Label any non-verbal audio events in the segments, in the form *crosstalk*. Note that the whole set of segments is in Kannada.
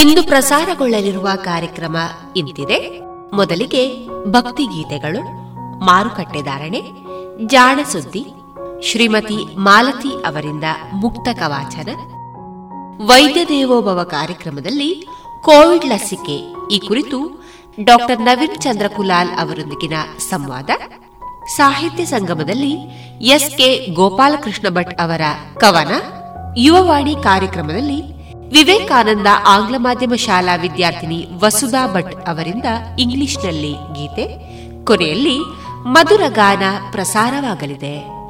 ಇಂದು ಪ್ರಸಾರಗೊಳ್ಳಲಿರುವ ಕಾರ್ಯಕ್ರಮ ಇಂತಿದೆ. ಮೊದಲಿಗೆ ಭಕ್ತಿಗೀತೆಗಳು, ಮಾರುಕಟ್ಟೆ ಧಾರಣೆ ಜಾಣ ಸುದ್ದಿ ಶ್ರೀಮತಿ ಮಾಲತಿ ಅವರಿಂದ ಮುಕ್ತ ಕವಾಚನ. ವೈದ್ಯ ದೇವೋಭವ ಕಾರ್ಯಕ್ರಮದಲ್ಲಿ ಕೋವಿಡ್ ಲಸಿಕೆ, ಈ ಕುರಿತು ಡಾಕ್ಟರ್ ನವೀನ್ ಚಂದ್ರಕುಲಾಲ್ ಅವರೊಂದಿಗಿನ ಸಂವಾದ. ಸಾಹಿತ್ಯ ಸಂಗಮದಲ್ಲಿ ಎಸ್ಕೆ ಗೋಪಾಲಕೃಷ್ಣ ಭಟ್ ಅವರ ಕವನ. ಯುವವಾಣಿ ಕಾರ್ಯಕ್ರಮದಲ್ಲಿ ವಿವೇಕಾನಂದ ಆಂಗ್ಲ ಮಾಧ್ಯಮ ಶಾಲಾ ವಿದ್ಯಾರ್ಥಿನಿ ವಸುಧಾ ಭಟ್ ಅವರಿಂದ ಇಂಗ್ಲಿಷ್ನಲ್ಲಿ ಗೀತೆ. ಕೊನೆಯಲ್ಲಿ ಮಧುರ ಗಾನ ಪ್ರಸಾರವಾಗಲಿದೆ.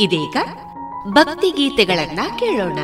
ಇದೀಗ ಭಕ್ತಿಗೀತೆಗಳನ್ನ ಕೇಳೋಣ.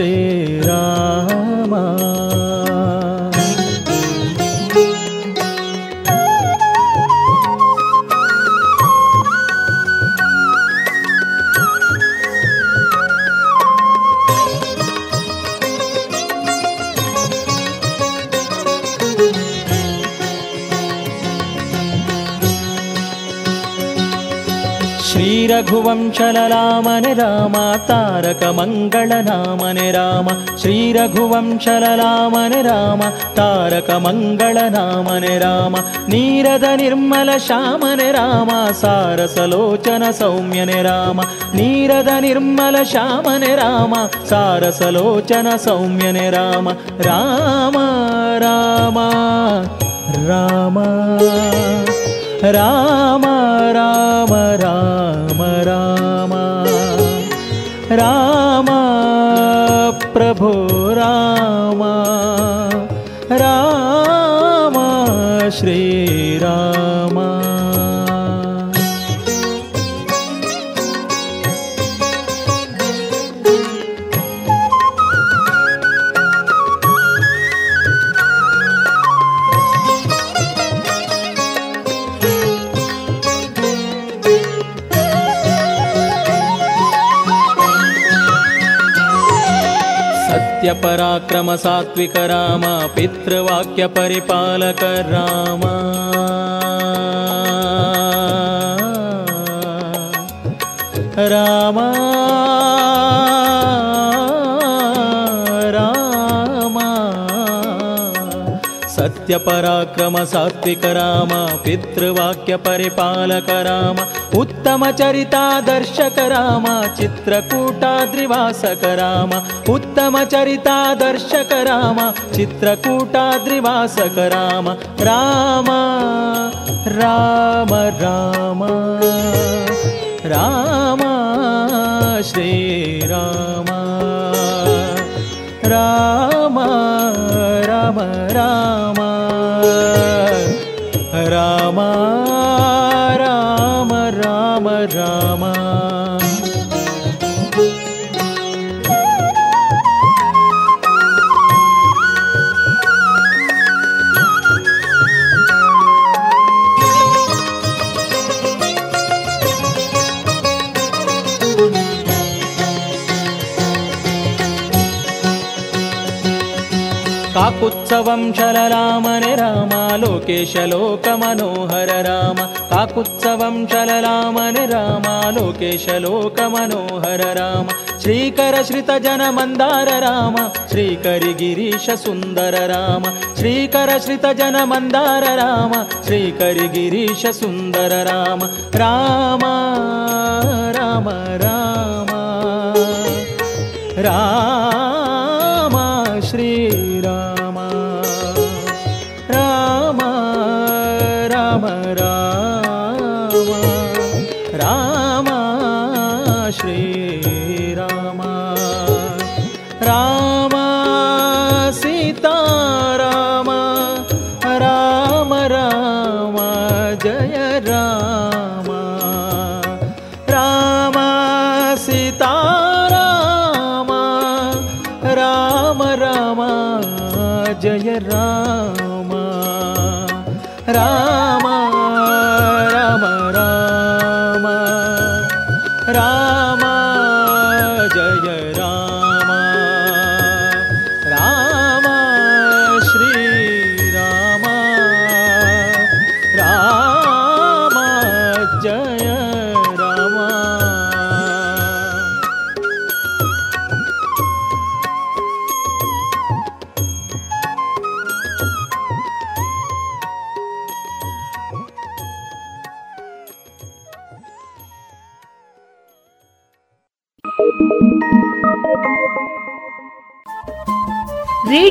say ಮಂಗಳ ರಾಮನೆ ರಾಮ, ತಾರಕ ಮಂಗಳ ನಾಮನೆ ರಾಮ ಶ್ರೀ ರಘುವಂಶಲ ರಾಮನೆ ರಾಮ, ತಾರಕ ಮಂಗಳ ನಾಮನೆ ರಾಮ, ನೀರದ ನಿರ್ಮಲ ಶ್ಯಾಮನೆ ರಾಮ, ಸಾರಸಲೋಚನ ಸೌಮ್ಯನೆ ರಾಮ, ನೀರದ ನಿರ್ಮಲ ಶ್ಯಾಮನೆ ರಾಮ, ಸಾರಸಲೋಚನ ಸೌಮ್ಯನೆ ರಾಮ ರಾಮ ರಾಮ ರಾಮ ರಾಮ ರಾಮ ರಾಮ ರಾಮ राम प्रभु राम सत्यपराक्रम सात्विक राम पितृवाक्य परिपालक राम राम सत्यपराक्रम सास्तिक राम पितृवाक्यपरिपालक राम उत्तमचरिता दर्शक राम चित्रकूटाद्रिवासक राम उत्तमचरिता राम चित्रकूटाद्रिवासक राम राम राम राम राम श्रीराम राम राम राम। राम राम राम కాకుత్సవం చలరామని రామ లోకేశ లోక మనోహర రామ. కాకుత్సవం చలరామని రామ లోకేశ లోక మనోహర రామ. శ్రీకర శ్రిత జన మందార రామ శ్రీకరి గిరీశ సుందర రామ. శ్రీకర శ్రిత జన మందార రామ శ్రీకరి గిరీశ సుందర రామ. రామ రామ రామ. రామ శ్రీ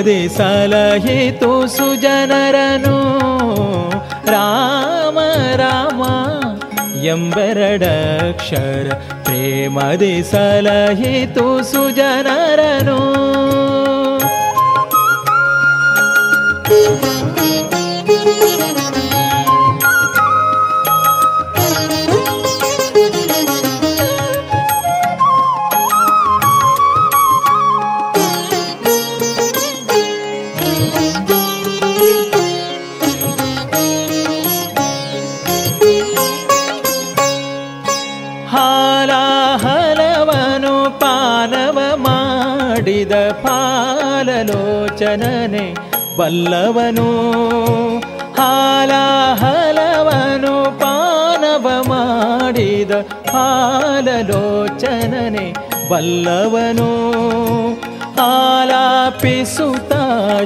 ಪ್ರೇಮದಿ ಸಲಹಿತು ಸುಜನರನು ರಾಮ ರಾಮ ಎಂಬೆರಡಕ್ಷರ ಪ್ರೇಮದಿ ಸಲಹಿತು ಸುಜನರನು ಬಲ್ಲವನು ಹಾಲಾಹಲವನು ಪಾನವ ಮಾಡಿದ ಹಾಲಲೋಚನನೆ. ಬಲ್ಲವನು ಆಲಾಪಿಸುತ್ತ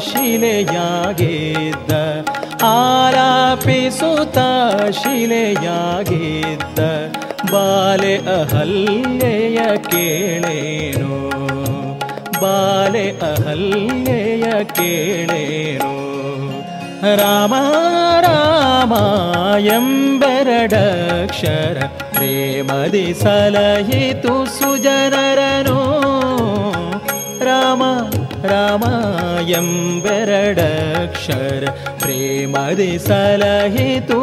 ಶಿಲೆಯಾಗಿದ್ದ ಆಲಾಪಿಸುತ್ತ ಶಿಲೆಯಾಗಿದ್ದ. ಬಾಲೆ ಅಹಲ್ಯೆಯ ಕೇಳೇನು? ले अहल्येळे रो राम रामायम् बरडक्षर प्रेमदि सलहि तु सुजनरनु राम रामायम् विरड अक्षर प्रेमदि सलहि तु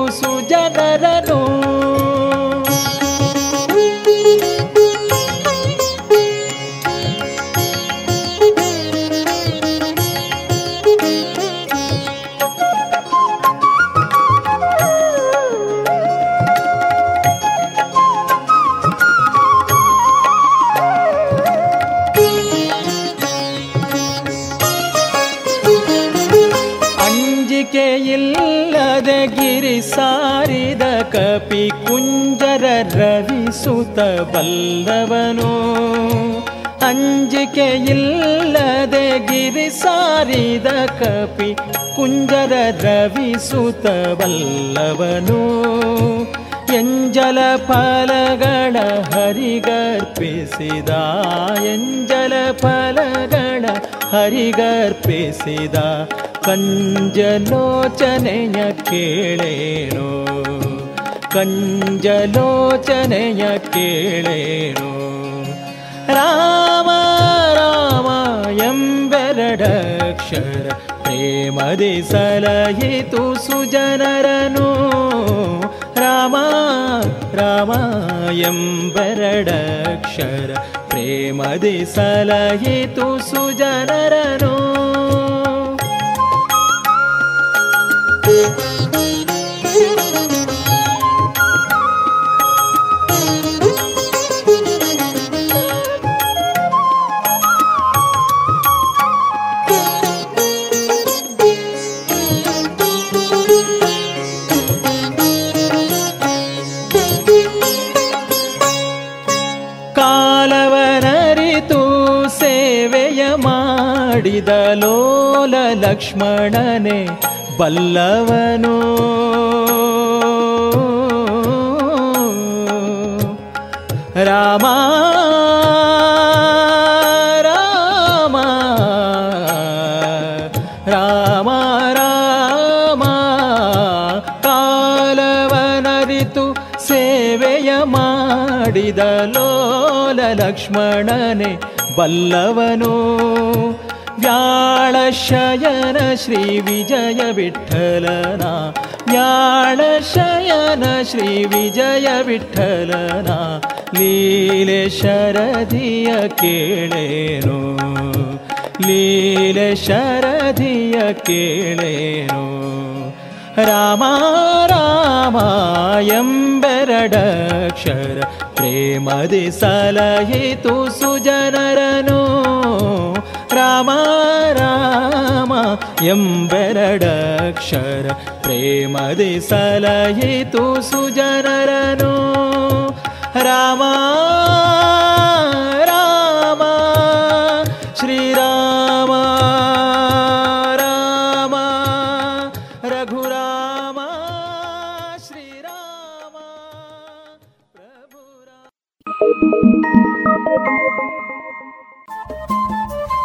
ರವಿಸುತ ಬಲ್ಲವನು ಅಂಜಿಕೆಯಿಲ್ಲದೆ ಗಿರಿ ಸಾರಿದ ಕಪಿ ಕುಂಜರ ರವಿಸುತ ಬಲ್ಲವನು ಎಂಜಲ ಫಲಗಳ ಹರಿಗರ್ಪಿಸಿದ, ಎಂಜಲ ಫಲಗಳ ಹರಿಗರ್ಪಿಸಿದ ಕಂಜಲೋಚನೆಯ ಕೇಳೇನು. ಕಂಜಲೋಚನೆಯ ಕೇಳೇನು? ರಾಮ ರಾಮ ಎಂಬೆರಡಕ್ಷರ ಪ್ರೇಮದಿ ಸಲಹಿತು ಸುಜನರನು. ರಾಮ ರಾಮ ಎಂಬೆರಡಕ್ಷರ ಪ್ರೇಮದಿ ಸಲಹಿತು ಸುಜನರನು. ಲೋಲ ಲಕ್ಷ್ಮಣನೆ ಬಲ್ಲವನು. ರಾಮ ರಾಮ ರಾಮ ರಾಮ ಕಾಲವನರಿತು ಸೇವೆಯ ಮಾಡಿದ ಲೋಲ ಲಕ್ಷ್ಮಣನೆ ಬಲ್ಲವನು. ज्ञानशयन श्रीविजयविठ्ठलना ज्ञानशयन श्रीविजयविठ्ठलना लीलशरदिय किलेनो केळेनो रामा रामारामायम्बरडक्षर प्रेमदि सलहितु सुजनरनु. ರಾಮ ರಾಮ ಎಂಬೆರಡಕ್ಷರ ಪ್ರೇಮದಿ ಸಲಹಿತು ಸುಜನರನು ರಾಮ ರಾಮ ಎಂಬೆರಡಕ್ಷರ ಪ್ರೇಮದಿ ಸಲಹಿತು ಸುಜನರನು ರಾಮ ರಾಮ ಶ್ರೀರಾಮ ರಾಮ ರಘುರಾಮ ಶ್ರೀರಾಮ ಪ್ರಭು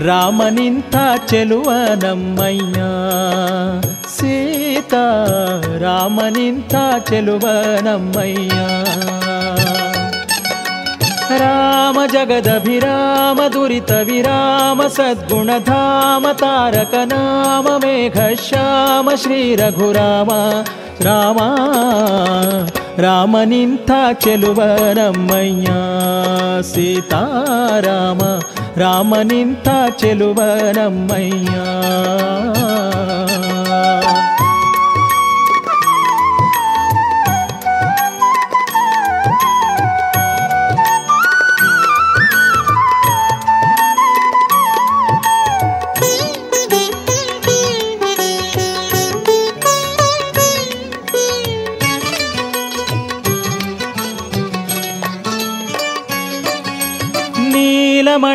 ರಾಮನಿಂಥ ಚೆಲುವ ನಮ್ಮಯ್ಯ ಸೀತಾ ರಾಮನಿಂಥ ಚೆಲುವ ನಮ್ಮಯ್ಯ ರಾಮ ಜಗದಭಿರಾಮ, ದುರಿತ ವಿರಾಮ ಸದ್ಗುಣಧಾಮ ತಾರಕ ನಾಮ, ಮೇಘ ಶ್ಯಾಮ, ಶ್ರೀ ರಘುರಾಮ. ರಾಮ ರಾಮ ನಿಂತ ಚೆಲುವ ನಮ್ಮಯ್ಯ ಸೀತಾರಾಮ, ರಾಮ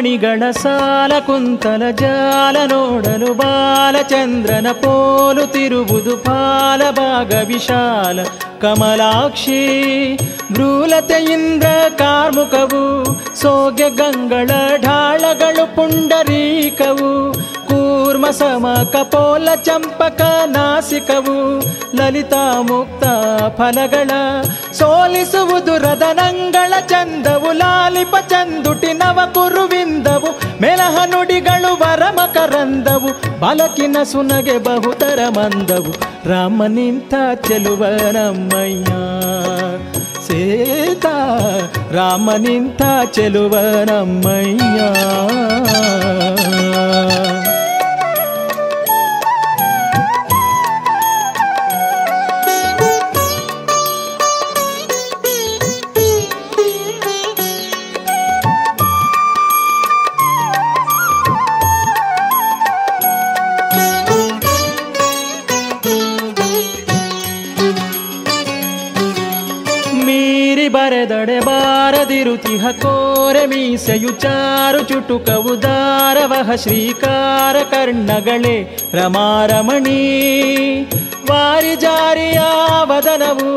ನೀಲಮಣಿಗಳ ಸಾಲ ಕುಂತಲ ಜಾಲ ನೋಡಲು ಬಾಲಚಂದ್ರನ ಪೋಲು ತಿರುವುದು ಪಾಲ ಭಾಗ ವಿಶಾಲ. ಕಮಲಾಕ್ಷಿ ಭ್ರೂಲತೆಯಿಂದ ಕಾರ್ಮುಕವು ಸೋಗೆ ಗಂಗಳ ಢಾಳಗಳು ಪುಂಡರೀಕವು, ಕೂರ್ಮ ಸಮ ಕಪೋಲ ಚಂಪಕ ನಾಸಿಕವು, ಲಲಿತಾ ಮುಕ್ತ ಫಲಗಳ ಸೋಲಿಸುವುದು ರದನಂಗಳ ಚಂದವು, ಲಾಲಿಪ ಚಂದುಟಿ ನವ ಕುರುವಿಂದವು, ಮೆಲಹ ನುಡಿಗಳು ವರಮ ಕರಂದವು ಬಲಕಿನ ಸುನಗೆ ಬಹುತರ ಮಂದವು. ರಾಮ ನಿಂತ ಚೆಲುವ ನಮ್ಮಯ್ಯ ಸೀತಾ, ರಾಮ ನಿಂತ ಚೆಲುವ ನಮ್ಮಯ್ಯ ಬಾರದಿರುತಿಹ ಕೋರೆ ಮೀಸೆಯು ಚಾರು ಚುಟುಕವು ದಾರವಹ ಶ್ರೀಕಾರ ಕರ್ಣಗಳೇ ರಮಾರಮಣಿ. ವಾರಿ ಜಾರಿಯ ವದನವು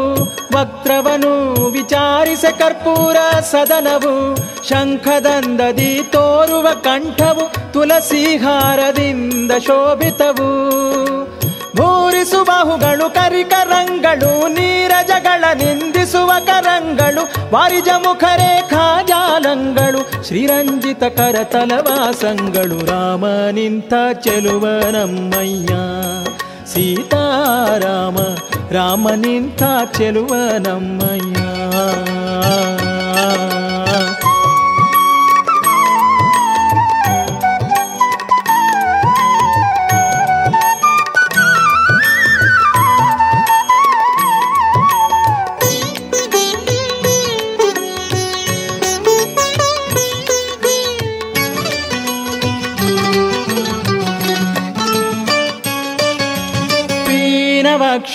ವಕ್ರವನು ವಿಚಾರಿಸ ಕರ್ಪೂರ ಸದನವು ಶಂಖದಂದದಿ ತೋರುವ ಕಂಠವು ತುಲಸಿಹಾರದಿಂದ ಶೋಭಿತವು. ಭೂರಿಸು ಬಾಹುಗಳು ಕರಿಕರಂಗಳು, ನೀರಜಗಳ ನಿಂದಿಸುವ ಕರಂಗಳು ವಾರಿಜ ಮುಖರೇಖಾಜಾಲಂಗಳು ಶ್ರೀರಂಜಿತ ಕರತಲವಾಸಂಗಳು ರಾಮ ನಿಂತ ಚೆಲುವ ನಮ್ಮಯ್ಯ, ಸೀತಾರಾಮ, ರಾಮ ನಿಂತ ಚೆಲುವ ನಮ್ಮಯ್ಯ.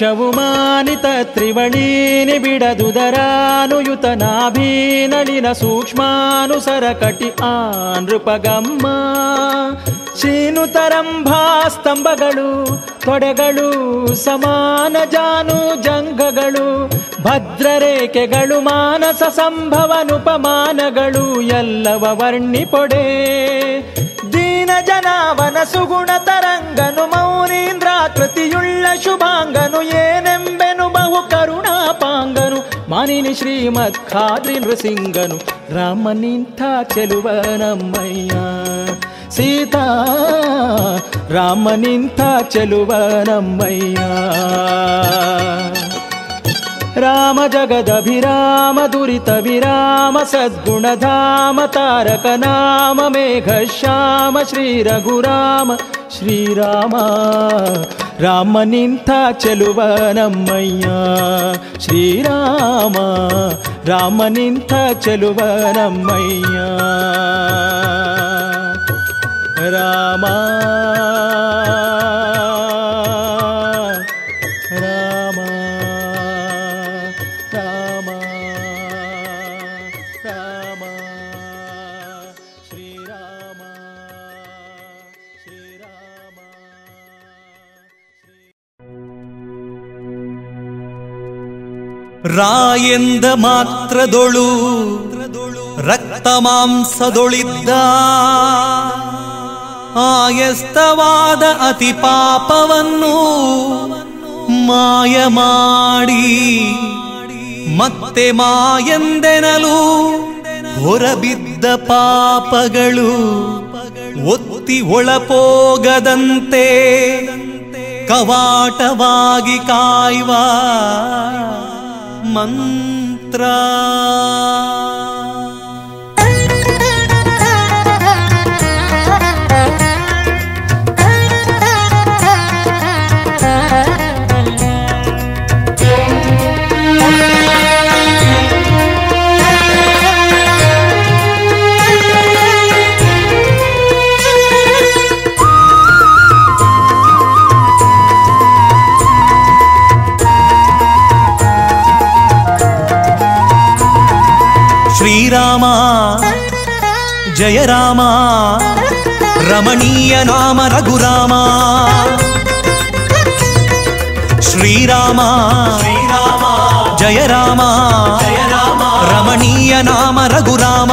ಪೀನವಕ್ಷವು ಮಾನಿತ ತ್ರಿವಳೀನಿ ಬಿಡದುದರಾನುಯುತ ನಾಭೀನಳಿನ ಸೂಕ್ಷ್ಮಾನುಸರ ಕಟಿ ಆ ನೃಪಗಮ್ಮ. ಸ್ತಂಭಗಳು, ತೊಡೆಗಳು, ಸಮಾನ ಜಾನು ಭದ್ರ ಭದ್ರರೇಖೆಗಳು ಮಾನಸ ಸಂಭವನುಪಮಾನಗಳು ಎಲ್ಲವ ವರ್ಣಿಪೊಡೆ ದೀನ ಜನಾವನ ಸುಗುಣ ತರಂಗನು ಮೌನೀಂದ್ರಾಕೃತಿಯುಳ್ಳ ಶುಭಾಂಗನು ಏನೆಂಬೆನು ಬಹು ಕರುಣಾಪಾಂಗನು. ಮಾನಿನಿ ಶ್ರೀಮತ್ ಖಾದ್ರಿ ನೃಸಿಂಗನು, ರಾಮ ಚೆಲುವ ನಮ್ಮಯ್ಯ. ಸೀತಾ, ರಾಮ ನಿಂಥ ಚೆಲುವ ನಮ್ಮಯ್ಯ. ರಾಮ ಸದ್ಗುಣಧಾಮ, ತಾರಕ ನಾಮ, ಮೇಘ ಶ್ಯಾಮ, ಶ್ರೀ ರಘುರಾಮ ಶ್ರೀರಾಮ ರಾಮ. ನಿಂತ ಚೆಲುವ ನಮ್ಮಯ್ಯ ಶ್ರೀರಾಮ ರಾಮ ನಿಂತ ಚೆಲುವ ನಮ್ಮಯ್ಯ, ರಾಮ. ರಾಯೆಂದ ಮಾತ್ರದೊಳು ರಕ್ತ ಮಾಂಸದೊಳಿದ್ದ ಆಯಸ್ತವಾದ ಅತಿ ಪಾಪವನ್ನು ಮಾಯ ಮಾಡಿ ಮತ್ತೆ ಮಾಯಂದೆನಲು ಹೊರಬಿದ್ದ ಪಾಪಗಳು ಒತ್ತಿ ಒಳಪೋಗದಂತೆ ಕವಾಟವಾಗಿ ಕಾಯುವ मन्त्रा। ಜಯ ರಾಮ. ರಮಣೀಯ ನಾಮ ರಘುರಾಮ. ಶ್ರೀರಾಮ. ಶ್ರೀರಾಮ ಜಯ ರಾಮ. ಜಯ ರಾಮ ರಮಣೀಯ ನಾಮ ರಘುರಾಮ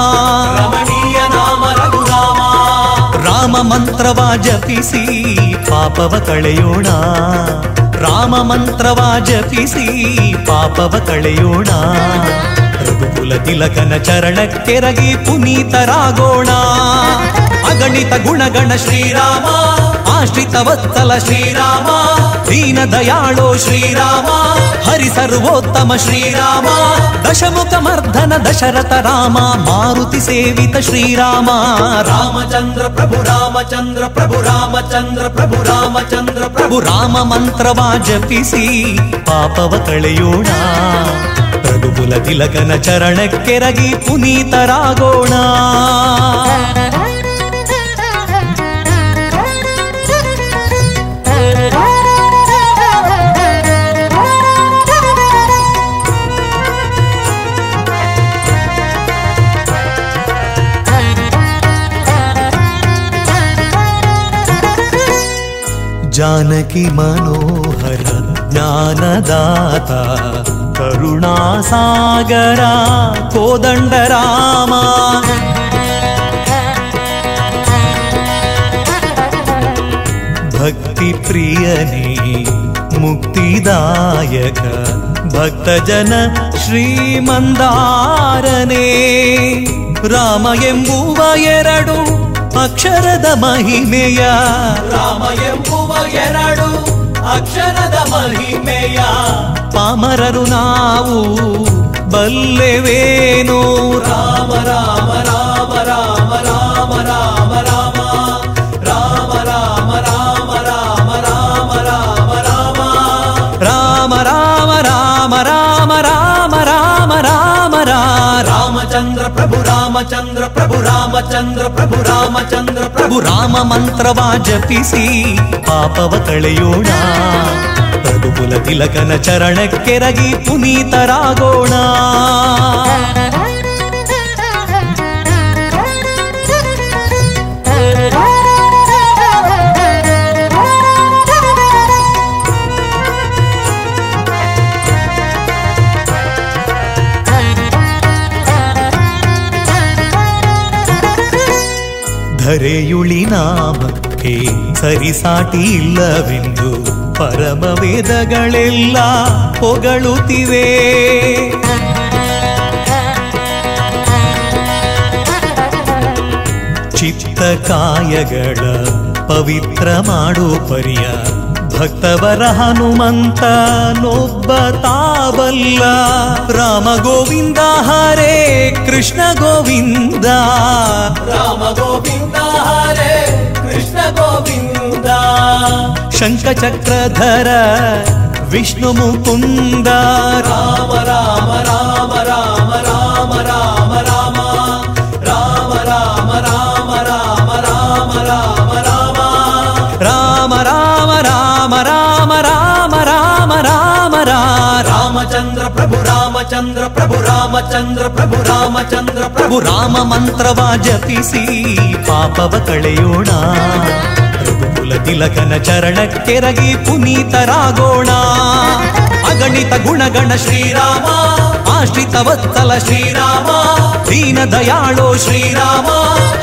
ರಮಣೀಯ ನಾಮ ರಘುರಾಮ. ರಾಮ ಮಂತ್ರವ ಜಪಿಸಿ ಪಾಪವ ಕಳೆಯೋಣ. ರಾಮ ಮಂತ್ರವ ಜಪಿಸಿ ಪಾಪವ ಕಳೆಯೋಣ. ರಘುಕುಲ ತಿಲಕನ ಚರಣಕ್ಕೆರಗಿ ಪುನೀತರಾಗೋಣ. ಅಗಣಿತ ಗುಣಗಣ ಶ್ರೀರಾಮ, ಆಶ್ರಿತ ವತ್ಸಲ ಶ್ರೀರಾಮ, ದೀನ ದಯಾಳೋ ಶ್ರೀರಾಮ ಹರಿ ಸರ್ವೋತ್ತಮ ಶ್ರೀರಾಮ, ದಶಮುಖ ಮರ್ಧನ ದಶರಥ ರಾಮ, ಮಾರುತಿ ಸೇವಿತ ಶ್ರೀರಾಮ. ರಾಮಚಂದ್ರ ಪ್ರಭು ರಾಮಚಂದ್ರ ಪ್ರಭು ರಾಮಚಂದ್ರ ಪ್ರಭು ರಾಮಚಂದ್ರ ಪ್ರಭು, ರಾಮ ಮಂತ್ರವ ಜಪಿಸಿ ಪಾಪವ ಕಳೆಯೋಣ. ರಘುಕುಲ ತಿಲಕನ ಚರಣಕ್ಕೆರಗಿ ಪುನೀತರಾಗೋಣ. ಜಾನಕಿ ಮನೋಹರ ಜ್ಞಾನದಾತ ಕರುಣಾಸಾಗರ ಕೋದಂಡರಾಮ ಭಕ್ತಿ ಪ್ರಿಯನೇ ಮುಕ್ತಿದಾಯಕ ಭಕ್ತಜನ ಶ್ರೀಮಂದಾರನೇ ರಾಮ ಎಂಬುವ ಎರಡು ಅಕ್ಷರದ ಮಹಿಮೆಯ ರಾಮ ಎಂಬುವ ಎರಡು ಅಕ್ಷರದ ಮಹಿಮೆಯ ಪಾಮರರು ನಾವು ಬಲ್ಲೆವೇನೋ? ರಾಮ ರಾಮ ರಾಮ ರಾಮ ರಾಮ ರಾಮ ರಾಮ రామచంద్ర ప్రభు రామచంద్ర ప్రభు రామచంద్ర ప్రభు రాಮಚಂದ್ರ ప్రభು ರಾಮ ಮಂತ್ರವ ಜಪಿಸಿ ಪಾಪವ ಕಳೆಯೋಣ ಪ್ರಭುಕುಲ ತಿಲಕನ ಚರಣಕ್ಕೆರಗಿ ಪುನೀತರಾಗೋಣ ಧರೆಯುಳಿ ನಾಮಕ್ಕೆ ಸರಿಸಾಟಿ ಇಲ್ಲವೆಂದು ಪರಮ ವೇದಗಳೆಲ್ಲ ಹೊಗಳುತ್ತಿವೆ. ಚಿತ್ತ ಕಾಯಗಳ ಪವಿತ್ರ ಮಾಡು ಪರಿಯ ಭಕ್ತವರ ಹನುಮಂತ ನೊಬ್ಬ ತಾವಲ್ಲ వల్ల రామ గోవింద హరే కృష్ణ గోవింద. రామ గోవింద హరే కృష్ణ గోవింద. శంఖ చక్రధర విష్ణు ముకుంద. రామ రామ రామ రామ రామ రామ ರಾಮ ರಾಮಚಂದ್ರ ಪ್ರಭು ರಾಮಚಂದ್ರ ಪ್ರಭು ರಾಮಚಂದ್ರ ಪ್ರಭು ರಾಮಚಂದ್ರ ಪ್ರಭು ರಾಮ ಮಂತ್ರವ ಜಪಿಸಿ ಪಾಪವ ಕಳೆಯೋಣ ರಘುಕುಲ ತಿಲಕನ ಚರಣಕ್ಕೆರಗಿ ಪುನೀತರಾಗೋಣ ಅಗಣಿತ ಗುಣಗಣ ಶ್ರೀರಾಮ ಆಶ್ರಿತ ವತ್ಸಲ ಶ್ರೀರಾಮ ದೀನ ದಯಾಳೋ ಶ್ರೀರಾಮ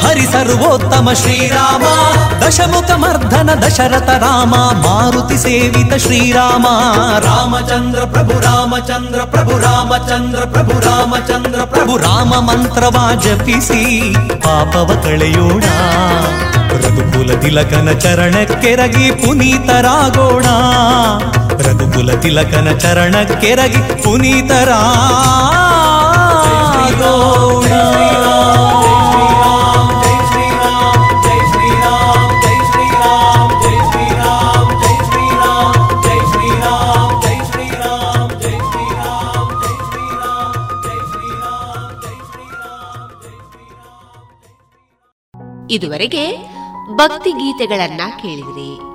ಹರಿ ಸರ್ವೋತ್ತಮ ಶ್ರೀರಾಮ ದಶಮುಖ ಮರ್ಧನ ದಶರಥ ರಾಮ ಮಾರುತಿ ಸೇವಿತ ಶ್ರೀರಾಮ ರಾಮಚಂದ್ರ ಪ್ರಭು ರಾಮಚಂದ್ರ ಪ್ರಭು ರಾಮಚಂದ್ರ ಪ್ರಭು ರಾಮಚಂದ್ರ ಪ್ರಭು ರಾಮ ಮಂತ್ರವ ಜಪಿಸಿ ಪಾಪವ ಕಳೆಯೋಣ ರಘುಕುಲ ತಿಲಕನ ಚರಣಕ್ಕೆರಗಿ ಪುನೀತರಾಗೋಣ ರಘುಕುಲ ತಿಲಕನ ಚರಣಕ್ಕೆರಗಿ ಪುನೀತರ ಇದುವರೆಗೆ ಭಕ್ತಿ ಗೀತೆಗಳನ್ನ ಕೇಳಿದ್ರಿ.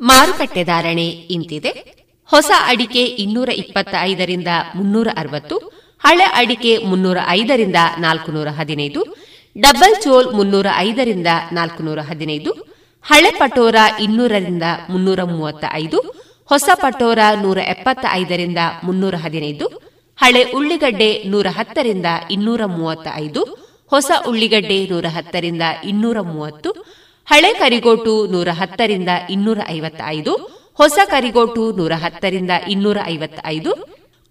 ಮಾರುಕಟ್ಟೆ ಧಾರಣೆ ಇಂತಿದೆ. ಹೊಸ ಅಡಿಕೆ ಇನ್ನೂರ ಇಪ್ಪತ್ತ ಐದರಿಂದ ಮುನ್ನೂರ ಅರವತ್ತು, ಹಳೆ ಅಡಿಕೆ ಮುನ್ನೂರ ಐದರಿಂದ ನಾಲ್ಕುನೂರ ಹದಿನೈದು, ಡಬಲ್ ಚೋಲ್ ಮುನ್ನೂರ ಐದರಿಂದ ನಾಲ್ಕುನೂರ ಹದಿನೈದು, ಹಳೆ ಪಟೋರ ಇನ್ನೂರರಿಂದ ಮುನ್ನೂರ ಮೂವತ್ತ ಐದು ಹೊಸ ಪಟೋರ ನೂರ ಎಪ್ಪತ್ತ ಐದರಿಂದ ಮುನ್ನೂರ ಹದಿನೈದು, ಹಳೆ ಉಳ್ಳಿಗಡ್ಡೆ ನೂರ ಹತ್ತರಿಂದ ಇನ್ನೂರ ಮೂವತ್ತ ಐದು ಹೊಸ ಉಳ್ಳಿಗಡ್ಡೆ ನೂರ ಹತ್ತರಿಂದ ಇನ್ನೂರ ಮೂವತ್ತು ಹಳೆ ಕರಿಗೋಟು ನೂರ ಹತ್ತರಿಂದ ಇನ್ನೂರ ಐವತ್ತೈದು ಹೊಸ ಕರಿಗೋಟು ನೂರ ಹತ್ತರಿಂದ ಇನ್ನೂರ ಐವತ್ತೈದು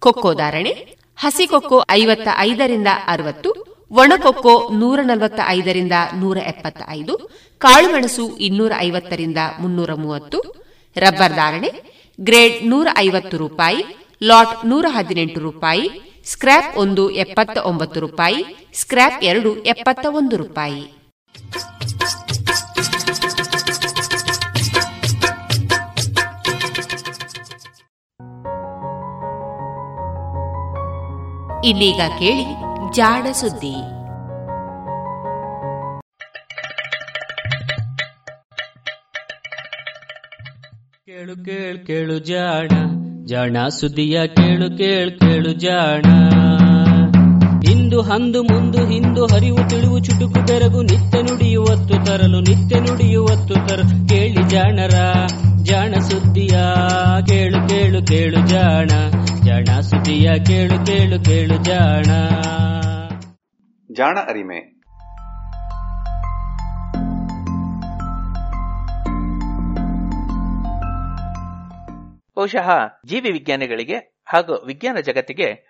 ಕೊಕ್ಕೋ ಧಾರಣೆ, ಹಸಿ ಕೊಕ್ಕೋ ಐವತ್ತ ಐದರಿಂದ ಅರವತ್ತು ಒಣಕೊಕ್ಕೋ ನೂರ ನಲವತ್ತ ಐದರಿಂದ ನೂರ ಎಪ್ಪತ್ತ ಐದು ಕಾಳುಮೆಣಸು ಇನ್ನೂರ ಐವತ್ತರಿಂದ ಮುನ್ನೂರ ಮೂವತ್ತು ರಬ್ಬರ್ ಧಾರಣೆ, ಗ್ರೇಡ್ ನೂರ ಐವತ್ತು ರೂಪಾಯಿ, ಲಾಟ್ ನೂರ ಹದಿನೆಂಟು ರೂಪಾಯಿ, ಸ್ಕ್ರ್ಯಾಪ್ ಒಂದು ಎಪ್ಪತ್ತ ಒಂಬತ್ತು ರೂಪಾಯಿ, ಸ್ಕ್ರ್ಯಾಪ್ ಎರಡು ಎಪ್ಪತ್ತ ಒಂದು ರೂಪಾಯಿ. ಇನ್ನೀಗ ಕೇಳಿ ಜಾಡ ಸುದ್ದಿ. ಕೇಳು ಕೇಳು ಕೇಳು ಜಾಣ ಜಾಣ ಸುದ್ದಿಯ ಕೇಳು ಕೇಳು ಕೇಳು ಜಾಣ. ಇಂದು ಅಂದು ಮುಂದು ಹಿಂದು ಹರಿವು ತಿಳಿವು ಚುಟುಕು ತೆರಗು ನಿತ್ಯ ನುಡಿಯುವತ್ತು ತರಲು ನಿತ್ಯ ನುಡಿಯುವತ್ತು ತರಲು. ಕೇಳಿ ಜಾಣರ ಜಾಣ ಸುದ್ದಿಯ ಕೇಳು ಕೇಳು ಕೇಳು ಜಾಣ. ಜಾಣ ಸುದ್ದಿಯ ಕೇಳು ಕೇಳು ಕೇಳು ಜಾಣ. ಜಾಣ ಅರಿಮೆ. ಬಹುಶಃ ಜೀವಿ ವಿಜ್ಞಾನಿಗಳಿಗೆ ಹಾಗೂ ವಿಜ್ಞಾನ ಜಗತ್ತಿಗೆ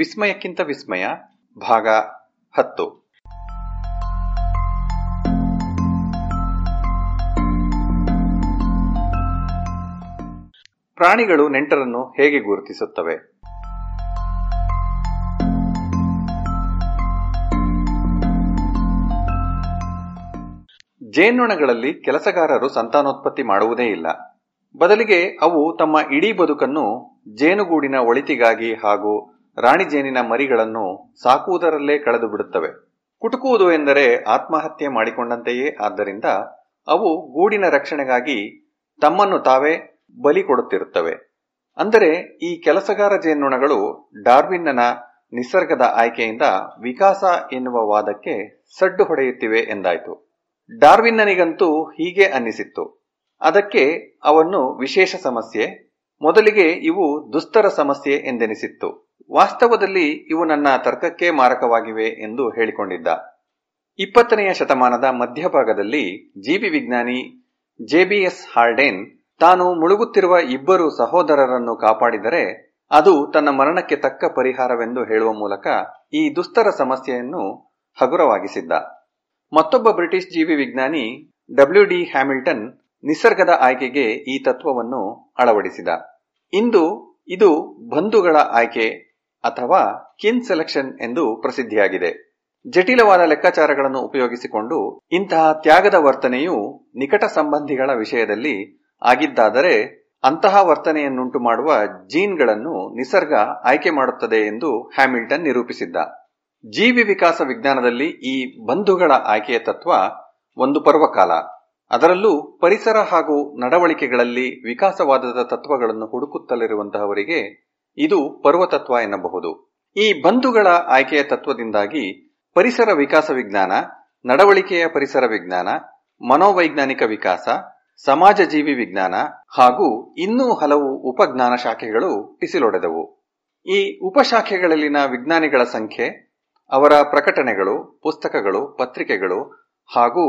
ವಿಸ್ಮಯಕ್ಕಿಂತ ವಿಸ್ಮಯ, ಭಾಗ ಹತ್ತು. ಪ್ರಾಣಿಗಳು ನೆಂಟರನ್ನು ಹೇಗೆ ಗುರುತಿಸುತ್ತವೆ? ಜೇನುಣಗಳಲ್ಲಿ ಕೆಲಸಗಾರರು ಸಂತಾನೋತ್ಪತ್ತಿ ಮಾಡುವುದೇ ಇಲ್ಲ. ಬದಲಿಗೆ ಅವು ತಮ್ಮ ಇಡೀ ಬದುಕನ್ನು ಜೇನುಗೂಡಿನ ಒಳಿತಿಗಾಗಿ ಹಾಗೂ ರಾಣಿ ಜೇನಿನ ಮರಿಗಳನ್ನು ಸಾಕುವುದರಲ್ಲೇ ಕಳೆದು ಬಿಡುತ್ತವೆ. ಕುಟುಕುವುದು ಎಂದರೆ ಆತ್ಮಹತ್ಯೆ ಮಾಡಿಕೊಂಡಂತೆಯೇ. ಆದ್ದರಿಂದ ಅವು ಗೂಡಿನ ರಕ್ಷಣೆಗಾಗಿ ತಮ್ಮನ್ನು ತಾವೇ ಬಲಿ ಕೊಡುತ್ತಿರುತ್ತವೆ. ಅಂದರೆ ಈ ಕೆಲಸಗಾರ ಜೇನುಣಗಳು ಡಾರ್ವಿನ್ನನ ನಿಸರ್ಗದ ಆಯ್ಕೆಯಿಂದ ವಿಕಾಸ ಎನ್ನುವ ವಾದಕ್ಕೆ ಸಡ್ಡು ಹೊಡೆಯುತ್ತಿವೆ ಎಂದಾಯಿತು. ಡಾರ್ವಿನ್ನನಿಗಂತೂ ಹೀಗೆ ಅನ್ನಿಸಿತ್ತು. ಅದಕ್ಕೆ ಅವನ್ನು ವಿಶೇಷ ಸಮಸ್ಯೆ, ಮೊದಲಿಗೆ ಇವು ದುಸ್ತರ ಸಮಸ್ಯೆ ಎಂದೆನಿಸಿತ್ತು. ವಾಸ್ತವದಲ್ಲಿ ಇವು ನನ್ನ ತರ್ಕಕ್ಕೆ ಮಾರಕವಾಗಿವೆ ಎಂದು ಹೇಳಿಕೊಂಡಿದ್ದ. ಇಪ್ಪತ್ತನೆಯ ಶತಮಾನದ ಮಧ್ಯಭಾಗದಲ್ಲಿ ಜೀವಿ ವಿಜ್ಞಾನಿ ಜೆಬಿಎಸ್ ಹಾರ್ಡೇನ್ ತಾನು ಮುಳುಗುತ್ತಿರುವ ಇಬ್ಬರು ಸಹೋದರರನ್ನು ಕಾಪಾಡಿದರೆ ಅದು ತನ್ನ ಮರಣಕ್ಕೆ ತಕ್ಕ ಪರಿಹಾರವೆಂದು ಹೇಳುವ ಮೂಲಕ ಈ ದುಸ್ತರ ಸಮಸ್ಯೆಯನ್ನು ಹಗುರವಾಗಿಸಿದ್ದ. ಮತ್ತೊಬ್ಬ ಬ್ರಿಟಿಷ್ ಜೀವಿ ವಿಜ್ಞಾನಿ ಡಬ್ಲ್ಯೂ ಡಿ ಹ್ಯಾಮಿಲ್ಟನ್ ನಿಸರ್ಗದ ಆಯ್ಕೆಗೆ ಈ ತತ್ವವನ್ನು ಅಳವಡಿಸಿದ. ಇಂದು ಇದು ಬಂಧುಗಳ ಆಯ್ಕೆ ಅಥವಾ ಕಿನ್ ಸೆಲೆಕ್ಷನ್ ಎಂದು ಪ್ರಸಿದ್ಧಿಯಾಗಿದೆ. ಜಟಿಲವಾದ ಲೆಕ್ಕಾಚಾರಗಳನ್ನು ಉಪಯೋಗಿಸಿಕೊಂಡು ಇಂತಹ ತ್ಯಾಗದ ವರ್ತನೆಯು ನಿಕಟ ಸಂಬಂಧಿಗಳ ವಿಷಯದಲ್ಲಿ ಆಗಿದ್ದಾದರೆ ಅಂತಹ ವರ್ತನೆಯನ್ನುಂಟು ಮಾಡುವ ಜೀನ್ಗಳನ್ನು ನಿಸರ್ಗ ಆಯ್ಕೆ ಮಾಡುತ್ತದೆ ಎಂದು ಹ್ಯಾಮಿಲ್ಟನ್ ನಿರೂಪಿಸಿದ್ದ. ಜೀವಿ ವಿಕಾಸ ವಿಜ್ಞಾನದಲ್ಲಿ ಈ ಬಂಧುಗಳ ಆಯ್ಕೆಯ ತತ್ವ ಒಂದು ಪರ್ವಕಾಲ. ಅದರಲ್ಲೂ ಪರಿಸರ ಹಾಗೂ ನಡವಳಿಕೆಗಳಲ್ಲಿ ವಿಕಾಸವಾದದ ತತ್ವಗಳನ್ನು ಹುಡುಕುತ್ತಲಿರುವಂತಹವರಿಗೆ ಇದು ಪರ್ವತತ್ವ ಎನ್ನಬಹುದು. ಈ ಬಂಧುಗಳ ಆಯ್ಕೆಯ ತತ್ವದಿಂದಾಗಿ ಪರಿಸರ ವಿಕಾಸ ವಿಜ್ಞಾನ, ನಡವಳಿಕೆಯ ಪರಿಸರ ವಿಜ್ಞಾನ, ಮನೋವೈಜ್ಞಾನಿಕ ವಿಕಾಸ ಸಮಾಜ ಜೀವಿ ವಿಜ್ಞಾನ ಹಾಗೂ ಇನ್ನೂ ಹಲವು ಉಪಜ್ಞಾನ ಶಾಖೆಗಳು ಟಿಸಿಲೊಡೆದವು ಈ ಉಪಶಾಖೆಗಳಲ್ಲಿನ ವಿಜ್ಞಾನಿಗಳ ಸಂಖ್ಯೆ, ಅವರ ಪ್ರಕಟಣೆಗಳು, ಪುಸ್ತಕಗಳು, ಪತ್ರಿಕೆಗಳು ಹಾಗೂ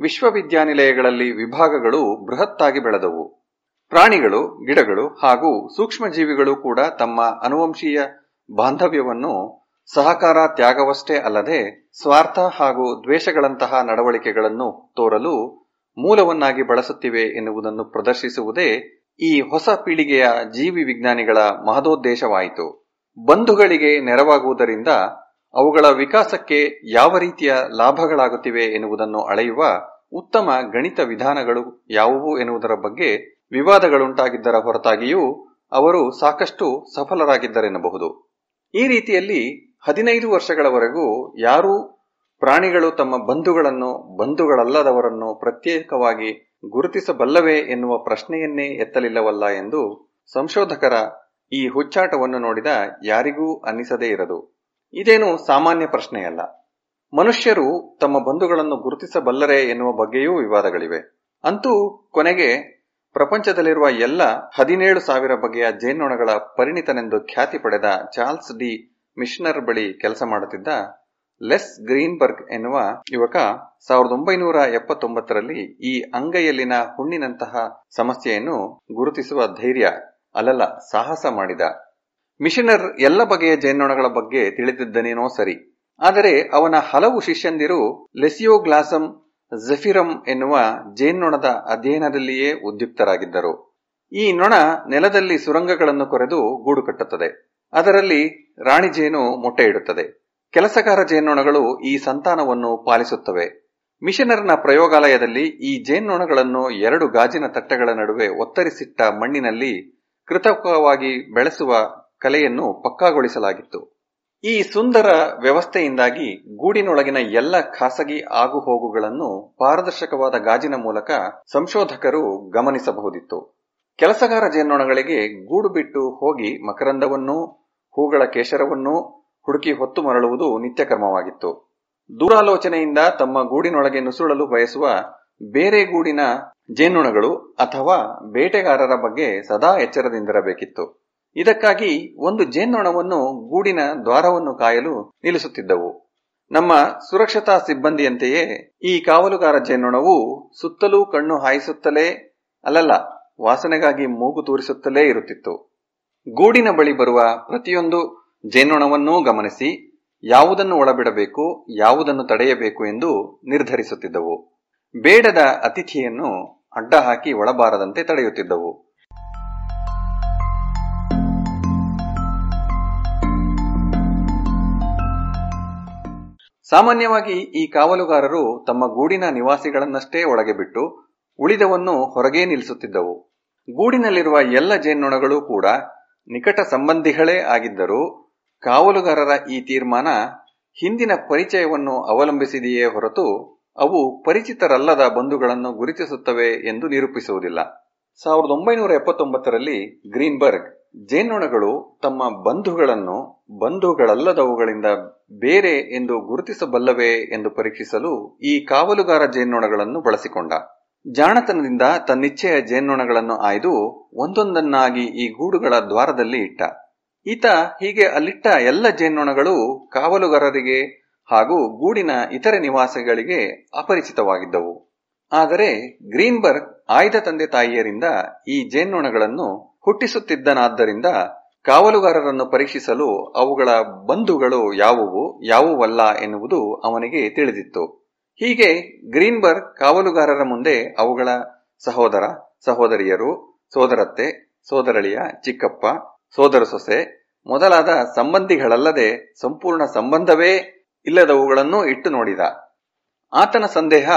ವಿಶ್ವವಿದ್ಯಾನಿಲಯಗಳಲ್ಲಿ ವಿಭಾಗಗಳು ಬೃಹತ್ತಾಗಿ ಬೆಳೆದವು. ಪ್ರಾಣಿಗಳು, ಗಿಡಗಳು ಹಾಗೂ ಸೂಕ್ಷ್ಮಜೀವಿಗಳು ಕೂಡ ತಮ್ಮ ಅನುವಂಶೀಯ ಬಾಂಧವ್ಯವನ್ನು ಸಹಕಾರ ತ್ಯಾಗವಷ್ಟೇ ಅಲ್ಲದೆ ಸ್ವಾರ್ಥ ಹಾಗೂ ದ್ವೇಷಗಳಂತಹ ನಡವಳಿಕೆಗಳನ್ನು ತೋರಲು ಮೂಲವನ್ನಾಗಿ ಬಳಸುತ್ತಿವೆ ಎನ್ನುವುದನ್ನು ಪ್ರದರ್ಶಿಸುವುದೇ ಈ ಹೊಸ ಪೀಳಿಗೆಯ ಜೀವಿ ವಿಜ್ಞಾನಿಗಳ ಮಹದೋದ್ದೇಶವಾಯಿತು. ಬಂಧುಗಳಿಗೆ ನೆರವಾಗುವುದರಿಂದ ಅವುಗಳ ವಿಕಾಸಕ್ಕೆ ಯಾವ ರೀತಿಯ ಲಾಭಗಳಾಗುತ್ತಿವೆ ಎನ್ನುವುದನ್ನು ಅಳೆಯುವ ಉತ್ತಮ ಗಣಿತ ವಿಧಾನಗಳು ಯಾವುವು ಎನ್ನುವುದರ ಬಗ್ಗೆ ವಿವಾದಗಳುಂಟಾಗಿದ್ದರ ಹೊರತಾಗಿಯೂ ಅವರು ಸಾಕಷ್ಟು ಸಫಲರಾಗಿದ್ದರೆನ್ನಬಹುದು. ಈ ರೀತಿಯಲ್ಲಿ ಹದಿನೈದು ವರ್ಷಗಳವರೆಗೂ ಯಾರೂ ಪ್ರಾಣಿಗಳು ತಮ್ಮ ಬಂಧುಗಳನ್ನು, ಬಂಧುಗಳಲ್ಲದವರನ್ನು ಪ್ರತ್ಯೇಕವಾಗಿ ಗುರುತಿಸಬಲ್ಲವೇ ಎನ್ನುವ ಪ್ರಶ್ನೆಯನ್ನೇ ಎತ್ತಲಿಲ್ಲವಲ್ಲ ಎಂದು ಸಂಶೋಧಕರ ಈ ಹುಚ್ಚಾಟವನ್ನು ನೋಡಿದ ಯಾರಿಗೂ ಅನ್ನಿಸದೇ ಇರದು. ಇದೇನು ಸಾಮಾನ್ಯ ಪ್ರಶ್ನೆಯಲ್ಲ. ಮನುಷ್ಯರು ತಮ್ಮ ಬಂಧುಗಳನ್ನು ಗುರುತಿಸಬಲ್ಲರೇ ಎನ್ನುವ ಬಗ್ಗೆಯೂ ವಿವಾದಗಳಿವೆ. ಅಂತೂ ಕೊನೆಗೆ ಪ್ರಪಂಚದಲ್ಲಿರುವ ಎಲ್ಲ ಹದಿನೇಳು ಸಾವಿರ ಬಗೆಯ ಜೇನ್ನೊಣಗಳ ಪರಿಣಿತನೆಂದು ಖ್ಯಾತಿ ಪಡೆದ ಚಾರ್ಲ್ಸ್ ಡಿ ಮಿಷನರ್ ಬಳಿ ಕೆಲಸ ಮಾಡುತ್ತಿದ್ದ ಲೆಸ್ ಗ್ರೀನ್ಬರ್ಗ್ ಎನ್ನುವ ಯುವಕ ಸಾವಿರದ ಒಂಬೈನೂರ ಎಪ್ಪತ್ತೊಂಬತ್ತರಲ್ಲಿ ಈ ಅಂಗೈಯಲ್ಲಿನ ಹುಣ್ಣಿನಂತಹ ಸಮಸ್ಯೆಯನ್ನು ಗುರುತಿಸುವ ಧೈರ್ಯ, ಅಲಲ, ಸಾಹಸ ಮಾಡಿದ. ಮಿಷನರ್ ಎಲ್ಲ ಬಗೆಯ ಜೇನ್ನೊಣಗಳ ಬಗ್ಗೆ ತಿಳಿದಿದ್ದನೇನೋ ಸರಿ. ಆದರೆ ಅವನ ಹಲವು ಶಿಷ್ಯಂದಿರು ಲೆಸಿಯೋಗ್ಲಾಸಂ ಜೆಫಿರಂ ಎನ್ನುವ ಜೇನ್ನೊಣದ ಅಧ್ಯಯನದಲ್ಲಿಯೇ ಉದ್ಯುಕ್ತರಾಗಿದ್ದರು. ಈ ನೊಣ ನೆಲದಲ್ಲಿ ಸುರಂಗಗಳನ್ನು ಕೊರೆದು ಗೂಡು ಕಟ್ಟುತ್ತದೆ. ಅದರಲ್ಲಿ ರಾಣಿ ಜೇನು ಮೊಟ್ಟೆ ಇಡುತ್ತದೆ. ಕೆಲಸಗಾರ ಜೇನ್ನೊಣಗಳು ಈ ಸಂತಾನವನ್ನು ಪಾಲಿಸುತ್ತವೆ. ಮಿಷನರ್ನ ಪ್ರಯೋಗಾಲಯದಲ್ಲಿ ಈ ಜೇನ್ನೊಣಗಳನ್ನು ಎರಡು ಗಾಜಿನ ತಟ್ಟೆಗಳ ನಡುವೆ ಒತ್ತರಿಸಿಟ್ಟ ಮಣ್ಣಿನಲ್ಲಿ ಕೃತಕವಾಗಿ ಬೆಳೆಸುವ ಕಲೆಯನ್ನು ಪಕ್ಕಾಗೊಳಿಸಲಾಗಿತ್ತು. ಈ ಸುಂದರ ವ್ಯವಸ್ಥೆಯಿಂದಾಗಿ ಗೂಡಿನೊಳಗಿನ ಎಲ್ಲ ಖಾಸಗಿ ಆಗುಹೋಗುಗಳನ್ನು ಪಾರದರ್ಶಕವಾದ ಗಾಜಿನ ಮೂಲಕ ಸಂಶೋಧಕರು ಗಮನಿಸಬಹುದಿತ್ತು. ಕೆಲಸಗಾರ ಜೇನ್ನೊಣಗಳಿಗೆ ಗೂಡು ಬಿಟ್ಟು ಹೋಗಿ ಮಕರಂದವನ್ನೂ, ಹೂಗಳ ಕೇಶರವನ್ನೂ ಹುಡುಕಿ ಹೊತ್ತು ಮರಳುವುದು ನಿತ್ಯಕ್ರಮವಾಗಿತ್ತು. ದೂರಾಲೋಚನೆಯಿಂದ ತಮ್ಮ ಗೂಡಿನೊಳಗೆ ನುಸುಳಲು ಬಯಸುವ ಬೇರೆ ಗೂಡಿನ ಜೇನುಣಗಳು ಅಥವಾ ಬೇಟೆಗಾರರ ಬಗ್ಗೆ ಸದಾ ಎಚ್ಚರದಿಂದಿರಬೇಕಿತ್ತು. ಇದಕ್ಕಾಗಿ ಒಂದು ಜೇನ್ನೊಣವನ್ನು ಗೂಡಿನ ದ್ವಾರವನ್ನು ಕಾಯಲು ನಿಲ್ಲಿಸುತ್ತಿದ್ದವು. ನಮ್ಮ ಸುರಕ್ಷತಾ ಸಿಬ್ಬಂದಿಯಂತೆಯೇ ಈ ಕಾವಲುಗಾರ ಜೇನ್ನೊಣವು ಸುತ್ತಲೂ ಕಣ್ಣು ಹಾಯಿಸುತ್ತಲೇ ಅಲ್ಲಲ್ಲ, ವಾಸನೆಗಾಗಿ ಮೂಗು ತೂರಿಸುತ್ತಲೇ ಇರುತ್ತಿತ್ತು. ಗೂಡಿನ ಬಳಿ ಬರುವ ಪ್ರತಿಯೊಂದು ಜೇನ್ನೊಣವನ್ನೂ ಗಮನಿಸಿ, ಯಾವುದನ್ನು ಒಳಬಿಡಬೇಕು, ಯಾವುದನ್ನು ತಡೆಯಬೇಕು ಎಂದು ನಿರ್ಧರಿಸುತ್ತಿದ್ದವು. ಬೇಡದ ಅತಿಥಿಯನ್ನು ಅಡ್ಡ ಹಾಕಿ ಒಳಬಾರದಂತೆ ತಡೆಯುತ್ತಿದ್ದವು. ಸಾಮಾನ್ಯವಾಗಿ ಈ ಕಾವಲುಗಾರರು ತಮ್ಮ ಗೂಡಿನ ನಿವಾಸಿಗಳನ್ನಷ್ಟೇ ಒಳಗೆ ಬಿಟ್ಟು ಉಳಿದವನ್ನು ಹೊರಗೇ ನಿಲ್ಲಿಸುತ್ತಿದ್ದವು. ಗೂಡಿನಲ್ಲಿರುವ ಎಲ್ಲ ಜೇನ್ನೊಣಗಳು ಕೂಡ ನಿಕಟ ಸಂಬಂಧಿಗಳೇ ಆಗಿದ್ದರೂ ಕಾವಲುಗಾರರ ಈ ತೀರ್ಮಾನ ಹಿಂದಿನ ಪರಿಚಯವನ್ನು ಅವಲಂಬಿಸಿದೆಯೇ ಹೊರತು ಅವು ಪರಿಚಿತರಲ್ಲದ ಬಂಧುಗಳನ್ನು ಗುರುತಿಸುತ್ತವೆ ಎಂದು ನಿರೂಪಿಸುವುದಿಲ್ಲ. ಸಾವಿರದ ಒಂಬೈನೂರ ಎಪ್ಪತ್ತೊಂಬತ್ತರಲ್ಲಿ ಗ್ರೀನ್ಬರ್ಗ್ ಜೇನ್ನೊಣಗಳು ತಮ್ಮ ಬಂಧುಗಳನ್ನು, ಬಂಧುಗಳಲ್ಲದವುಗಳಿಂದ ಬೇರೆ ಎಂದು ಗುರುತಿಸಬಲ್ಲವೇ ಎಂದು ಪರೀಕ್ಷಿಸಲು ಈ ಕಾವಲುಗಾರ ಜೇನ್ನೊಣಗಳನ್ನು ಬಳಸಿಕೊಂಡ. ಜಾಣತನದಿಂದ ತನ್ನಿಚ್ಛೆಯ ಜೇನ್ನೊಣಗಳನ್ನು ಆಯ್ದು ಒಂದೊಂದನ್ನಾಗಿ ಈ ಗೂಡುಗಳ ದ್ವಾರದಲ್ಲಿ ಇಟ್ಟ. ಈತ ಹೀಗೆ ಅಲ್ಲಿಟ್ಟ ಎಲ್ಲ ಜೇನ್ನೊಣಗಳು ಕಾವಲುಗಾರರಿಗೆ ಹಾಗೂ ಗೂಡಿನ ಇತರೆ ನಿವಾಸಿಗಳಿಗೆ ಅಪರಿಚಿತವಾಗಿದ್ದವು. ಆದರೆ ಗ್ರೀನ್ಬರ್ಗ್ ಆಯ್ದ ತಂದೆ ತಾಯಿಯರಿಂದ ಈ ಜೇನ್ನೊಣಗಳನ್ನು ಹುಟ್ಟಿಸುತ್ತಿದ್ದನಾದ್ದರಿಂದ ಕಾವಲುಗಾರರನ್ನು ಪರೀಕ್ಷಿಸಲು ಅವುಗಳ ಬಂಧುಗಳು ಯಾವುವು, ಯಾವುವಲ್ಲ ಎನ್ನುವುದು ಅವನಿಗೆ ತಿಳಿದಿತ್ತು. ಹೀಗೆ ಗ್ರೀನ್ಬರ್ಗ್ ಕಾವಲುಗಾರರ ಮುಂದೆ ಅವುಗಳ ಸಹೋದರ, ಸಹೋದರಿಯರು, ಸೋದರತ್ತೆ, ಸೋದರಳಿಯ ಚಿಕ್ಕಪ್ಪ, ಸೋದರ ಸೊಸೆ, ಮೊದಲಾದ ಸಂಬಂಧಿಗಳಲ್ಲದೆ ಸಂಪೂರ್ಣ ಸಂಬಂಧವೇ ಇಲ್ಲದವುಗಳನ್ನು ಇಟ್ಟು ನೋಡಿದ. ಆತನ ಸಂದೇಹ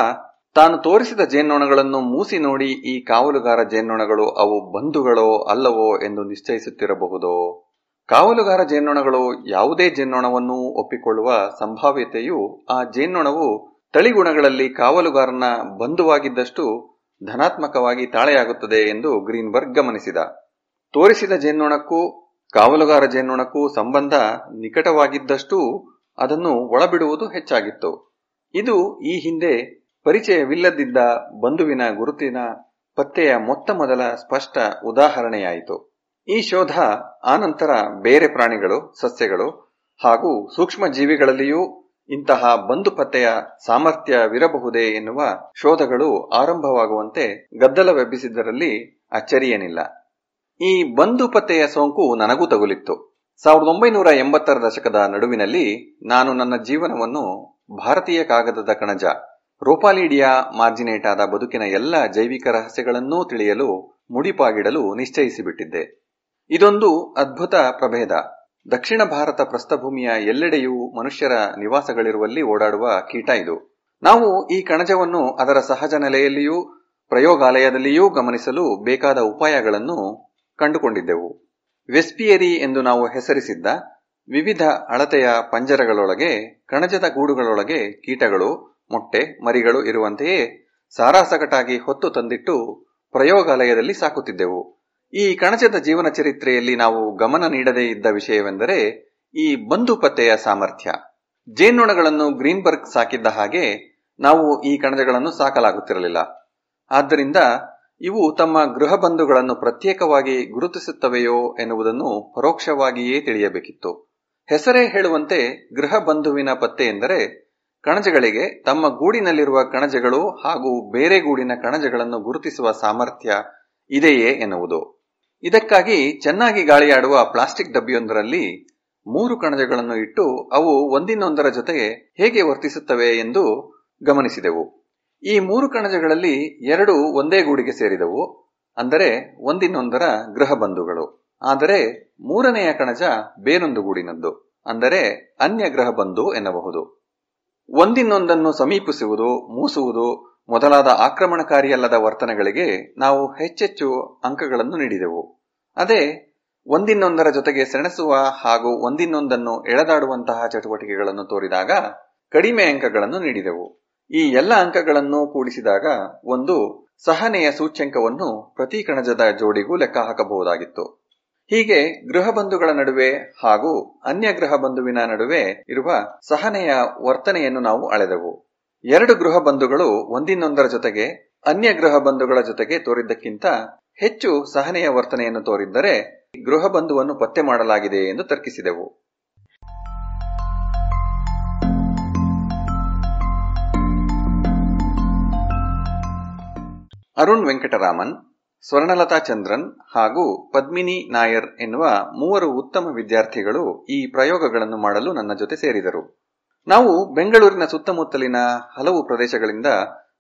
ತಾನು ತೋರಿಸಿದ ಜೇನ್ನೊಣಗಳನ್ನು ಮೂಸಿ ನೋಡಿ ಈ ಕಾವಲುಗಾರ ಜೇನ್ನೊಣಗಳು ಅವು ಬಂಧುಗಳೋ ಅಲ್ಲವೋ ಎಂದು ನಿಶ್ಚಯಿಸುತ್ತಿರಬಹುದೋ? ಕಾವಲುಗಾರ ಜೇನ್ನೊಣಗಳು ಯಾವುದೇ ಜೇನ್ನೊಣವನ್ನು ಒಪ್ಪಿಕೊಳ್ಳುವ ಸಂಭಾವ್ಯತೆಯು ಆ ಜೇನ್ನೊಣವು ತಳಿಗುಣಗಳಲ್ಲಿ ಕಾವಲುಗಾರನ ಬಂಧುವಾಗಿದ್ದಷ್ಟು ಧನಾತ್ಮಕವಾಗಿ ತಾಳೆಯಾಗುತ್ತದೆ ಎಂದು ಗ್ರೀನ್ಬರ್ಗ್ ಗಮನಿಸಿದ. ತೋರಿಸಿದ ಜೇನ್ನೊಣಕ್ಕೂ ಕಾವಲುಗಾರ ಜೇನ್ನೊಣಕ್ಕೂ ಸಂಬಂಧ ನಿಕಟವಾಗಿದ್ದಷ್ಟೂ ಅದನ್ನು ಒಳಬಿಡುವುದು ಹೆಚ್ಚಾಗಿತ್ತು. ಇದು ಈ ಹಿಂದೆ ಪರಿಚಯವಿಲ್ಲದಿದ್ದ ಬಂಧುವಿನ ಗುರುತಿನ ಪತ್ತೆಯ ಮೊತ್ತ ಮೊದಲ ಸ್ಪಷ್ಟ ಉದಾಹರಣೆಯಾಯಿತು. ಈ ಶೋಧ ಆನಂತರ ಬೇರೆ ಪ್ರಾಣಿಗಳು, ಸಸ್ಯಗಳು ಹಾಗೂ ಸೂಕ್ಷ್ಮ ಜೀವಿಗಳಲ್ಲಿಯೂ ಇಂತಹ ಬಂಧು ಪತ್ತೆಯ ಸಾಮರ್ಥ್ಯವಿರಬಹುದೇ ಎನ್ನುವ ಶೋಧಗಳು ಆರಂಭವಾಗುವಂತೆ ಗದ್ದಲವೆಬ್ಬಿಸಿದ್ದರಲ್ಲಿ ಅಚ್ಚರಿಯೇನಿಲ್ಲ. ಈ ಬಂಧು ಪತ್ತೆಯ ಸೋಂಕು ನನಗೂ ತಗುಲಿತ್ತು. ಸಾವಿರದ ಒಂಬೈನೂರ ಎಂಬತ್ತರ ದಶಕದ ನಡುವಿನಲ್ಲಿ ನಾನು ನನ್ನ ಜೀವನವನ್ನು ಭಾರತೀಯ ಕಾಗದದ ಕಣಜ ರೋಪಾಲಿಡಿಯಾ ಮಾರ್ಜಿನೇಟಾದ ಬದುಕಿನ ಎಲ್ಲ ಜೈವಿಕ ರಹಸ್ಯಗಳನ್ನೂ ತಿಳಿಯಲು ಮುಡಿಪಾಗಿಡಲು ನಿಶ್ಚಯಿಸಿಬಿಟ್ಟಿದ್ದೆ. ಇದೊಂದು ಅದ್ಭುತ ಪ್ರಭೇದ. ದಕ್ಷಿಣ ಭಾರತ ಪ್ರಸ್ಥಭೂಮಿಯ ಎಲ್ಲೆಡೆಯೂ ಮನುಷ್ಯರ ನಿವಾಸಗಳಿರುವಲ್ಲಿ ಓಡಾಡುವ ಕೀಟ ಇದು. ನಾವು ಈ ಕಣಜವನ್ನು ಅದರ ಸಹಜ ನೆಲೆಯಲ್ಲಿಯೂ ಪ್ರಯೋಗಾಲಯದಲ್ಲಿಯೂ ಗಮನಿಸಲು ಬೇಕಾದ ಉಪಾಯಗಳನ್ನು ಕಂಡುಕೊಂಡಿದ್ದೆವು. ವೆಸ್ಪಿಯರಿ ಎಂದು ನಾವು ಹೆಸರಿಸಿದ್ದ ವಿವಿಧ ಅಳತೆಯ ಪಂಜರಗಳೊಳಗೆ, ಕಣಜದ ಗೂಡುಗಳೊಳಗೆ ಕೀಟಗಳು ಮೊಟ್ಟೆ, ಮರಿಗಳು ಇರುವಂತೆಯೇ ಸಾರಾಸಗಟಾಗಿ ಹೊತ್ತು ತಂದಿಟ್ಟು ಪ್ರಯೋಗಾಲಯದಲ್ಲಿ ಸಾಕುತ್ತಿದ್ದೆವು. ಈ ಕಣಜದ ಜೀವನ ಚರಿತ್ರೆಯಲ್ಲಿ ನಾವು ಗಮನ ನೀಡದೇ ಇದ್ದ ವಿಷಯವೆಂದರೆ ಈ ಬಂಧು ಪತ್ತೆಯ ಸಾಮರ್ಥ್ಯ. ಜೇನುಣಗಳನ್ನು ಗ್ರೀನ್ಬರ್ಗ್ ಸಾಕಿದ್ದ ಹಾಗೆ ನಾವು ಈ ಕಣಜಗಳನ್ನು ಸಾಕಲಾಗುತ್ತಿರಲಿಲ್ಲ. ಆದ್ದರಿಂದ ಇವು ತಮ್ಮ ಗೃಹ ಬಂಧುಗಳನ್ನು ಪ್ರತ್ಯೇಕವಾಗಿ ಗುರುತಿಸುತ್ತವೆಯೋ ಎನ್ನುವುದನ್ನು ಪರೋಕ್ಷವಾಗಿಯೇ ತಿಳಿಯಬೇಕಿತ್ತು. ಹೆಸರೇ ಹೇಳುವಂತೆ ಗೃಹ ಬಂಧುವಿನ ಪತ್ತೆ ಎಂದರೆ ಕಣಜಗಳಿಗೆ ತಮ್ಮ ಗೂಡಿನಲ್ಲಿರುವ ಕಣಜಗಳು ಹಾಗೂ ಬೇರೆ ಗೂಡಿನ ಕಣಜಗಳನ್ನು ಗುರುತಿಸುವ ಸಾಮರ್ಥ್ಯ ಇದೆಯೇ ಎನ್ನುವುದು. ಇದಕ್ಕಾಗಿ ಚೆನ್ನಾಗಿ ಗಾಳಿಯಾಡುವ ಪ್ಲಾಸ್ಟಿಕ್ ಡಬ್ಬಿಯೊಂದರಲ್ಲಿ ಮೂರು ಕಣಜಗಳನ್ನು ಇಟ್ಟು ಅವು ಒಂದಿನೊಂದರ ಜೊತೆಗೆ ಹೇಗೆ ವರ್ತಿಸುತ್ತವೆ ಎಂದು ಗಮನಿಸಿದೆವು. ಈ ಮೂರು ಕಣಜಗಳಲ್ಲಿ ಎರಡು ಒಂದೇ ಗೂಡಿಗೆ ಸೇರಿದವು, ಅಂದರೆ ಒಂದಿನೊಂದರ ಗೃಹ ಬಂಧುಗಳು. ಆದರೆ ಮೂರನೆಯ ಕಣಜ ಬೇರೊಂದು ಗೂಡಿನದ್ದು, ಅಂದರೆ ಅನ್ಯ ಗ್ರಹ ಬಂಧು ಎನ್ನಬಹುದು. ಒಂದಿನ್ನೊಂದನ್ನು ಸಮೀಪಿಸುವುದು, ಮೂಸುವುದು ಮೊದಲಾದ ಆಕ್ರಮಣಕಾರಿಯಲ್ಲದ ವರ್ತನೆಗಳಿಗೆ ನಾವು ಹೆಚ್ಚೆಚ್ಚು ಅಂಕಗಳನ್ನು ನೀಡಿದೆವು. ಅದೇ ಒಂದಿನ್ನೊಂದರ ಜೊತೆಗೆ ಸೆಣಸುವ ಹಾಗೂ ಒಂದಿನ್ನೊಂದನ್ನು ಎಳೆದಾಡುವಂತಹ ಚಟುವಟಿಕೆಗಳನ್ನು ತೋರಿದಾಗ ಕಡಿಮೆ ಅಂಕಗಳನ್ನು ನೀಡಿದೆವು. ಈ ಎಲ್ಲ ಅಂಕಗಳನ್ನು ಕೂಡಿಸಿದಾಗ ಒಂದು ಸಹನೆಯ ಸೂಚ್ಯಂಕವನ್ನು ಪ್ರತಿ ಕಣಜದ ಜೋಡಿಗೂ ಲೆಕ್ಕ ಹಾಕಬಹುದಾಗಿತ್ತು. ಹೀಗೆ ಗೃಹ ಬಂಧುಗಳ ನಡುವೆ ಹಾಗೂ ಅನ್ಯ ಗೃಹ ಬಂಧುವಿನ ನಡುವೆ ಇರುವ ಸಹನೆಯ ವರ್ತನೆಯನ್ನು ನಾವು ಅಳೆದೆವು. ಎರಡು ಗೃಹ ಬಂಧುಗಳು ಒಂದಿನೊಂದರ ಜೊತೆಗೆ, ಅನ್ಯ ಗೃಹ ಬಂಧುಗಳ ಜೊತೆಗೆ ತೋರಿದ್ದಕ್ಕಿಂತ ಹೆಚ್ಚು ಸಹನೆಯ ವರ್ತನೆಯನ್ನು ತೋರಿದ್ದರೆ ಗೃಹ ಬಂಧುವನ್ನು ಪತ್ತೆ ಮಾಡಲಾಗಿದೆ ಎಂದು ತರ್ಕಿಸಿದೆವು. ಅರುಣ್ ವೆಂಕಟರಾಮನ್ ಸ್ವರ್ಣಲತಾ ಚಂದ್ರನ್ ಹಾಗೂ ಪದ್ಮಿನಿ ನಾಯರ್ ಎನ್ನುವ ಮೂವರು ಉತ್ತಮ ವಿದ್ಯಾರ್ಥಿಗಳು ಈ ಪ್ರಯೋಗಗಳನ್ನು ಮಾಡಲು ನನ್ನ ಜೊತೆ ಸೇರಿದರು. ನಾವು ಬೆಂಗಳೂರಿನ ಸುತ್ತಮುತ್ತಲಿನ ಹಲವು ಪ್ರದೇಶಗಳಿಂದ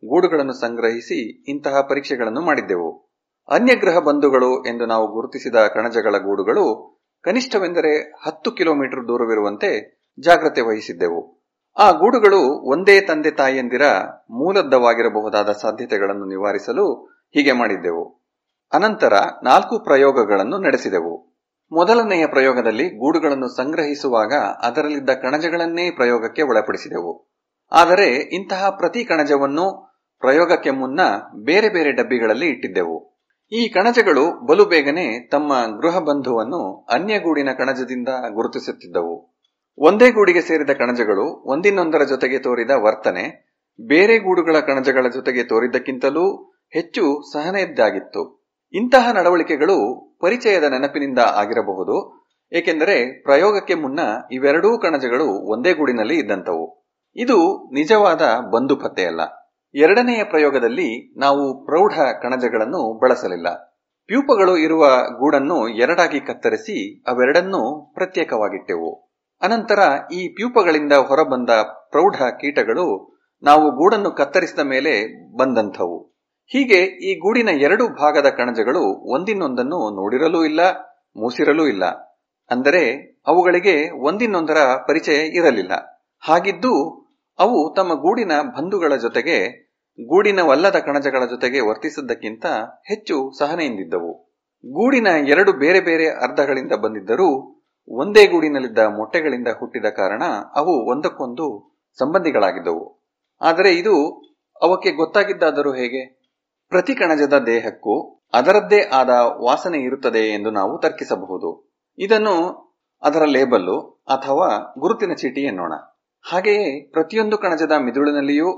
ಗೂಡುಗಳನ್ನು ಸಂಗ್ರಹಿಸಿ ಇಂತಹ ಪರೀಕ್ಷೆಗಳನ್ನು ಮಾಡಿದ್ದೆವು. ಅನ್ಯಗ್ರಹ ಬಂಧುಗಳು ಎಂದು ನಾವು ಗುರುತಿಸಿದ ಕಣಜಗಳ ಗೂಡುಗಳು ಕನಿಷ್ಠವೆಂದರೆ ಹತ್ತು ಕಿಲೋಮೀಟರ್ ದೂರವಿರುವಂತೆ ಜಾಗ್ರತೆ ವಹಿಸಿದ್ದೆವು. ಆ ಗೂಡುಗಳು ಒಂದೇ ತಂದೆ ತಾಯಿಯಂದಿರ ಮೂಲದ್ದವಾಗಿರಬಹುದಾದ ಸಾಧ್ಯತೆಗಳನ್ನು ನಿವಾರಿಸಲು ಹೀಗೆ ಮಾಡಿದ್ದೆವು. ಅನಂತರ ನಾಲ್ಕು ಪ್ರಯೋಗಗಳನ್ನು ನಡೆಸಿದೆವು. ಮೊದಲನೆಯ ಪ್ರಯೋಗದಲ್ಲಿ ಗೂಡುಗಳನ್ನು ಸಂಗ್ರಹಿಸುವಾಗ ಅದರಲ್ಲಿದ್ದ ಕಣಜಗಳನ್ನೇ ಪ್ರಯೋಗಕ್ಕೆ ಒಳಪಡಿಸಿದೆವು. ಆದರೆ ಇಂತಹ ಪ್ರತಿ ಕಣಜವನ್ನು ಪ್ರಯೋಗಕ್ಕೆ ಮುನ್ನ ಬೇರೆ ಬೇರೆ ಡಬ್ಬಿಗಳಲ್ಲಿ ಇಟ್ಟಿದ್ದೆವು. ಈ ಕಣಜಗಳು ಬಲು ಬೇಗನೆ ತಮ್ಮ ಗೃಹ ಬಂಧುವನ್ನು ಅನ್ಯ ಗೂಡಿನ ಕಣಜದಿಂದ ಗುರುತಿಸುತ್ತಿದ್ದವು. ಒಂದೇ ಗೂಡಿಗೆ ಸೇರಿದ ಕಣಜಗಳು ಒಂದಿನೊಂದರ ಜೊತೆಗೆ ತೋರಿದ ವರ್ತನೆ, ಬೇರೆ ಗೂಡುಗಳ ಕಣಜಗಳ ಜೊತೆಗೆ ತೋರಿದ್ದಕ್ಕಿಂತಲೂ ಹೆಚ್ಚು ಸಹನೆಯದ್ದಾಗಿತ್ತು. ಇಂತಹ ನಡವಳಿಕೆಗಳು ಪರಿಚಯದ ನೆನಪಿನಿಂದ ಆಗಿರಬಹುದು, ಏಕೆಂದರೆ ಪ್ರಯೋಗಕ್ಕೆ ಮುನ್ನ ಇವೆರಡೂ ಕಣಜಗಳು ಒಂದೇ ಗೂಡಿನಲ್ಲಿ ಇದ್ದಂತವು ಇದು ನಿಜವಾದ ಬಂದು ಪತ್ತೆಯಲ್ಲ. ಎರಡನೆಯ ಪ್ರಯೋಗದಲ್ಲಿ ನಾವು ಪ್ರೌಢ ಕಣಜಗಳನ್ನು ಬಳಸಲಿಲ್ಲ. ಪ್ಯೂಪಗಳು ಇರುವ ಗೂಡನ್ನು ಎರಡಾಗಿ ಕತ್ತರಿಸಿ ಅವೆರಡನ್ನೂ ಪ್ರತ್ಯೇಕವಾಗಿಟ್ಟೆವು. ಅನಂತರ ಈ ಪ್ಯೂಪಗಳಿಂದ ಹೊರಬಂದ ಪ್ರೌಢ ಕೀಟಗಳು ನಾವು ಗೂಡನ್ನು ಕತ್ತರಿಸಿದ ಮೇಲೆ ಬಂದಂಥವು. ಹೀಗೆ ಈ ಗೂಡಿನ ಎರಡು ಭಾಗದ ಕಣಜಗಳು ಒಂದಿನ್ನೊಂದನ್ನು ನೋಡಿರಲೂ ಇಲ್ಲ, ಮೂಸಿರಲೂ ಇಲ್ಲ. ಅಂದರೆ ಅವುಗಳಿಗೆ ಒಂದಿನ್ನೊಂದರ ಪರಿಚಯ ಇರಲಿಲ್ಲ. ಹಾಗಿದ್ದು ಅವು ತಮ್ಮ ಗೂಡಿನ ಬಂಧುಗಳ ಜೊತೆಗೆ, ಗೂಡಿನವಲ್ಲದ ಕಣಜಗಳ ಜೊತೆಗೆ ವರ್ತಿಸಿದ್ದಕ್ಕಿಂತ ಹೆಚ್ಚು ಸಹನೆಯಿಂದಿದ್ದವು. ಗೂಡಿನ ಎರಡು ಬೇರೆ ಬೇರೆ ಅರ್ಧಗಳಿಂದ ಬಂದಿದ್ದರೂ, ಒಂದೇ ಗೂಡಿನಲ್ಲಿದ್ದ ಮೊಟ್ಟೆಗಳಿಂದ ಹುಟ್ಟಿದ ಕಾರಣ ಅವು ಒಂದಕ್ಕೊಂದು ಸಂಬಂಧಿಗಳಾಗಿದ್ದವು. ಆದರೆ ಇದು ಅವಕ್ಕೆ ಗೊತ್ತಾಗಿದ್ದಾದರೂ ಹೇಗೆ? ಪ್ರತಿ ಕಣಜದ ದೇಹಕ್ಕೂ ಅದರದ್ದೇ ಆದ ವಾಸನೆ ಇರುತ್ತದೆ ಎಂದು ನಾವು ತರ್ಕಿಸಬಹುದು. ಇದನ್ನು ಅದರ ಲೇಬಲ್ಲು ಅಥವಾ ಗುರುತಿನ ಚೀಟಿ ಎನ್ನೋಣ. ಹಾಗೆಯೇ ಪ್ರತಿಯೊಂದು ಕಣಜದ ಮಿದುಳಿನಲ್ಲಿಯೂ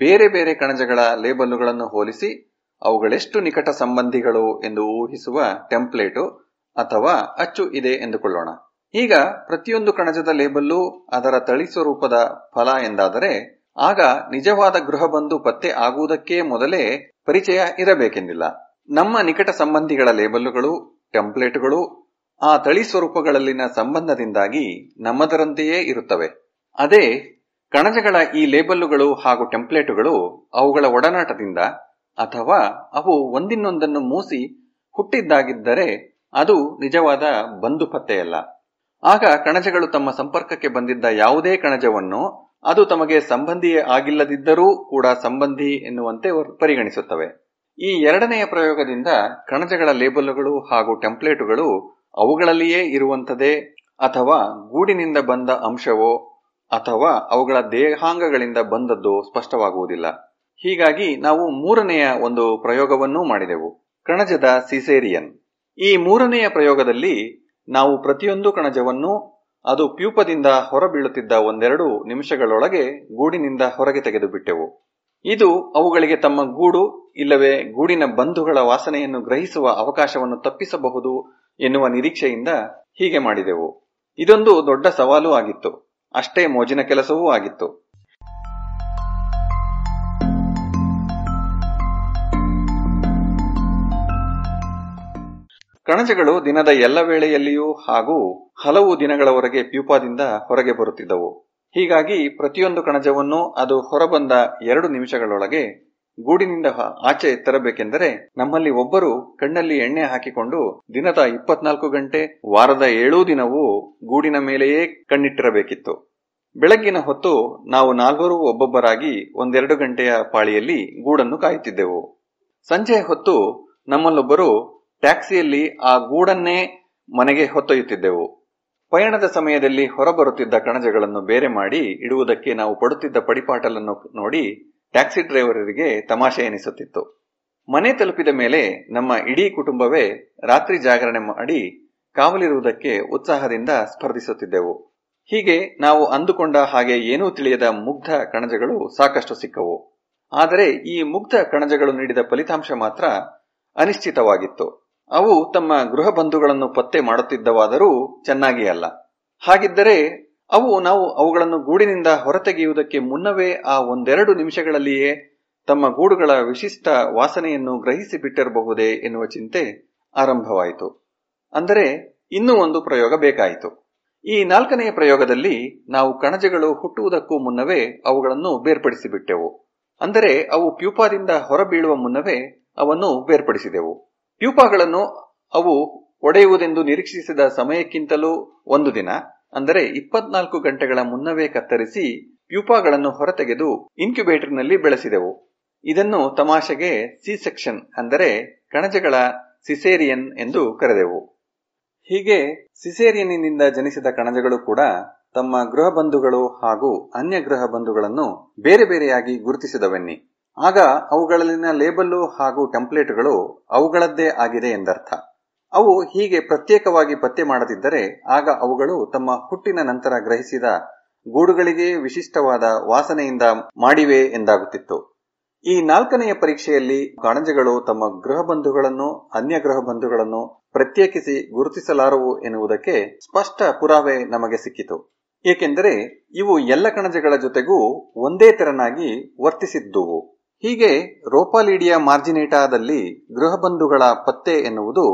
ಬೇರೆ ಬೇರೆ ಕಣಜಗಳ ಲೇಬಲ್ಲುಗಳನ್ನು ಹೋಲಿಸಿ ಅವುಗಳೆಷ್ಟು ನಿಕಟ ಸಂಬಂಧಿಗಳು ಎಂದು ಊಹಿಸುವ ಟೆಂಪ್ಲೇಟು ಅಥವಾ ಅಚ್ಚು ಇದೆ ಎಂದುಕೊಳ್ಳೋಣ. ಈಗ ಪ್ರತಿಯೊಂದು ಕಣಜದ ಲೇಬಲ್ಲು ಅದರ ತಳಿ ಸ್ವರೂಪದ ಫಲ ಎಂದಾದರೆ ಆಗ ನಿಜವಾದ ಗೃಹಬಂಧು ಪತ್ತೆ ಆಗುವುದಕ್ಕೆ ಮೊದಲೇ ಪರಿಚಯ ಇರಬೇಕೆಂದಿಲ್ಲ ನಮ್ಮ ನಿಕಟ ಸಂಬಂಧಿಗಳ ಲೇಬಲ್ಲುಗಳು ಟೆಂಪ್ಲೇಟ್ಗಳು, ಆ ತಳಿ ಸ್ವರೂಪಗಳಲ್ಲಿನ ಸಂಬಂಧದಿಂದಾಗಿ ನಮ್ಮದರಂತೆಯೇ ಇರುತ್ತವೆ. ಅದೇ, ಕಣಜಗಳ ಈ ಲೇಬಲ್ಲುಗಳು ಹಾಗೂ ಟೆಂಪ್ಲೇಟುಗಳು ಅವುಗಳ ಒಡನಾಟದಿಂದ ಅಥವಾ ಅವು ಒಂದಿನ್ನೊಂದನ್ನು ಮೂಸಿ ಹುಟ್ಟಿದ್ದಾಗಿದ್ದರೆ ಅದು ನಿಜವಾದ ಬಂಧು ಪತ್ತೆಯಲ್ಲ ಆಗ ಕಣಜಗಳು ತಮ್ಮ ಸಂಪರ್ಕಕ್ಕೆ ಬಂದಿದ್ದ ಯಾವುದೇ ಕಣಜವನ್ನು ಅದು ತಮಗೆ ಸಂಬಂಧಿಯೇ ಆಗಿಲ್ಲದಿದ್ದರೂ ಕೂಡ ಸಂಬಂಧಿ ಎನ್ನುವಂತೆ ಪರಿಗಣಿಸುತ್ತವೆ. ಈ ಎರಡನೆಯ ಪ್ರಯೋಗದಿಂದ ಕಣಜಗಳ ಲೇಬಲ್ಗಳು ಹಾಗೂ ಟೆಂಪ್ಲೇಟುಗಳು ಅವುಗಳಲ್ಲಿಯೇ ಇರುವಂತದೇ ಅಥವಾ ಗೂಡಿನಿಂದ ಬಂದ ಅಂಶವೋ ಅಥವಾ ಅವುಗಳ ದೇಹಾಂಗಗಳಿಂದ ಬಂದದ್ದು ಸ್ಪಷ್ಟವಾಗುವುದಿಲ್ಲ. ಹೀಗಾಗಿ ನಾವು ಮೂರನೆಯ ಒಂದು ಪ್ರಯೋಗವನ್ನೂ ಮಾಡಿದೆವು ಕಣಜದ ಸಿಸೇರಿಯನ್. ಈ ಮೂರನೆಯ ಪ್ರಯೋಗದಲ್ಲಿ ನಾವು ಪ್ರತಿಯೊಂದು ಕಣಜವನ್ನು ಅದು ಪ್ಯೂಪದಿಂದ ಹೊರಬೀಳುತ್ತಿದ್ದ ಒಂದೆರಡು ನಿಮಿಷಗಳೊಳಗೆ ಗೂಡಿನಿಂದ ಹೊರಗೆ ತೆಗೆದು ಬಿಟ್ಟೆವು ಇದು ಅವುಗಳಿಗೆ ತಮ್ಮ ಗೂಡು, ಇಲ್ಲವೇ ಗೂಡಿನ ಬಂಧುಗಳ ವಾಸನೆಯನ್ನು ಗ್ರಹಿಸುವ ಅವಕಾಶವನ್ನು ತಪ್ಪಿಸಬಹುದು ಎನ್ನುವ ನಿರೀಕ್ಷೆಯಿಂದ ಹೀಗೆ ಮಾಡಿದೆವು. ಇದೊಂದು ದೊಡ್ಡ ಸವಾಲು ಆಗಿತ್ತು. ಅಷ್ಟೇ ಮೋಜಿನ ಕೆಲಸವೂ ಆಗಿತ್ತು. ಕಣಜಗಳು ದಿನದ ಎಲ್ಲ ವೇಳೆಯಲ್ಲಿಯೂ ಹಾಗೂ ಹಲವು ದಿನಗಳವರೆಗೆ ಪ್ಯೂಪಾದಿಂದ ಹೊರಗೆ ಬರುತ್ತಿದ್ದವು. ಹೀಗಾಗಿ ಪ್ರತಿಯೊಂದು ಕಣಜವನ್ನು ಅದು ಹೊರಬಂದ ಎರಡು ನಿಮಿಷಗಳೊಳಗೆ ಗೂಡಿನಿಂದ ಆಚೆ ತರಬೇಕೆಂದರೆ ನಮ್ಮಲ್ಲಿ ಒಬ್ಬರು ಕಣ್ಣಲ್ಲಿ ಎಣ್ಣೆ ಹಾಕಿಕೊಂಡು ದಿನದ ಇಪ್ಪತ್ನಾಲ್ಕು ಗಂಟೆ, ವಾರದ ಏಳೂ ದಿನವೂ ಗೂಡಿನ ಮೇಲೆಯೇ ಕಣ್ಣಿಟ್ಟಿರಬೇಕಿತ್ತು. ಬೆಳಗ್ಗಿನ ಹೊತ್ತು ನಾವು ನಾಲ್ವರು ಒಬ್ಬೊಬ್ಬರಾಗಿ ಒಂದೆರಡು ಗಂಟೆಯ ಪಾಳಿಯಲ್ಲಿ ಗೂಡನ್ನು ಕಾಯುತ್ತಿದ್ದೆವು. ಸಂಜೆಯ ಹೊತ್ತು ನಮ್ಮಲ್ಲೊಬ್ಬರು ಟ್ಯಾಕ್ಸಿಯಲ್ಲಿ ಆ ಗೂಡನ್ನೇ ಮನೆಗೆ ಹೊತ್ತೊಯ್ಯುತ್ತಿದ್ದೆವು. ಪಯಣದ ಸಮಯದಲ್ಲಿ ಹೊರಬರುತ್ತಿದ್ದ ಕಣಜಗಳನ್ನು ಬೇರೆ ಮಾಡಿ ಇಡುವುದಕ್ಕೆ ನಾವು ಪಡುತ್ತಿದ್ದ ಪಡಿಪಾಟಲನ್ನು ನೋಡಿ ಟ್ಯಾಕ್ಸಿ ಡ್ರೈವರರಿಗೆ ತಮಾಷೆ ಎನಿಸುತ್ತಿತ್ತು. ಮನೆ ತಲುಪಿದ ಮೇಲೆ ನಮ್ಮ ಇಡೀ ಕುಟುಂಬವೇ ರಾತ್ರಿ ಜಾಗರಣೆ ಮಾಡಿ ಕಾವಲಿರುವುದಕ್ಕೆ ಉತ್ಸಾಹದಿಂದ ಸ್ಪರ್ಧಿಸುತ್ತಿದ್ದೆವು. ಹೀಗೆ ನಾವು ಅಂದುಕೊಂಡ ಹಾಗೆ ಏನೂ ತಿಳಿಯದ ಮುಗ್ಧ ಕಣಜಗಳು ಸಾಕಷ್ಟು ಸಿಕ್ಕವು. ಆದರೆ ಈ ಮುಗ್ಧ ಕಣಜಗಳು ನೀಡಿದ ಫಲಿತಾಂಶ ಮಾತ್ರ ಅನಿಶ್ಚಿತವಾಗಿತ್ತು. ಅವು ತಮ್ಮ ಗೃಹ ಬಂಧುಗಳನ್ನು ಪತ್ತೆ ಮಾಡುತ್ತಿದ್ದವಾದರೂ ಚೆನ್ನಾಗಿ ಅಲ್ಲ. ಹಾಗಿದ್ದರೆ ಅವು ನಾವು ಅವುಗಳನ್ನು ಗೂಡಿನಿಂದ ಹೊರತೆಗೆಯುವುದಕ್ಕೆ ಮುನ್ನವೇ ಆ ಒಂದೆರಡು ನಿಮಿಷಗಳಲ್ಲಿಯೇ ತಮ್ಮ ಗೂಡುಗಳ ವಿಶಿಷ್ಟ ವಾಸನೆಯನ್ನು ಗ್ರಹಿಸಿ ಬಿಟ್ಟಿರಬಹುದೇ ಎನ್ನುವ ಚಿಂತೆ ಆರಂಭವಾಯಿತು. ಅಂದರೆ ಇನ್ನೂ ಒಂದು ಪ್ರಯೋಗ ಬೇಕಾಯಿತು. ಈ ನಾಲ್ಕನೆಯ ಪ್ರಯೋಗದಲ್ಲಿ ನಾವು ಕಣಜಗಳು ಹುಟ್ಟುವುದಕ್ಕೂ ಮುನ್ನವೇ ಅವುಗಳನ್ನು ಬೇರ್ಪಡಿಸಿಬಿಟ್ಟೆವು. ಅಂದರೆ ಅವು ಪ್ಯೂಪಾದಿಂದ ಹೊರಬೀಳುವ ಮುನ್ನವೇ ಅವನ್ನು ಬೇರ್ಪಡಿಸಿದೆವು. ಪ್ಯೂಪಾಗಳನ್ನು ಅವು ಒಡೆಯುವುದೆಂದು ನಿರೀಕ್ಷಿಸಿದ ಸಮಯಕ್ಕಿಂತಲೂ ಒಂದು ದಿನ, ಅಂದರೆ ಇಪ್ಪತ್ನಾಲ್ಕು ಗಂಟೆಗಳ ಮುನ್ನವೇ ಕತ್ತರಿಸಿ ಪ್ಯೂಪಾಗಳನ್ನು ಹೊರತೆಗೆದು ಇನ್ಕ್ಯುಬೇಟರ್ನಲ್ಲಿ ಬೆಳೆಸಿದೆವು. ಇದನ್ನು ತಮಾಷೆಗೆ ಸಿ ಸೆಕ್ಷನ್ ಅಂದರೆ ಕಣಜಗಳ ಸಿಸೇರಿಯನ್ ಎಂದು ಕರೆದೆವು. ಹೀಗೆ ಸಿಸೇರಿಯನ್ನಿಂದ ಜನಿಸಿದ ಕಣಜಗಳು ಕೂಡ ತಮ್ಮ ಗೃಹ ಬಂಧುಗಳು ಹಾಗೂ ಅನ್ಯ ಗೃಹ ಬಂಧುಗಳನ್ನು ಬೇರೆ ಬೇರೆಯಾಗಿ ಗುರುತಿಸಿದವೆನ್ನಿ. ಆಗ ಅವುಗಳಲ್ಲಿನ ಲೇಬಲ್ಲು ಹಾಗೂ ಟೆಂಪ್ಲೇಟ್ಗಳು ಅವುಗಳದ್ದೇ ಆಗಿದೆ ಎಂದರ್ಥ. ಅವು ಹೀಗೆ ಪ್ರತ್ಯೇಕವಾಗಿ ಪತ್ತೆ ಮಾಡದಿದ್ದರೆ ಆಗ ಅವುಗಳು ತಮ್ಮ ಹುಟ್ಟಿನ ನಂತರ ಗ್ರಹಿಸಿದ ಗೂಡುಗಳಿಗೆ ವಿಶಿಷ್ಟವಾದ ವಾಸನೆಯಿಂದ ಮಾಡಿವೆ ಎಂದಾಗುತ್ತಿತ್ತು. ಈ ನಾಲ್ಕನೆಯ ಪರೀಕ್ಷೆಯಲ್ಲಿ ಕಾಣಂಜಗಳು ತಮ್ಮ ಗೃಹ ಬಂಧುಗಳನ್ನು, ಅನ್ಯ ಗೃಹ ಬಂಧುಗಳನ್ನು ಪ್ರತ್ಯೇಕಿಸಿ ಗುರುತಿಸಲಾರವು ಎನ್ನುವುದಕ್ಕೆ ಸ್ಪಷ್ಟ ಪುರಾವೆ ನಮಗೆ ಸಿಕ್ಕಿತು. ಏಕೆಂದರೆ ಇವು ಎಲ್ಲ ಕಣಜಗಳ ಜೊತೆಗೂ ಒಂದೇ ತೆರನಾಗಿ ವರ್ತಿಸಿದ್ದುವು. ಹೀಗೆ ರೋಪಾಲಿಡಿಯಾ ಮಾರ್ಜಿನೇಟಾದಲ್ಲಿ ಗೃಹಬಂಧುಗಳ ಪತ್ತೆ ಎನ್ನುವುದು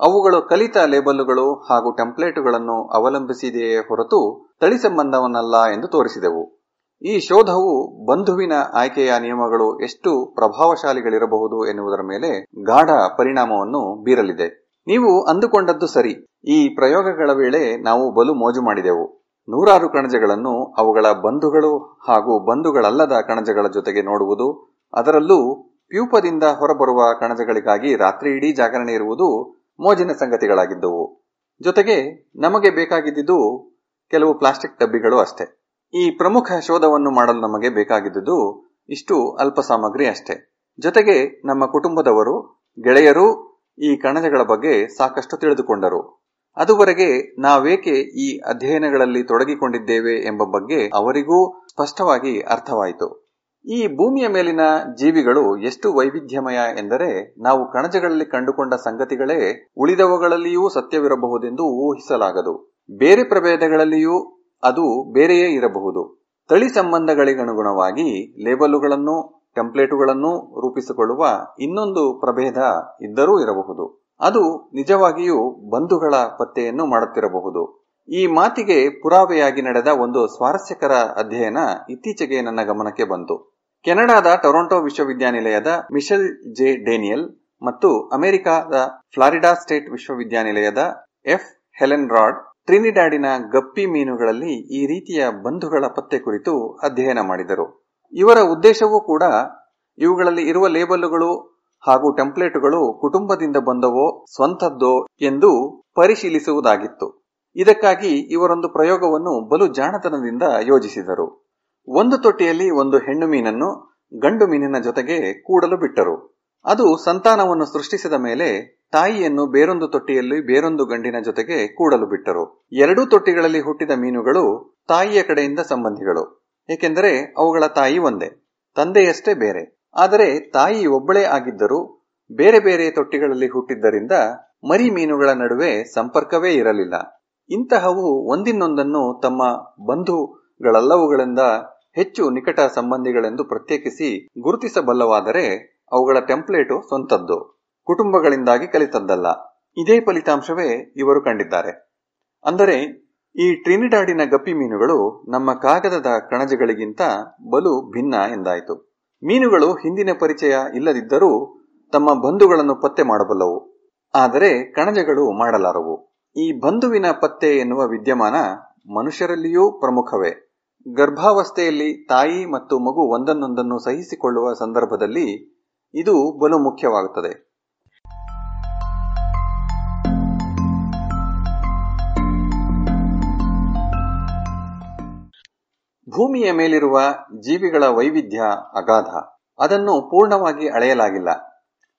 ಅವುಗಳು ಕಲಿತ ಲೇಬಲ್ಲುಗಳು ಹಾಗೂ ಟೆಂಪ್ಲೇಟುಗಳನ್ನು ಅವಲಂಬಿಸಿದೆಯೇ ಹೊರತು ತಳಿ ಸಂಬಂಧವನ್ನಲ್ಲ ಎಂದು ತೋರಿಸಿದೆವು. ಈ ಶೋಧವು ಬಂಧುವಿನ ಆಯ್ಕೆಯ ನಿಯಮಗಳು ಎಷ್ಟು ಪ್ರಭಾವಶಾಲಿಗಳಿರಬಹುದು ಎನ್ನುವುದರ ಮೇಲೆ ಗಾಢ ಪರಿಣಾಮವನ್ನು ಬೀರಲಿದೆ. ನೀವು ಅಂದುಕೊಂಡದ್ದು ಸರಿ. ಈ ಪ್ರಯೋಗಗಳ ವೇಳೆ ನಾವು ಬಲು ಮೋಜು ಮಾಡಿದೆವು. ನೂರಾರು ಕಣಜಗಳನ್ನು ಅವುಗಳ ಬಂಧುಗಳು ಹಾಗೂ ಬಂಧುಗಳಲ್ಲದ ಕಣಜಗಳ ಜೊತೆಗೆ ನೋಡುವುದು ಅದರಲ್ಲೂ ಪ್ಯೂಪದಿಂದ ಹೊರಬರುವ ಕಣಜಗಳಿಗಾಗಿ ರಾತ್ರಿ ಇಡೀ ಜಾಗರಣೆ ಇರುವುದು ಮೋಜಿನ ಸಂಗತಿಗಳಾಗಿದ್ದವು. ಜೊತೆಗೆ ನಮಗೆ ಬೇಕಾಗಿದ್ದುದು ಕೆಲವು ಪ್ಲಾಸ್ಟಿಕ್ ಡಬ್ಬಿಗಳು ಅಷ್ಟೇ. ಈ ಪ್ರಮುಖ ಶೋಧವನ್ನು ಮಾಡಲು ನಮಗೆ ಬೇಕಾಗಿದ್ದುದು ಇಷ್ಟು ಅಲ್ಪ ಸಾಮಗ್ರಿ ಅಷ್ಟೇ. ಜೊತೆಗೆ ನಮ್ಮ ಕುಟುಂಬದವರು, ಗೆಳೆಯರು ಈ ಕಣಜಗಳ ಬಗ್ಗೆ ಸಾಕಷ್ಟು ತಿಳಿದುಕೊಂಡರು. ಅದುವರೆಗೆ ನಾವೇಕೆ ಈ ಅಧ್ಯಯನಗಳಲ್ಲಿ ತೊಡಗಿಕೊಂಡಿದ್ದೇವೆ ಎಂಬ ಬಗ್ಗೆ ಅವರಿಗೂ ಸ್ಪಷ್ಟವಾಗಿ ಅರ್ಥವಾಯಿತು. ಈ ಭೂಮಿಯ ಮೇಲಿನ ಜೀವಿಗಳು ಎಷ್ಟು ವೈವಿಧ್ಯಮಯ ಎಂದರೆ ನಾವು ಕಣಜಗಳಲ್ಲಿ ಕಂಡುಕೊಂಡ ಸಂಗತಿಗಳೇ ಉಳಿದವುಗಳಲ್ಲಿಯೂ ಸತ್ಯವಿರಬಹುದೆಂದು ಊಹಿಸಲಾಗದು. ಬೇರೆ ಪ್ರಭೇದಗಳಲ್ಲಿಯೂ ಅದು ಬೇರೆಯೇ ಇರಬಹುದು. ತಳಿ ಸಂಬಂಧಗಳಿಗನುಗುಣವಾಗಿ ಲೇಬಲುಗಳನ್ನು, ಟೆಂಪ್ಲೇಟುಗಳನ್ನು ರೂಪಿಸಿಕೊಳ್ಳುವ ಇನ್ನೊಂದು ಪ್ರಭೇದ ಇದ್ದರೂ ಇರಬಹುದು. ಅದು ನಿಜವಾಗಿಯೂ ಬಂಧುಗಳ ಪತ್ತೆಯನ್ನು ಮಾಡುತ್ತಿರಬಹುದು. ಈ ಮಾತಿಗೆ ಪುರಾವೆಯಾಗಿ ನಡೆದ ಒಂದು ಸ್ವಾರಸ್ಯಕರ ಅಧ್ಯಯನ ಇತ್ತೀಚೆಗೆ ನನ್ನ ಗಮನಕ್ಕೆ ಬಂತು. ಕೆನಡಾದ ಟೊರೊಂಟೊ ವಿಶ್ವವಿದ್ಯಾನಿಲಯದ ಮಿಶೆಲ್ ಜೆ ಡೇನಿಯಲ್ ಮತ್ತು ಅಮೆರಿಕಾದ ಫ್ಲಾರಿಡಾ ಸ್ಟೇಟ್ ವಿಶ್ವವಿದ್ಯಾನಿಲಯದ ಎಫ್ ಹೆಲೆನ್ ರಾಡ್ ಟ್ರಿನಿಡಾಡಿನ ಗಪ್ಪಿ ಮೀನುಗಳಲ್ಲಿ ಈ ರೀತಿಯ ಬಂಧುಗಳ ಪತ್ತೆ ಕುರಿತು ಅಧ್ಯಯನ ಮಾಡಿದರು. ಇವರ ಉದ್ದೇಶವೂ ಕೂಡ ಇವುಗಳಲ್ಲಿ ಇರುವ ಲೇಬಲ್ಲುಗಳು ಹಾಗೂ ಟೆಂಪ್ಲೇಟುಗಳು ಕುಟುಂಬದಿಂದ ಬಂದವೋ ಸ್ವಂತದ್ದೋ ಎಂದು ಪರಿಶೀಲಿಸುವುದಾಗಿತ್ತು. ಇದಕ್ಕಾಗಿ ಇವರೊಂದು ಪ್ರಯೋಗವನ್ನು ಬಲು ಜಾಣತನದಿಂದ ಯೋಜಿಸಿದರು. ಒಂದು ತೊಟ್ಟಿಯಲ್ಲಿ ಒಂದು ಹೆಣ್ಣು ಮೀನನ್ನು ಗಂಡು ಮೀನಿನ ಜೊತೆಗೆ ಕೂಡಲು ಬಿಟ್ಟರು. ಅದು ಸಂತಾನವನ್ನು ಸೃಷ್ಟಿಸಿದ ಮೇಲೆ ತಾಯಿಯನ್ನು ಬೇರೊಂದು ತೊಟ್ಟಿಯಲ್ಲಿ ಬೇರೊಂದು ಗಂಡಿನ ಜೊತೆಗೆ ಕೂಡಲು ಬಿಟ್ಟರು. ಎರಡೂ ತೊಟ್ಟಿಗಳಲ್ಲಿ ಹುಟ್ಟಿದ ಮೀನುಗಳು ತಾಯಿಯ ಕಡೆಯಿಂದ ಸಂಬಂಧಿಗಳು. ಏಕೆಂದರೆ ಅವುಗಳ ತಾಯಿ ಒಂದೇ, ತಂದೆಯಷ್ಟೇ ಬೇರೆ. ಆದರೆ ತಾಯಿ ಒಬ್ಬಳೇ ಆಗಿದ್ದರೂ ಬೇರೆ ಬೇರೆ ತೊಟ್ಟಿಗಳಲ್ಲಿ ಹುಟ್ಟಿದ್ದರಿಂದ ಮರಿ ಮೀನುಗಳ ನಡುವೆ ಸಂಪರ್ಕವೇ ಇರಲಿಲ್ಲ. ಇಂತಹವು ಒಂದಿನ್ನೊಂದನ್ನು ತಮ್ಮ ಬಂಧುಗಳಲ್ಲವುಗಳಿಂದ ಹೆಚ್ಚು ನಿಕಟ ಸಂಬಂಧಿಗಳೆಂದು ಪ್ರತ್ಯೇಕಿಸಿ ಗುರುತಿಸಬಲ್ಲವಾದರೆ ಅವುಗಳ ಟೆಂಪ್ಲೇಟು ಸ್ವಂತದ್ದು, ಕುಟುಂಬಗಳಿಂದಾಗಿ ಕಲಿತದ್ದಲ್ಲ. ಇದೇ ಫಲಿತಾಂಶವೇ ಇವರು ಕಂಡಿದ್ದಾರೆ. ಅಂದರೆ, ಈ ಟ್ರಿನಿಡಾಡಿನ ಗಪ್ಪಿ ಮೀನುಗಳು ನಮ್ಮ ಕಾಗದದ ಕಣಜಗಳಿಗಿಂತ ಬಲು ಭಿನ್ನ ಎಂದಾಯಿತು. ಮೀನುಗಳು ಹಿಂದಿನ ಪರಿಚಯ ಇಲ್ಲದಿದ್ದರೂ ತಮ್ಮ ಬಂಧುಗಳನ್ನು ಪತ್ತೆ ಮಾಡಬಲ್ಲವು. ಆದರೆ ಕಣಜಗಳು ಮಾಡಲಾರವು. ಈ ಬಂಧುವಿನ ಪತ್ತೆ ಎನ್ನುವ ವಿದ್ಯಮಾನ ಮನುಷ್ಯರಲ್ಲಿಯೂ ಪ್ರಮುಖವೇ. ಗರ್ಭಾವಸ್ಥೆಯಲ್ಲಿ ತಾಯಿ ಮತ್ತು ಮಗು ಒಂದನ್ನೊಂದನ್ನು ಸಹಿಸಿಕೊಳ್ಳುವ ಸಂದರ್ಭದಲ್ಲಿ ಇದು ಬಲು ಮುಖ್ಯವಾಗುತ್ತದೆ. ಭೂಮಿಯ ಮೇಲಿರುವ ಜೀವಿಗಳ ವೈವಿಧ್ಯ ಅಗಾಧ. ಅದನ್ನು ಪೂರ್ಣವಾಗಿ ಅಳೆಯಲಾಗಿಲ್ಲ.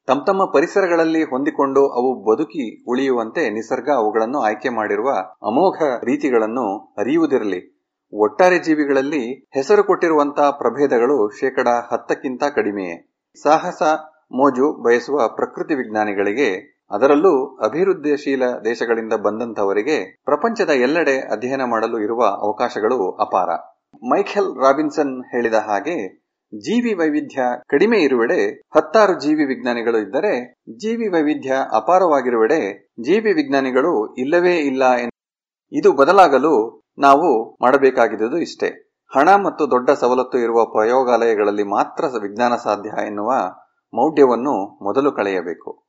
ತಮ್ಮ ಪರಿಸರಗಳಲ್ಲಿ ಹೊಂದಿಕೊಂಡು ಅವು ಬದುಕಿ ಉಳಿಯುವಂತೆ ನಿಸರ್ಗ ಅವುಗಳನ್ನು ಆಯ್ಕೆ ಮಾಡಿರುವ ಅಮೋಘ ರೀತಿಗಳನ್ನು ಅರಿಯುವುದಿರಲಿ. ಒಟ್ಟಾರೆ ಜೀವಿಗಳಲ್ಲಿ ಹೆಸರು ಕೊಟ್ಟಿರುವಂತಹ ಪ್ರಭೇದಗಳು ಶೇಕಡ ಹತ್ತಕ್ಕಿಂತ ಕಡಿಮೆಯೇ ಸಾಹಸ, ಮೋಜು ಬಯಸುವ ಪ್ರಕೃತಿ ವಿಜ್ಞಾನಿಗಳಿಗೆ, ಅದರಲ್ಲೂ ಅಭಿವೃದ್ಧಿಶೀಲ ದೇಶಗಳಿಂದ ಬಂದಂತವರಿಗೆ ಪ್ರಪಂಚದ ಎಲ್ಲೆಡೆ ಅಧ್ಯಯನ ಮಾಡಲು ಇರುವ ಅವಕಾಶಗಳು ಅಪಾರ. ಮೈಖೆಲ್ ರಾಬಿನ್ಸನ್ ಹೇಳಿದ ಹಾಗೆ, ಜೀವಿ ವೈವಿಧ್ಯ ಕಡಿಮೆ ಇರುವೆಡೆ ಹತ್ತಾರು ಜೀವಿ ವಿಜ್ಞಾನಿಗಳು ಇದ್ದರೆ, ಜೀವಿ ವೈವಿಧ್ಯ ಅಪಾರವಾಗಿರುವೆಡೆ ಜೀವಿ ವಿಜ್ಞಾನಿಗಳು ಇಲ್ಲವೇ ಇಲ್ಲ ಇದು ಬದಲಾಗಲು ನಾವು ಮಾಡಬೇಕಾಗಿದ್ದುದು ಇಷ್ಟೇ. ಹಣ ಮತ್ತು ದೊಡ್ಡ ಸವಲತ್ತು ಇರುವ ಪ್ರಯೋಗಾಲಯಗಳಲ್ಲಿ ಮಾತ್ರ ವಿಜ್ಞಾನ ಸಾಧ್ಯ ಎನ್ನುವ ಮೌಢ್ಯವನ್ನು ಮೊದಲು ಕಳೆಯಬೇಕು.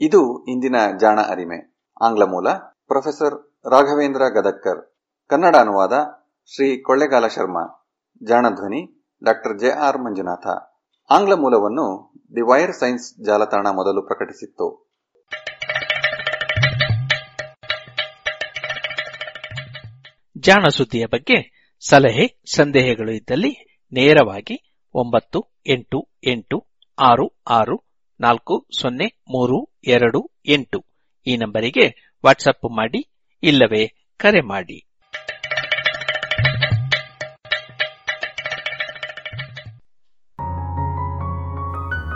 ಇದು ಇಂದಿನ ಜಾಣ ಅರಿಮೆ. ಆಂಗ್ಲ ಮೂಲ. ಪ್ರೊಫೆಸರ್ ರಾಘವೇಂದ್ರ ಗದಕ್ಕರ್ ಕನ್ನಡ ಅನುವಾದ ಶ್ರೀ ಕೊಳ್ಳೆಗಾಲ ಶರ್ಮಾ. ಜಾಣಧ್ವನಿ ಡಾಕ್ಟರ್ ಜೆ ಆರ್ ಮಂಜುನಾಥ. ಆಂಗ್ಲ ಮೂಲವನ್ನು ದಿ ವೈರ್ ಸೈನ್ಸ್ ಜಾಲತಾಣ ಮೊದಲು ಪ್ರಕಟಿಸಿತ್ತು. ಜಾಣ ಸುದ್ದಿಯ ಬಗ್ಗೆ ಸಲಹೆ, ಸಂದೇಹಗಳು ಇದ್ದಲ್ಲಿ ನೇರವಾಗಿ ಒಂಬತ್ತು, ಎಂಟು ಎಂಟು, ಆರು ಆರು, ನಾಲ್ಕು, ಸೊನ್ನೆ, ಮೂರು, ಎರಡು, ಎಂಟು ಈ ನಂಬರಿಗೆ ವಾಟ್ಸಪ್ ಮಾಡಿ ಇಲ್ಲವೇ ಕರೆ ಮಾಡಿ.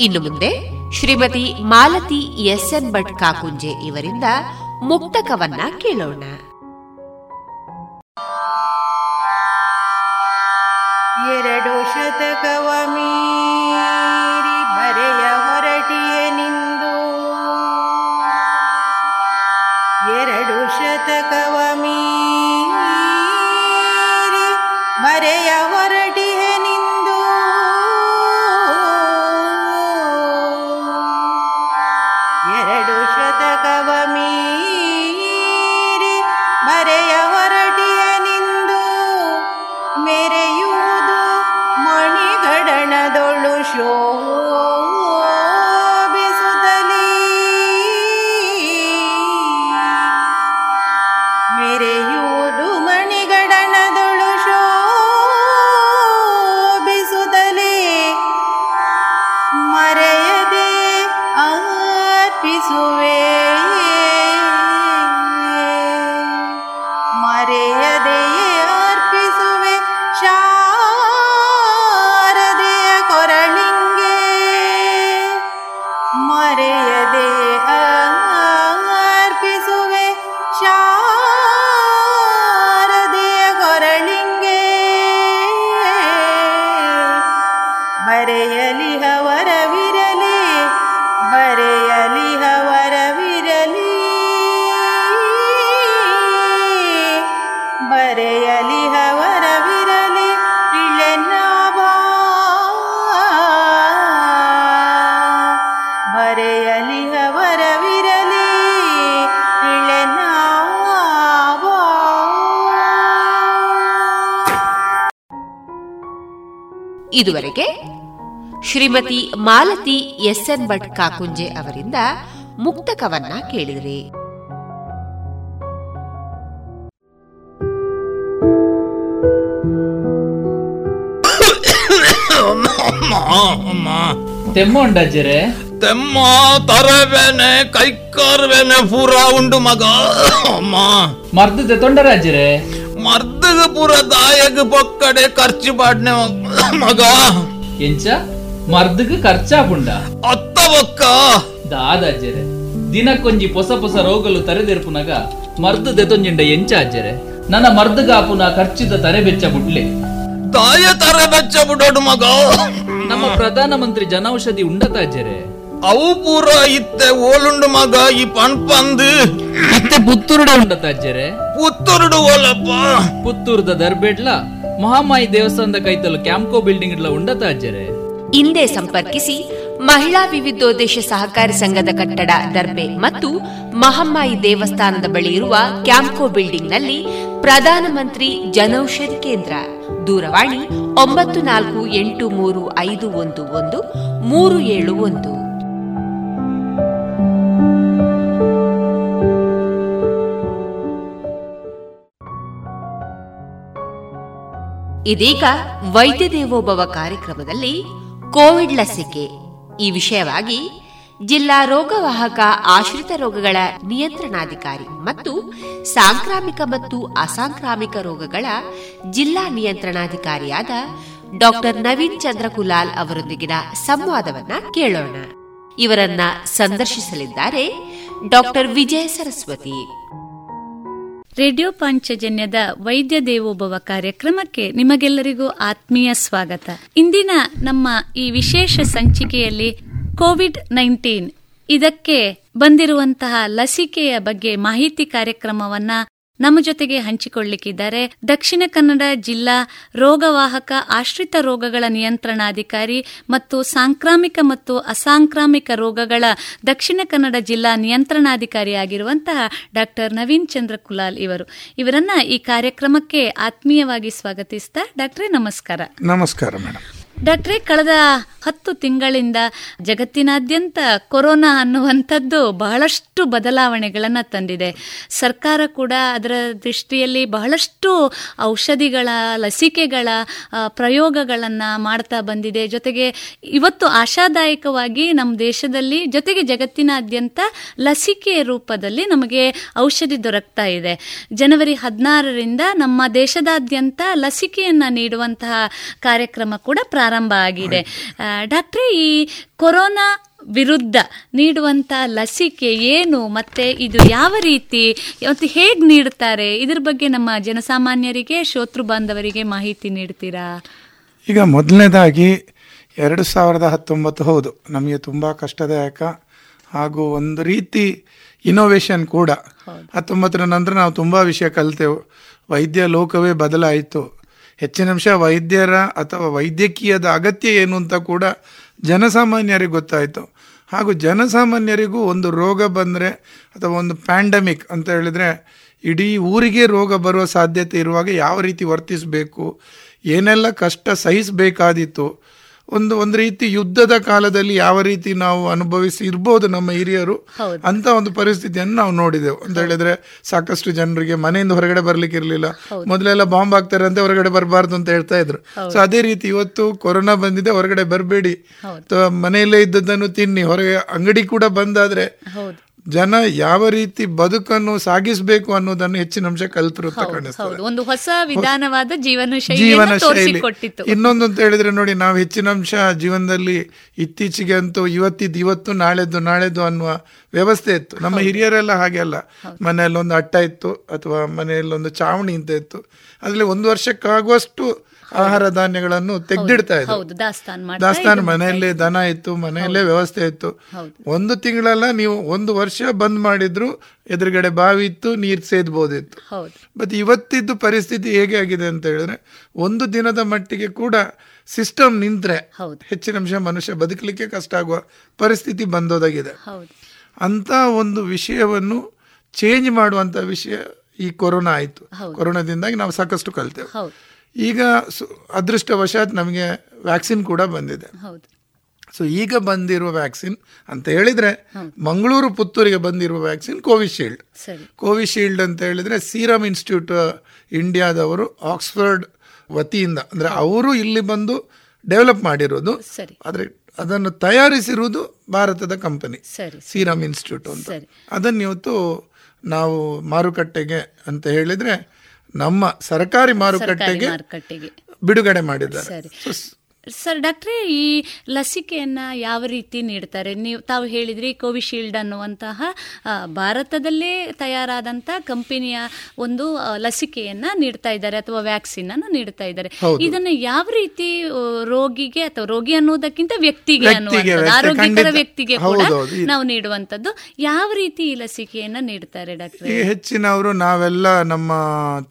ಇನ್ನು ಮುಂದೆ ಶ್ರೀಮತಿ ಮಾಲತಿ ಎಸ್ ಎನ್ ಭಟ್ ಕಾಕುಂಜೆ ಇವರಿಂದ ಮುಕ್ತಕವನ್ನ ಕೇಳೋಣ. ಎರಡು ಶತಕವ ಮೀರಿ ಬರೆಯ ಹೊರಟಿಯೇ ನಿಂದು. ಎರಡು ಶತಕವ ಮೀರಿ ಇದುವರೆಗೆ ಶ್ರೀಮತಿ ಮಾಲತಿ ಎಸ್ ಎನ್ ಭಟ್ ಕಾಕುಂಜೆ ಅವರಿಂದ ಮುಕ್ತಕವನ್ನ ಕೇಳಿದ್ರಿ. ತೆಮ್ಮ ಉಂಡಜ್ಜರೆ? ತೆಮ್ಮ ತರಬೇನೆ ಕೈಕಾರ್ಬೇನೆ ಪೂರ ಉಂಡು ಮಗ. ಅಮ್ಮ. ಮರ್ದದೆ ತೊಂಡರಾಜ್ಜರೆ? ಮರ್ದಗ ಪೂರ ದಾಯಗ ಪೊಕ್ಕಡೆ ಖರ್ಚು ಪಾಡ್ನೆ ಮಗ *laughs* ಎಂಚ? ಮರ್ದಗ್ ಖರ್ಚಾಪುಂಡ ಅತ್ತ ಒಕ್ಕ ದಾದಾಜ್ಜರೆ ದಿನಕ್ಕೊಂಜಿ ಪೊಸ ಪೊಸ ರೋಗಲು ತರೆದೆರ್ಪುನಗ ಮರ್ದು ದೆತೊಂಜಿಂಡ ಎಂಚ ಅಜ್ಜರೆ ನನ್ನ ಮರ್ದಗಾಪುನ ಖರ್ಚಿದ ತರೆ ಬೆಚ್ಚ ಬುಡ್ಲೆ ತಾಯ ತರ ಬೆಚ್ಚ ಬಿಡೋಡು ಮಗ. ನಮ್ಮ ಪ್ರಧಾನ ಮಂತ್ರಿ ಜನೌಷಧಿ ಉಂಡತ ಅಜ್ಜರೆ ಅವು ಪೂರ ಇತ್ತೆ ಓಲುಂಡು ಮಗ ಈ ಪಂಪಂದು ಮತ್ತೆ ಪುತ್ತೂರುಡ ಉಂಡತ ಅಜ್ಜರೆ ಪುತ್ತೂರುಡು ಓಲಪ್ಪ. ಪುತ್ತೂರ್ದ ದರ್ಬೇಡ್ಲ? ಮಹಾಮಾಯಿ ದೇವಸ್ಥಾನದ ಕೈತಲು ಕ್ಯಾಂಪ್ಕೋ ಬಿಲ್ಡಿಂಗ್ ಇಡ್ಲ ಅಜ್ಜರೆ. ಹಿಂದೆ ಸಂಪರ್ಕಿಸಿ ಮಹಿಳಾ ವಿವಿಧೋದ್ದೇಶ ಸಹಕಾರಿ ಸಂಘದ ಕಟ್ಟಡ, ದರ್ಬೆ ಮತ್ತು ಮಹಮ್ಮಾಯಿ ದೇವಸ್ಥಾನದ ಬಳಿ ಇರುವ ಕ್ಯಾಂಪ್ಕೋ ಬಿಲ್ಡಿಂಗ್ನಲ್ಲಿ ಪ್ರಧಾನಮಂತ್ರಿ ಜನೌಷಧಿ ಕೇಂದ್ರ. ದೂರವಾಣಿ ಒಂಬತ್ತು ನಾಲ್ಕು ಎಂಟು ಮೂರು ಐದು ಒಂದು ಒಂದು ಮೂರು ಏಳು ಒಂದು. ಇದೀಗ ವೈದ್ಯ ದೇವೋಭವ ಕಾರ್ಯಕ್ರಮದಲ್ಲಿ ಕೋವಿಡ್ ಲಸಿಕೆ. ಈ ವಿಷಯವಾಗಿ ಜಿಲ್ಲಾ ರೋಗವಾಹಕ ಆಶ್ರಿತ ರೋಗಗಳ ನಿಯಂತ್ರಣಾಧಿಕಾರಿ ಮತ್ತು ಸಾಂಕ್ರಾಮಿಕ ಮತ್ತು ಅಸಾಂಕ್ರಾಮಿಕ ರೋಗಗಳ ಜಿಲ್ಲಾ ನಿಯಂತ್ರಣಾಧಿಕಾರಿಯಾದ ಡಾಕ್ಟರ್ ನವೀನ್ ಚಂದ್ರಕುಲಾಲ್ ಅವರೊಂದಿಗಿನ ಸಂವಾದವನ್ನ ಕೇಳೋಣ. ಇವರನ್ನ ಸಂದರ್ಶಿಸಲಿದ್ದಾರೆ ಡಾಕ್ಟರ್ ವಿಜಯ ಸರಸ್ವತಿ. ರೇಡಿಯೋ ಪಾಂಚಜನ್ಯದ ವೈದ್ಯ ದೇವೋಭವ ಕಾರ್ಯಕ್ರಮಕ್ಕೆ ನಿಮಗೆಲ್ಲರಿಗೂ ಆತ್ಮೀಯ ಸ್ವಾಗತ. ಇಂದಿನ ನಮ್ಮ ಈ ವಿಶೇಷ ಸಂಚಿಕೆಯಲ್ಲಿ ಕೋವಿಡ್ ನೈನ್ಟೀನ್ ಇದಕ್ಕೆ ಬಂದಿರುವಂತಹ ಲಸಿಕೆಯ ಬಗ್ಗೆ ಮಾಹಿತಿ ಕಾರ್ಯಕ್ರಮವನ್ನ ನಮ್ಮ ಜೊತೆಗೆ ಹಂಚಿಕೊಳ್ಳಿಕ್ಕಿದ್ದಾರೆ. ದಕ್ಷಿಣ ಕನ್ನಡ ಜಿಲ್ಲಾ ರೋಗವಾಹಕ ಆಶ್ರಿತ ರೋಗಗಳ ನಿಯಂತ್ರಣಾಧಿಕಾರಿ ಮತ್ತು ಸಾಂಕ್ರಾಮಿಕ ಮತ್ತು ಅಸಾಂಕ್ರಾಮಿಕ ರೋಗಗಳ ದಕ್ಷಿಣ ಕನ್ನಡ ಜಿಲ್ಲಾ ನಿಯಂತ್ರಣಾಧಿಕಾರಿಯಾಗಿರುವಂತಹ ಡಾಕ್ಟರ್ ನವೀನ್ ಚಂದ್ರ ಕುಲಾಲ್ ಇವರು. ಇವರನ್ನ ಈ ಕಾರ್ಯಕ್ರಮಕ್ಕೆ ಆತ್ಮೀಯವಾಗಿ ಸ್ವಾಗತಿಸ್ತಾ ಡಾಕ್ಟ್ರೇ ನಮಸ್ಕಾರ. ನಮಸ್ಕಾರ ಮೇಡಮ್ ಡಾಕ್ಟ್ರೇ, ಕಳೆದ ಹತ್ತು ತಿಂಗಳಿಂದ ಜಗತ್ತಿನಾದ್ಯಂತ ಕೊರೋನಾ ಅನ್ನುವಂಥದ್ದು ಬಹಳಷ್ಟು ಬದಲಾವಣೆಗಳನ್ನು ತಂದಿದೆ. ಸರ್ಕಾರ ಕೂಡ ಅದರ ದೃಷ್ಟಿಯಲ್ಲಿ ಬಹಳಷ್ಟು ಔಷಧಿಗಳ, ಲಸಿಕೆಗಳ ಪ್ರಯೋಗಗಳನ್ನು ಮಾಡ್ತಾ ಬಂದಿದೆ. ಜೊತೆಗೆ ಇವತ್ತು ಆಶಾದಾಯಕವಾಗಿ ನಮ್ಮ ದೇಶದಲ್ಲಿ ಜೊತೆಗೆ ಜಗತ್ತಿನಾದ್ಯಂತ ಲಸಿಕೆ ರೂಪದಲ್ಲಿ ನಮಗೆ ಔಷಧಿ ದೊರಕ್ತಾ ಇದೆ. ಜನವರಿ ಹದಿನಾರರಿಂದ ನಮ್ಮ ದೇಶದಾದ್ಯಂತ ಲಸಿಕೆಯನ್ನು ನೀಡುವಂತಹ ಕಾರ್ಯಕ್ರಮ ಕೂಡ ಪ್ರಾರಂಭ ಆಗಿದೆ. ಡಾಕ್ಟ್ರೇ ಈ ಕೊರೋನಾ ವಿರುದ್ಧ ನೀಡುವಂತ ಲಸಿಕೆ ಏನು ಮತ್ತೆ ಇದು ಯಾವ ರೀತಿ ಮತ್ತು ಹೇಗೆ ನೀಡುತ್ತಾರೆ? ಇದ್ರ ಬಗ್ಗೆ ನಮ್ಮ ಜನಸಾಮಾನ್ಯರಿಗೆ ಶೋತೃ ಬಾಂಧವರಿಗೆ ಮಾಹಿತಿ ನೀಡ್ತೀರಾ? ಈಗ ಮೊದಲನೇದಾಗಿ ಎರಡು ಸಾವಿರದ ಹತ್ತೊಂಬತ್ತು ಹೌದು. ನಮಗೆ ತುಂಬ ಕಷ್ಟದಾಯಕ ಹಾಗೂ ಒಂದು ರೀತಿ ಇನೋವೇಷನ್ ಕೂಡ. ಹತ್ತೊಂಬತ್ತರ ನಂತರ ನಾವು ತುಂಬ ವಿಷಯ ಕಲಿತೆವು. ವೈದ್ಯ ಲೋಕವೇ ಬದಲಾಯಿತು. ಹೆಚ್ಚಿನ ಅಂಶ ವೈದ್ಯರ ಅಥವಾ ವೈದ್ಯಕೀಯದ ಅಗತ್ಯ ಏನು ಅಂತ ಕೂಡ ಜನಸಾಮಾನ್ಯರಿಗೆ ಗೊತ್ತಾಯಿತು. ಹಾಗೂ ಜನಸಾಮಾನ್ಯರಿಗೂ ಒಂದು ರೋಗ ಬಂದರೆ ಅಥವಾ ಒಂದು ಪ್ಯಾಂಡಮಿಕ್ ಅಂತ ಹೇಳಿದರೆ ಇಡೀ ಊರಿಗೆ ರೋಗ ಬರುವ ಸಾಧ್ಯತೆ ಇರುವಾಗ ಯಾವ ರೀತಿ ವರ್ತಿಸಬೇಕು, ಏನೆಲ್ಲ ಕಷ್ಟ ಸಹಿಸಬೇಕಾದಿತ್ತು ಒಂದು ಒಂದು ರೀತಿ ಯುದ್ಧದ ಕಾಲದಲ್ಲಿ ಯಾವ ರೀತಿ ನಾವು ಅನುಭವಿಸಿ ಇರ್ಬೋದು ನಮ್ಮ ಹಿರಿಯರು ಅಂತ ಒಂದು ಪರಿಸ್ಥಿತಿಯನ್ನು ನಾವು ನೋಡಿದೆವು. ಅಂತ ಹೇಳಿದ್ರೆ ಸಾಕಷ್ಟು ಜನರಿಗೆ ಮನೆಯಿಂದ ಹೊರಗಡೆ ಬರ್ಲಿಕ್ಕೆ ಇರಲಿಲ್ಲ. ಮೊದಲೆಲ್ಲ ಬಾಂಬ್ ಆಗ್ತಾರೆ ಅಂತ ಹೊರಗಡೆ ಬರಬಾರ್ದು ಅಂತ ಹೇಳ್ತಾ ಇದ್ರು. ಸೊ ಅದೇ ರೀತಿ ಇವತ್ತು ಕೊರೋನಾ ಬಂದಿದೆ ಹೊರಗಡೆ ಬರಬೇಡಿ. ಮನೆಯಲ್ಲೇ ಇದ್ದದ್ದನ್ನು ತಿನ್ನಿ ಹೊರಗೆ ಅಂಗಡಿ ಕೂಡ ಬಂದಾದ್ರೆ ಜನ ಯಾವ ರೀತಿ ಬದುಕನ್ನು ಸಾಗಿಸಬೇಕು ಅನ್ನೋದನ್ನು ಹೆಚ್ಚಿನ ಅಂಶ ಕಲ್ತರು ಒಂದು ಹೊಸ ವಿಧಾನವಾದ ಜೀವನ ಜೀವನ ಶೈಲಿ. ಇನ್ನೊಂದು ಅಂತ ಹೇಳಿದ್ರೆ ನೋಡಿ ನಾವು ಹೆಚ್ಚಿನ ಅಂಶ ಜೀವನದಲ್ಲಿ ಇತ್ತೀಚೆಗೆ ಅಂತೂ ಇವತ್ತಿದ್ದು ಇವತ್ತು ನಾಳೆದ್ದು ನಾಳೆದ್ದು ಅನ್ನುವ ವ್ಯವಸ್ಥೆ ಇತ್ತು. ನಮ್ಮ ಹಿರಿಯರೆಲ್ಲ ಹಾಗೆ ಅಲ್ಲ. ಮನೆಯಲ್ಲಿ ಒಂದು ಅಟ್ಟ ಇತ್ತು ಅಥವಾ ಮನೆಯಲ್ಲಿ ಒಂದು ಚಾವಣಿ ಅಂತ ಇತ್ತು. ಅದರಲ್ಲಿ ಒಂದು ವರ್ಷಕ್ಕಾಗುವಷ್ಟು ಆಹಾರ ಧಾನ್ಯಗಳನ್ನು ತೆಗೆದಿಡ್ತಾ ಇದ್ರು. ದಾಸ್ತಾನ್ ಮನೆಯಲ್ಲೇ ದನ ಇತ್ತು ಮನೆಯಲ್ಲೇ ವ್ಯವಸ್ಥೆ ಇತ್ತು. ಒಂದು ತಿಂಗಳಲ್ಲ ನೀವು ಒಂದು ವರ್ಷ ಬಂದ್ ಮಾಡಿದ್ರು ಎದುರುಗಡೆ ಬಾವಿ ಇತ್ತು ನೀರು ಸೇದ್ಬೋದಿತ್ತು. ಬಟ್ ಇವತ್ತಿದ್ದು ಪರಿಸ್ಥಿತಿ ಹೇಗೆ ಆಗಿದೆ ಅಂತ ಹೇಳಿದ್ರೆ ಒಂದು ದಿನದ ಮಟ್ಟಿಗೆ ಕೂಡ ಸಿಸ್ಟಮ್ ನಿಂತ್ರೆ ಹೆಚ್ಚಿನ ಅಂಶ ಮನುಷ್ಯ ಬದುಕಲಿಕ್ಕೆ ಕಷ್ಟ ಆಗುವ ಪರಿಸ್ಥಿತಿ ಬಂದೋದಾಗಿದೆ. ಅಂತ ಒಂದು ವಿಷಯವನ್ನು ಚೇಂಜ್ ಮಾಡುವಂತ ವಿಷಯ ಈ ಕೊರೋನಾ ಆಯಿತು. ಕೊರೋನಾದಿಂದಾಗಿ ನಾವು ಸಾಕಷ್ಟು ಕಲ್ತೇವೆ. ಈಗ ಅದೃಷ್ಟವಶಾತ್ ನಮಗೆ ವ್ಯಾಕ್ಸಿನ್ ಕೂಡ ಬಂದಿದೆ. ಸೊ ಈಗ ಬಂದಿರುವ ವ್ಯಾಕ್ಸಿನ್ ಅಂತ ಹೇಳಿದ್ರೆ ಮಂಗಳೂರು ಪುತ್ತೂರಿಗೆ ಬಂದಿರುವ ವ್ಯಾಕ್ಸಿನ್ ಕೋವಿಶೀಲ್ಡ್. ಕೋವಿಶೀಲ್ಡ್ ಅಂತ ಹೇಳಿದ್ರೆ ಸೀರಮ್ ಇನ್ಸ್ಟಿಟ್ಯೂಟ್ ಇಂಡಿಯಾದವರು ಆಕ್ಸ್ಫರ್ಡ್ ವತಿಯಿಂದ ಅಂದ್ರೆ ಅವರು ಇಲ್ಲಿ ಬಂದು ಡೆವಲಪ್ ಮಾಡಿರೋದು. ಆದರೆ ಅದನ್ನು ತಯಾರಿಸಿರುವುದು ಭಾರತದ ಕಂಪನಿ. ಸೀರಮ್ ಇನ್ಸ್ಟಿಟ್ಯೂಟ್ ಅಂತ. ಅದನ್ನು ಇವತ್ತು ನಾವು ಮಾರುಕಟ್ಟೆಗೆ ಅಂತ ಹೇಳಿದ್ರೆ ನಮ್ಮ ಸರ್ಕಾರಿ ಮಾರುಕಟ್ಟೆಗೆ ಬಿಡುಗಡೆ ಮಾಡಿದ್ದಾರೆ. ಸರ್ ಡಾಕ್ಟ್ರೆ ಈ ಲಸಿಕೆಯನ್ನ ಯಾವ ರೀತಿ ನೀಡ್ತಾರೆ? ನೀವು ತಾವು ಹೇಳಿದ್ರಿ ಕೋವಿಶೀಲ್ಡ್ ಅನ್ನುವಂತಹ ಭಾರತದಲ್ಲೇ ತಯಾರಾದಂತಹ ಕಂಪನಿಯ ಒಂದು ಲಸಿಕೆಯನ್ನ ನೀಡ್ತಾ ಇದ್ದಾರೆ ಅಥವಾ ವ್ಯಾಕ್ಸಿನ್ ಅನ್ನು ನೀಡ್ತಾ ಇದ್ದಾರೆ. ಇದನ್ನ ಯಾವ ರೀತಿ ರೋಗಿಗೆ ಅಥವಾ ರೋಗಿ ಅನ್ನೋದಕ್ಕಿಂತ ವ್ಯಕ್ತಿಗೆ ಅನ್ನುವಂಥದ್ದು ಆರೋಗ್ಯಕರ ವ್ಯಕ್ತಿಗೆ ಕೂಡ ನಾವು ನೀಡುವಂತದ್ದು ಯಾವ ರೀತಿ ಈ ಲಸಿಕೆಯನ್ನ ನೀಡ್ತಾರೆ ಡಾಕ್ಟರ್? ಹೆಚ್ಚಿನವರು ನಾವೆಲ್ಲ ನಮ್ಮ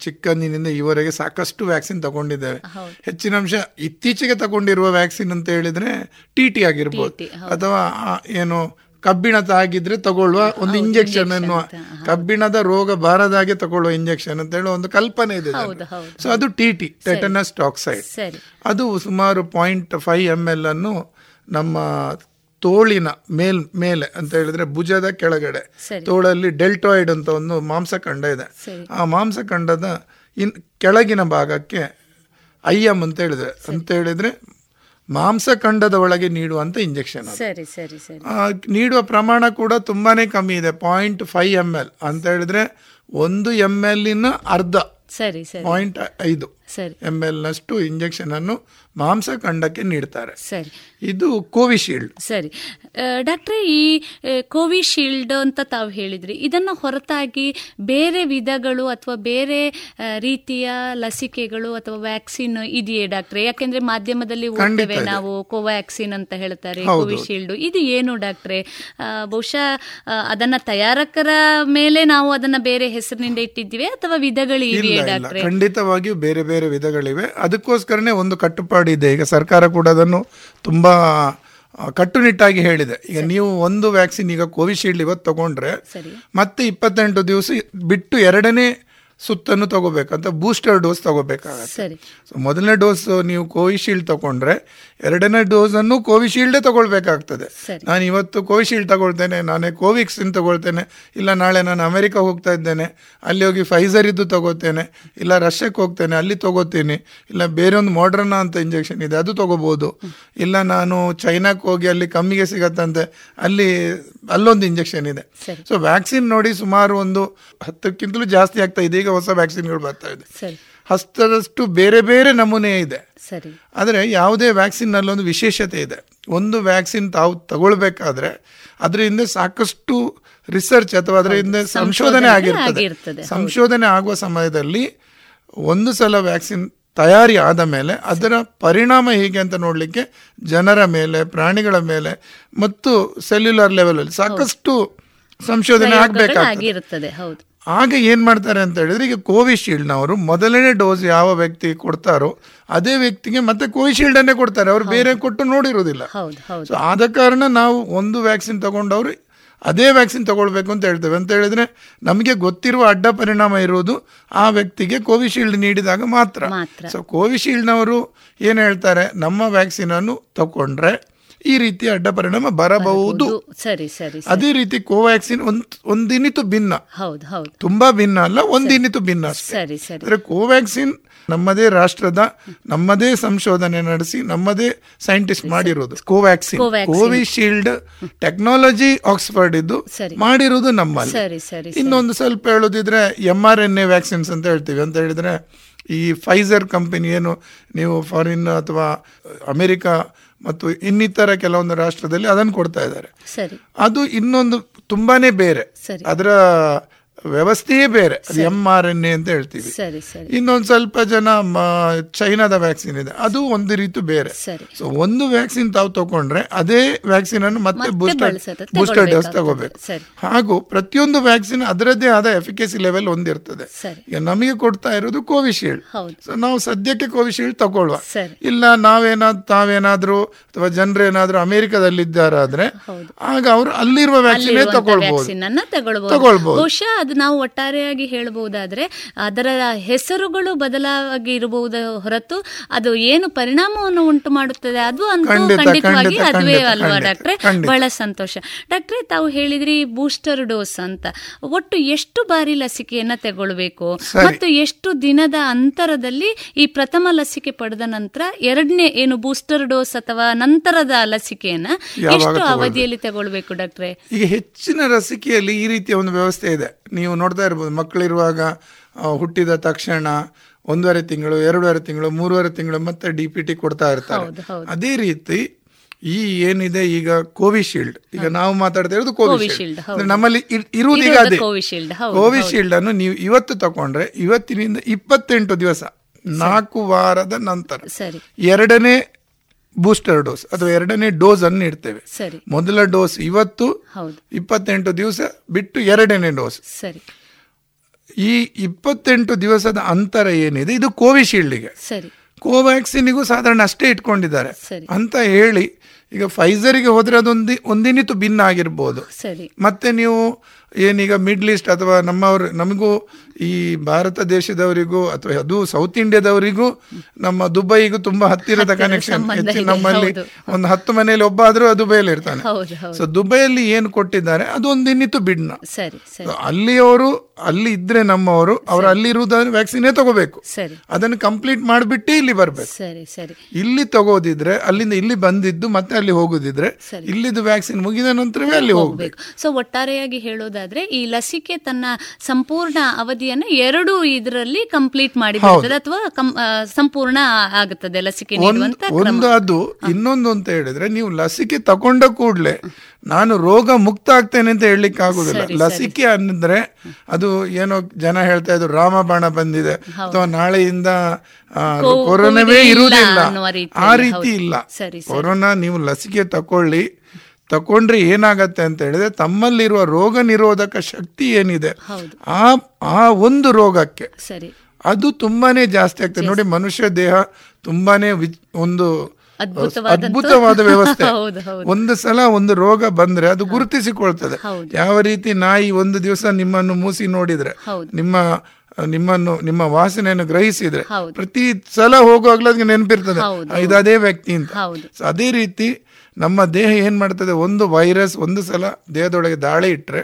ಚಿಕ್ಕಂದಿನಿಂದ ಇವರೆಗೆ ಸಾಕಷ್ಟು ವ್ಯಾಕ್ಸಿನ್ ತಗೊಂಡಿದ್ದೇವೆ. ಹೆಚ್ಚಿನ ಅಂಶ ಇತ್ತೀಚೆಗೆ ತಗೊಂಡು ಕೊಂಡಿರುವ ವ್ಯಾಕ್ಸಿನ್ ಅಂತ ಹೇಳಿದ್ರೆ ಟಿ ಟಿ ಆಗಿರ್ಬೋದು. ಅಥವಾ ಏನು ಕಬ್ಬಿಣದ ಆಗಿದ್ರೆ ತಗೊಳ್ಳುವ ಒಂದು ಇಂಜೆಕ್ಷನ್ ಅನ್ನುವ ಕಬ್ಬಿಣದ ರೋಗ ಬಾರದಾಗೆ ತಗೊಳ್ಳುವ ಇಂಜೆಕ್ಷನ್ ಅಂತ ಹೇಳುವ ಒಂದು ಕಲ್ಪನೆ ಇದೆ ಸೊ ಅದು ಟಿ ಟಿ ಟೆಟನಸ್ ಟಾಕ್ಸೈಡ್ ಅದು ಸುಮಾರು ಪಾಯಿಂಟ್ ಫೈವ್ ಎಂ ಎಲ್ ಅನ್ನು ನಮ್ಮ ತೋಳಿನ ಮೇಲ್ ಮೇಲೆ ಅಂತ ಹೇಳಿದ್ರೆ ಭುಜದ ಕೆಳಗಡೆ ತೋಳಲ್ಲಿ ಡೆಲ್ಟಾಯ್ಡ್ ಅಂತ ಒಂದು ಮಾಂಸಖಂಡ ಇದೆ. ಆ ಮಾಂಸಖಂಡದ ಇನ್ ಕೆಳಗಿನ ಭಾಗಕ್ಕೆ ಐ ಎಂ ಅಂತ ಹೇಳಿದ್ರೆ ಅಂತ ಹೇಳಿದ್ರೆ ಮಾಂಸಖಂಡದ ಒಳಗೆ ನೀಡುವಂತ ಇಂಜೆಕ್ಷನ್ ಸರಿ ಸರಿ ಸರಿ. ನೀಡುವ ಪ್ರಮಾಣ ಕೂಡ ತುಂಬಾನೇ ಕಮ್ಮಿ ಇದೆ ಪಾಯಿಂಟ್ ಫೈವ್ ಎಂ ಎಲ್ ಅಂತ ಹೇಳಿದ್ರೆ ಒಂದು ಎಂ ಎಲ್ಲಿನ ಅರ್ಧ. ಸರಿ ಸರಿ. ಪಾಯಿಂಟ್ ಐದು. ಎಂ ಎಲ್ ನಷ್ಟು ಇಂಜೆಕ್ಷನ್ ಅನ್ನು ಮಾಂಸಖಂಡಕ್ಕೆ ನೀಡ್ತಾರೆ. ಸರಿ. ಇದು ಕೋವಿಶೀಲ್ಡ್. ಸರಿ. ಡಾಕ್ಟ್ರೆ ಈ ಕೋವಿಶೀಲ್ಡ್ ಅಂತ ತಾವು ಹೇಳಿದ್ರಿ ಇದನ್ನ ಹೊರತಾಗಿ ಬೇರೆ ವಿಧಗಳು ಅಥವಾ ಬೇರೆ ರೀತಿಯ ಲಸಿಕೆಗಳು ಅಥವಾ ವ್ಯಾಕ್ಸಿನ್ ಇದೆಯೇ ಡಾಕ್ಟ್ರೆ? ಯಾಕೆಂದ್ರೆ ಮಾಧ್ಯಮದಲ್ಲಿ ಓದ್ತೇವೆ ನಾವು ಕೋವ್ಯಾಕ್ಸಿನ್ ಅಂತ ಹೇಳ್ತಾರೆ. ಕೋವಿಶೀಲ್ಡ್. ಇದು ಏನು ಡಾಕ್ಟ್ರೆ? ಬಹುಶಃ ಅದನ್ನ ತಯಾರಕರ ಮೇಲೆ ನಾವು ಅದನ್ನ ಬೇರೆ ಹೆಸರಿನಿಂದ ಇಟ್ಟಿದ್ದೀವಿ ಅಥವಾ ವಿಧಗಳು ಇವೆಯೇ ಡಾಕ್ಟ್ರೆ? ಖಂಡಿತವಾಗಿಯೂ ಬೇರೆ ಬೇರೆ ವಿಧಗಳಿವೆ. ಅದಕ್ಕೋಸ್ಕರನೇ ಒಂದು ಕಟ್ಟುಪಾಡು ಇದೆ. ಈಗ ಸರ್ಕಾರ ಕೂಡ ಅದನ್ನು ತುಂಬ ಕಟ್ಟುನಿಟ್ಟಾಗಿ ಹೇಳಿದೆ. ಈಗ ನೀವು ಒಂದು ವ್ಯಾಕ್ಸಿನ್ ಈಗ ಕೋವಿಶೀಲ್ಡ್ ಇವತ್ತು ತಗೊಂಡ್ರೆ ಮತ್ತೆ ಇಪ್ಪತ್ತೆಂಟು ದಿವಸ ಬಿಟ್ಟು ಎರಡನೇ ಸುತ್ತನ್ನು ತಗೋಬೇಕಂತ ಬೂಸ್ಟರ್ ಡೋಸ್ ತಗೋಬೇಕಾಗತ್ತೆ. ಸೊ ಮೊದಲನೇ ಡೋಸ್ ನೀವು ಕೋವಿಶೀಲ್ಡ್ ತಗೊಂಡ್ರೆ ಎರಡನೇ ಡೋಸನ್ನು ಕೋವಿಶೀಲ್ಡೇ ತಗೊಳ್ಬೇಕಾಗ್ತದೆ. ನಾನು ಇವತ್ತು ಕೋವಿಶೀಲ್ಡ್ ತಗೊಳ್ತೇನೆ ನಾನೇ ಕೋವಿಕ್ಸಿನ್ ತಗೊಳ್ತೇನೆ ಇಲ್ಲ ನಾಳೆ ನಾನು ಅಮೆರಿಕ ಹೋಗ್ತಾ ಇದ್ದೇನೆ ಅಲ್ಲಿ ಹೋಗಿ ಫೈಸರ್ ಇದ್ದು ತಗೋತೇನೆ ಇಲ್ಲ ರಷ್ಯಾಕ್ಕೆ ಹೋಗ್ತೇನೆ ಅಲ್ಲಿ ತಗೋತೀನಿ ಇಲ್ಲ ಬೇರೆ ಒಂದು ಮಾಡ್ರನ್ನ ಅಂತ ಇಂಜೆಕ್ಷನ್ ಇದೆ ಅದು ತಗೋಬೋದು ಇಲ್ಲ ನಾನು ಚೈನಾಕ್ಕೆ ಹೋಗಿ ಅಲ್ಲಿ ಕಮ್ಮಿಗೆ ಸಿಗತ್ತಂತೆ ಅಲ್ಲಿ ಅಲ್ಲೊಂದು ಇಂಜೆಕ್ಷನ್ ಇದೆ. ಸೊ ವ್ಯಾಕ್ಸಿನ್ ನೋಡಿ ಸುಮಾರು ಒಂದು ಹತ್ತಕ್ಕಿಂತಲೂ ಜಾಸ್ತಿ ಆಗ್ತಾ ಇದೆ ಈಗ ಹೊಸ ವ್ಯಾಕ್ಸಿನ್ಗಳು ಬರ್ತಾ ಇದೆ. ಹಸ್ತದಷ್ಟು ಬೇರೆ ಬೇರೆ ನಮೂನೆ ಇದೆ. ಸರಿ. ಆದರೆ ಯಾವುದೇ ವ್ಯಾಕ್ಸಿನ್ನಲ್ಲಿ ಒಂದು ವಿಶೇಷತೆ ಇದೆ. ಒಂದು ವ್ಯಾಕ್ಸಿನ್ ತಾವು ತಗೊಳ್ಬೇಕಾದ್ರೆ ಅದರ ಹಿಂದೆ ಸಾಕಷ್ಟು ರಿಸರ್ಚ್ ಅಥವಾ ಅದರ ಹಿಂದೆ. ಸಂಶೋಧನೆ ಆಗಿರ್ತದೆ, ಸಂಶೋಧನೆ ಆಗುವ ಸಮಯದಲ್ಲಿ ಒಂದು ಸಲ ವ್ಯಾಕ್ಸಿನ್ ತಯಾರಿ ಆದ ಮೇಲೆ ಅದರ ಪರಿಣಾಮ ಹೇಗೆ ಅಂತ ನೋಡಲಿಕ್ಕೆ ಜನರ ಮೇಲೆ ಪ್ರಾಣಿಗಳ ಮೇಲೆ ಮತ್ತು ಸೆಲ್ಯುಲರ್ ಲೆವೆಲಲ್ಲಿ ಸಾಕಷ್ಟು ಸಂಶೋಧನೆ ಆಗಬೇಕಾಗಿರುತ್ತದೆ ಹೌದು. ಆಗ ಏನು ಮಾಡ್ತಾರೆ ಅಂತ ಹೇಳಿದ್ರೆ ಈಗ ಕೋವಿಶೀಲ್ಡ್ನವರು ಮೊದಲನೇ ಡೋಸ್ ಯಾವ ವ್ಯಕ್ತಿ ಕೊಡ್ತಾರೋ ಅದೇ ವ್ಯಕ್ತಿಗೆ ಮತ್ತೆ ಕೋವಿಶೀಲ್ಡನ್ನೇ ಕೊಡ್ತಾರೆ. ಅವರು ಬೇರೆ ಕೊಟ್ಟು ನೋಡಿರೋದಿಲ್ಲ. ಸೊ ಆದ ಕಾರಣ ನಾವು ಒಂದು ವ್ಯಾಕ್ಸಿನ್ ತಗೊಂಡವರು ಅದೇ ವ್ಯಾಕ್ಸಿನ್ ತಗೊಳ್ಬೇಕು ಅಂತ ಹೇಳ್ತೇವೆ. ಅಂತ ಹೇಳಿದ್ರೆ ನಮಗೆ ಗೊತ್ತಿರುವ ಅಡ್ಡ ಪರಿಣಾಮ ಇರುವುದು ಆ ವ್ಯಕ್ತಿಗೆ ಕೋವಿಶೀಲ್ಡ್ ನೀಡಿದಾಗ ಮಾತ್ರ. ಮಾತ್ರ. ಸೊ ಕೋವಿಶೀಲ್ಡ್ನವರು ಏನು ಹೇಳ್ತಾರೆ ನಮ್ಮ ವ್ಯಾಕ್ಸಿನನ್ನು ತಗೊಂಡ್ರೆ ಈ ರೀತಿಯ ಅಡ್ಡ ಪರಿಣಾಮ ಬರಬಹುದು. ಸರಿ ಸರಿ. ಅದೇ ರೀತಿ ಕೋವ್ಯಾಕ್ಸಿನ್ ಒಂದ್ ಒಂದಿನಿತು ಭಿನ್ನ. ಹೌದು ಹೌದು. ತುಂಬಾ ಭಿನ್ನ ಅಲ್ಲ ಒಂದಿನಿತು ಭಿನ್ನ ಸರಿ ಸರಿ. ಅಂದ್ರೆ ಕೋವ್ಯಾಕ್ಸಿನ್ ನಮ್ಮದೇ ರಾಷ್ಟ್ರದ ನಮ್ಮದೇ ಸಂಶೋಧನೆ ನಡೆಸಿ ನಮ್ಮದೇ ಸೈಂಟಿಸ್ಟ್ ಮಾಡಿರೋದು ಕೋವ್ಯಾಕ್ಸಿನ್. ಕೋವಿಶೀಲ್ಡ್ ಟೆಕ್ನಾಲಜಿ ಆಕ್ಸ್ಫರ್ಡ್ ಇದ್ದು ಮಾಡಿರೋದು ನಮ್ಮಲ್ಲಿ. ಇನ್ನೊಂದು ಸ್ವಲ್ಪ ಹೇಳೋದಿದ್ರೆ M R N A vaccines ಅಂತ ಹೇಳ್ತೀವಿ. ಅಂತ ಹೇಳಿದ್ರೆ ಈ ಫೈಸರ್ ಕಂಪನಿ ಏನು ನೀವು ಫಾರಿನ್ ಅಥವಾ ಅಮೆರಿಕ ಮತ್ತು ಇನ್ನಿತರ ಕೆಲವೊಂದು ರಾಷ್ಟ್ರದಲ್ಲಿ ಅದನ್ನು ಕೊಡ್ತಾ ಇದ್ದಾರೆ. ಅದು ಇನ್ನೊಂದು ತುಂಬಾನೇ ಬೇರೆ. ಅದರ ವ್ಯವಸ್ಥೆಯೇ ಬೇರೆ. ಅದು ಎಂ ಆರ್ ಎನ್ ಎ ಅಂತ ಹೇಳ್ತೀವಿ ಇನ್ನೊಂದು ಸ್ವಲ್ಪ ಜನ ಚೈನಾದ ವ್ಯಾಕ್ಸಿನ್ ಇದೆ. ಅದು ಒಂದು ರೀತಿ ಬೇರೆ. ಸೊ ಒಂದು ವ್ಯಾಕ್ಸಿನ್ ತಾವು ತಗೊಂಡ್ರೆ ಅದೇ ವ್ಯಾಕ್ಸಿನ್ ಅನ್ನು ಮತ್ತೆ ಬೂಸ್ಟರ್ ಬೂಸ್ಟರ್ ಡೋಸ್. ತಗೋಬೇಕು. ಹಾಗೂ ಪ್ರತಿಯೊಂದು ವ್ಯಾಕ್ಸಿನ್ ಅದರದ್ದೇ ಆದ ಎಫಿಕಸಿ ಲೆವೆಲ್ ಒಂದಿರ್ತದೆ ಈಗ ನಮಗೆ ಕೊಡ್ತಾ ಇರೋದು ಕೋವಿಶೀಲ್ಡ್ ಸೊ ನಾವು ಸದ್ಯಕ್ಕೆ ಕೋವಿಶೀಲ್ಡ್ ತಗೊಳ್ಳುವ ಇಲ್ಲ ನಾವೇನಾದ್ ತಾವೇನಾದ್ರೂ ಅಥವಾ ಜನರೇನಾದ್ರೂ ಅಮೆರಿಕದಲ್ಲಿದ್ದಾರಾದ್ರೆ. ಆಗ ಅವರು ಅಲ್ಲಿರುವ ವ್ಯಾಕ್ಸಿನ್ ತಗೊಳ್ಬಹುದು ತಗೊಳ್ಬಹುದು ಅದು ನಾವು ಒಟ್ಟಾರೆಯಾಗಿ ಹೇಳಬಹುದಾದ್ರೆ ಅದರ ಹೆಸರುಗಳು ಬದಲಾಗಿ ಇರಬಹುದು ಹೊರತು ಅದು ಏನು ಪರಿಣಾಮವನ್ನು ಉಂಟು ಮಾಡುತ್ತದೆ ಅದು ಅಂತೂ ಖಂಡಿತವಾಗಿ ಖಂಡಿತ, ಅದುವೇ ಅಲ್ವಾ ಡಾಕ್ಟ್ರೆ? ಬಹಳ ಸಂತೋಷ. ಡಾಕ್ಟ್ರೆ ತಾವು ಹೇಳಿದ್ರಿ ಬೂಸ್ಟರ್ ಡೋಸ್ ಅಂತ. ಒಟ್ಟು ಎಷ್ಟು ಬಾರಿ ಲಸಿಕೆಯನ್ನ ತಗೊಳ್ಬೇಕು? ಮತ್ತು ಎಷ್ಟು ದಿನದ ಅಂತರದಲ್ಲಿ ಈ ಪ್ರಥಮ ಲಸಿಕೆ ಪಡೆದ ನಂತರ ಎರಡನೇ ಏನು ಬೂಸ್ಟರ್ ಡೋಸ್ ಅಥವಾ ನಂತರದ ಲಸಿಕೆಯನ್ನ ಎಷ್ಟು ಅವಧಿಯಲ್ಲಿ ತಗೊಳ್ಬೇಕು ಡಾಕ್ಟ್ರೆ? ಈಗ ಹೆಚ್ಚಿನ ಲಸಿಕೆಯಲ್ಲಿ ಈ ರೀತಿಯ ಒಂದು ವ್ಯವಸ್ಥೆ ಇದೆ. ನೀವು ನೋಡ್ತಾ ಇರ್ಬೋದು ಮಕ್ಕಳಿರುವಾಗ ಹುಟ್ಟಿದ ತಕ್ಷಣ ಒಂದೂವರೆ ತಿಂಗಳು ಎರಡೂವರೆ ತಿಂಗಳು ಮೂರುವರೆ ತಿಂಗಳು ಮತ್ತೆ ಡಿ ಪಿ ಟಿ ಕೊಡ್ತಾ ಇರ್ತಾರೆ. ಅದೇ ರೀತಿ ಈ ಏನಿದೆ ಈಗ ಕೋವಿಶೀಲ್ಡ್. ಈಗ ನಾವು ಮಾತಾಡ್ತಾ ಇರೋದು ಕೋವಿಶೀಲ್ಡ್, ನಮ್ಮಲ್ಲಿ ಇರ್- ಇರುವುದೀಗ ಅದೇ. ಕೋವಿಶೀಲ್ಡ್, ಅನ್ನು ನೀವು ಇವತ್ತು ತಗೊಂಡ್ರೆ ಇವತ್ತಿನಿಂದ ಇಪ್ಪತ್ತೆಂಟು ದಿವಸ ನಾಲ್ಕು ವಾರದ ನಂತರ ಎರಡನೇ ಬೂಸ್ಟರ್ ಡೋಸ್ ಅಥವಾ ಎರಡನೇ ಡೋಸ್ ಅನ್ನು ನೀಡ್ತೇವೆ. ಮೊದಲ ಡೋಸ್ ಇವತ್ತು ಇಪ್ಪತ್ತೆಂಟು ದಿವಸ ಬಿಟ್ಟು ಎರಡನೇ ಡೋಸ್. ಸರಿ. ಈ ಇಪ್ಪತ್ತೆಂಟು ದಿವಸದ ಅಂತರ ಏನಿದೆ? ಇದು ಕೋವಿಶೀಲ್ಡ್ಗೆ. ಕೋವ್ಯಾಕ್ಸಿನ್ಗೂ ಸಾಧಾರಣ ಅಷ್ಟೇ ಇಟ್ಕೊಂಡಿದ್ದಾರೆ. ಅಂತ ಹೇಳಿ ಈಗ ಫೈಸರ್ಗೆ ಹೋದ್ರೆ ಅದೊಂದು ಒಂದಿನಿತು ಭಿನ್ನ ಆಗಿರ್ಬೋದು. ಮತ್ತೆ ನೀವು ಏನೀಗ ಮಿಡ್ಲ್ ಈಸ್ಟ್ ಅಥವಾ ನಮ್ಮವರು ನಮಗೂ ಈ ಭಾರತ ದೇಶದವರಿಗೂ ಅಥವಾ ಅದು ಸೌತ್ ಇಂಡಿಯಾದವರಿಗೂ ನಮ್ಮ ದುಬೈಗೂ ತುಂಬಾ ಹತ್ತಿರದ ಕನೆಕ್ಷನ್ ಹೆಚ್ಚು ನಮ್ಮಲ್ಲಿ ಒಂದು ಹತ್ತು ಮನೆಯಲ್ಲಿ ಒಬ್ಬ ಆದ್ರೂ ದುಬೈಯಲ್ಲಿ ಇರ್ತಾನೆ. ಸೊ ದುಬೈಯಲ್ಲಿ ಏನು ಕೊಟ್ಟಿದ್ದಾರೆ ಅದು ಒಂದು ಇನ್ನಿತ್ತು ಬಿಡ್ನ ಅಲ್ಲಿಯವರು ಅಲ್ಲಿ ಇದ್ರೆ ನಮ್ಮವರು ಅವರು ಅಲ್ಲಿ ಇರುವುದಾದ್ರೆ ವ್ಯಾಕ್ಸಿನೇ ತಗೋಬೇಕು. ಸರಿ. ಅದನ್ನು ಕಂಪ್ಲೀಟ್ ಮಾಡಿಬಿಟ್ಟು ಇಲ್ಲಿ ಬರ್ಬೇಕು. ಸರಿ ಸರಿ. ಇಲ್ಲಿ ತಗೋದಿದ್ರೆ ಅಲ್ಲಿಂದ ಇಲ್ಲಿ ಬಂದಿದ್ದು ಮತ್ತೆ ಅಲ್ಲಿ ಹೋಗುದಿದ್ರೆ. ಇಲ್ಲಿದ್ದು ವ್ಯಾಕ್ಸಿನ್ ಮುಗಿದ ನಂತರವೇ ಅಲ್ಲಿ ಹೋಗ್ಬೇಕು. ಸೊ ಒಟ್ಟಾರೆಯಾಗಿ ಹೇಳೋದಾದ್ರೆ ಈ ಲಸಿಕೆ ತನ್ನ ಸಂಪೂರ್ಣ ಅವಧಿಯನ್ನ ಎರಡು ಇದರಲ್ಲಿ ಕಂಪ್ಲೀಟ್ ಮಾಡಿ ಅಥವಾ ಸಂಪೂರ್ಣ ಆಗುತ್ತದೆ ಲಸಿಕೆ ಒಂದ್- ನೀಡುವಂತ ಒಂದು ಅದು ಇನ್ನೊಂದು ಅಂತ ಹೇಳಿದ್ರೆ ನೀವು ಲಸಿಕೆ ತಕೊಂಡ ಕೂಡಲೇ ನಾನು ರೋಗ ಮುಕ್ತ ಆಗ್ತೇನೆ ಅಂತ ಹೇಳಲಿಕ್ಕೆ ಆಗುದಿಲ್ಲ. ಲಸಿಕೆ ಅಂದ್ರೆ ಅದು ಏನೋ ಜನ ಹೇಳ್ತಾ ಇದ್ರು ರಾಮಬಾಣ ಬಂದಿದೆ. ಅಥವಾ ನಾಳೆಯಿಂದ ಕೊರೋನಾವೇ ಇರುವುದಿಲ್ಲ. ಆ ರೀತಿ ಇಲ್ಲ. ಕೊರೋನಾ ನೀವು ಲಸಿಕೆ ತಕೊಳ್ಳಿ. ತಕೊಂಡ್ರೆ ಏನಾಗತ್ತೆ ಅಂತ ಹೇಳಿದ್ರೆ ತಮ್ಮಲ್ಲಿರುವ ರೋಗ ನಿರೋಧಕ ಶಕ್ತಿ ಏನಿದೆ ಆ ಆ ಒಂದು ರೋಗಕ್ಕೆ ಸರಿ. ಅದು ತುಂಬಾನೇ ಜಾಸ್ತಿ ಆಗ್ತದೆ. ನೋಡಿ ಮನುಷ್ಯ ದೇಹ ತುಂಬಾನೇ ಒಂದು ಅದ್ಭುತವಾದ ವ್ಯವಸ್ಥೆ. *laughs* ಒಂದು ಸಲ ಒಂದು ರೋಗ ಬಂದ್ರೆ ಅದು ಗುರುತಿಸಿಕೊಳ್ತದೆ. ಯಾವ ರೀತಿ ನಾಯಿ ಒಂದು ದಿವಸ ನಿಮ್ಮನ್ನು ಮೂಸಿ ನೋಡಿದ್ರೆ. ನಿಮ್ಮ ನಿಮ್ಮನ್ನು ನಿಮ್ಮ ವಾಸನೆಯನ್ನು ಗ್ರಹಿಸಿದ್ರೆ ಪ್ರತಿ ಸಲ ಹೋಗುವಾಗ್ಲೂ ಅದಕ್ಕೆ ನೆನಪಿರ್ತದೆ. ಇದು ಅದೇ ವ್ಯಕ್ತಿ ಅಂತ. ಅದೇ ರೀತಿ ನಮ್ಮ ದೇಹ ಏನು ಮಾಡ್ತದೆ? ಒಂದು ವೈರಸ್ ಒಂದು ಸಲ ದೇಹದೊಳಗೆ ದಾಳಿ ಇಟ್ಟರೆ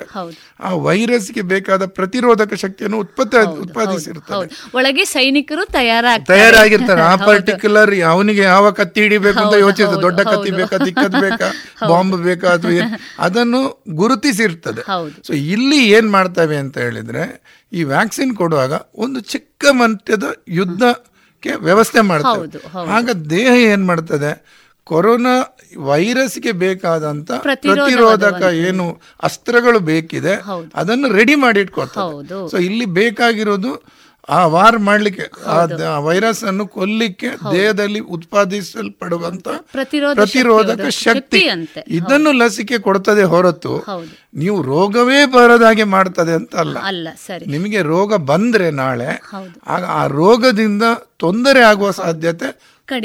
ಆ ವೈರಸ್ಗೆ ಬೇಕಾದ ಪ್ರತಿರೋಧಕ ಶಕ್ತಿಯನ್ನು ಉತ್ಪತ್ತಿ ಉತ್ಪಾದಿಸಿರ್ತಾರೆ ಒಳಗೆ ಸೈನಿಕರು ತಯಾರಾಗಿರ್ತಾರೆ. ಆ ಪರ್ಟಿಕ್ಯುಲರ್ ಅವನಿಗೆ ಯಾವ ಕತ್ತಿ ಹಿಡಿಬೇಕು ಅಂತ ಯೋಚಿಸ್ತದೆ ದೊಡ್ಡ ಕತ್ತಿ ಬೇಕಾ ದಿಕ್ಕದ್ ಬೇಕಾ ಬಾಂಬ್ ಬೇಕಾ ಅಥವಾ *laughs* ಅದನ್ನು ಗುರುತಿಸಿರ್ತದೆ. ಸೊ ಇಲ್ಲಿ ಏನ್ ಮಾಡ್ತವೆ ಅಂತ ಹೇಳಿದ್ರೆ ಈ ವ್ಯಾಕ್ಸಿನ್ ಕೊಡುವಾಗ ಒಂದು ಚಿಕ್ಕ ಮಟ್ಟದ ಯುದ್ಧಕ್ಕೆ ವ್ಯವಸ್ಥೆ ಮಾಡ್ತವೆ. ಹೌದು. ಆಗ ದೇಹ ಏನ್ ಮಾಡ್ತದೆ? ಕೊರೋನಾ ವೈರಸ್ಗೆ ಬೇಕಾದಂತ ಪ್ರತಿರೋಧಕ ಏನು ಅಸ್ತ್ರಗಳು ಬೇಕಿದೆ. ಅದನ್ನು ರೆಡಿ ಮಾಡಿ ಇಟ್ಕೊಳ್ತದೆ. ಸೊ ಇಲ್ಲಿ ಬೇಕಾಗಿರೋದು ಆ ವಾರ್ ಮಾಡ್ಲಿಕ್ಕೆ ಆ ವೈರಸ್ ಅನ್ನು ಕೊಲ್ಲಿಕ್ಕೆ ದೇಹದಲ್ಲಿ ಉತ್ಪಾದಿಸಲ್ಪಡುವಂತ ಪ್ರತಿರೋಧಕ ಶಕ್ತಿ ಇದನ್ನು ಲಸಿಕೆ ಕೊಡ್ತದೆ ಹೊರತು ನೀವು ರೋಗವೇ ಬರದಾಗೆ ಮಾಡ್ತದೆ ಅಂತ ಅಲ್ಲ. ನಿಮಗೆ ರೋಗ ಬಂದ್ರೆ ನಾಳೆ ಆಗ ಆ ರೋಗದಿಂದ ತೊಂದರೆ ಆಗುವ ಸಾಧ್ಯತೆ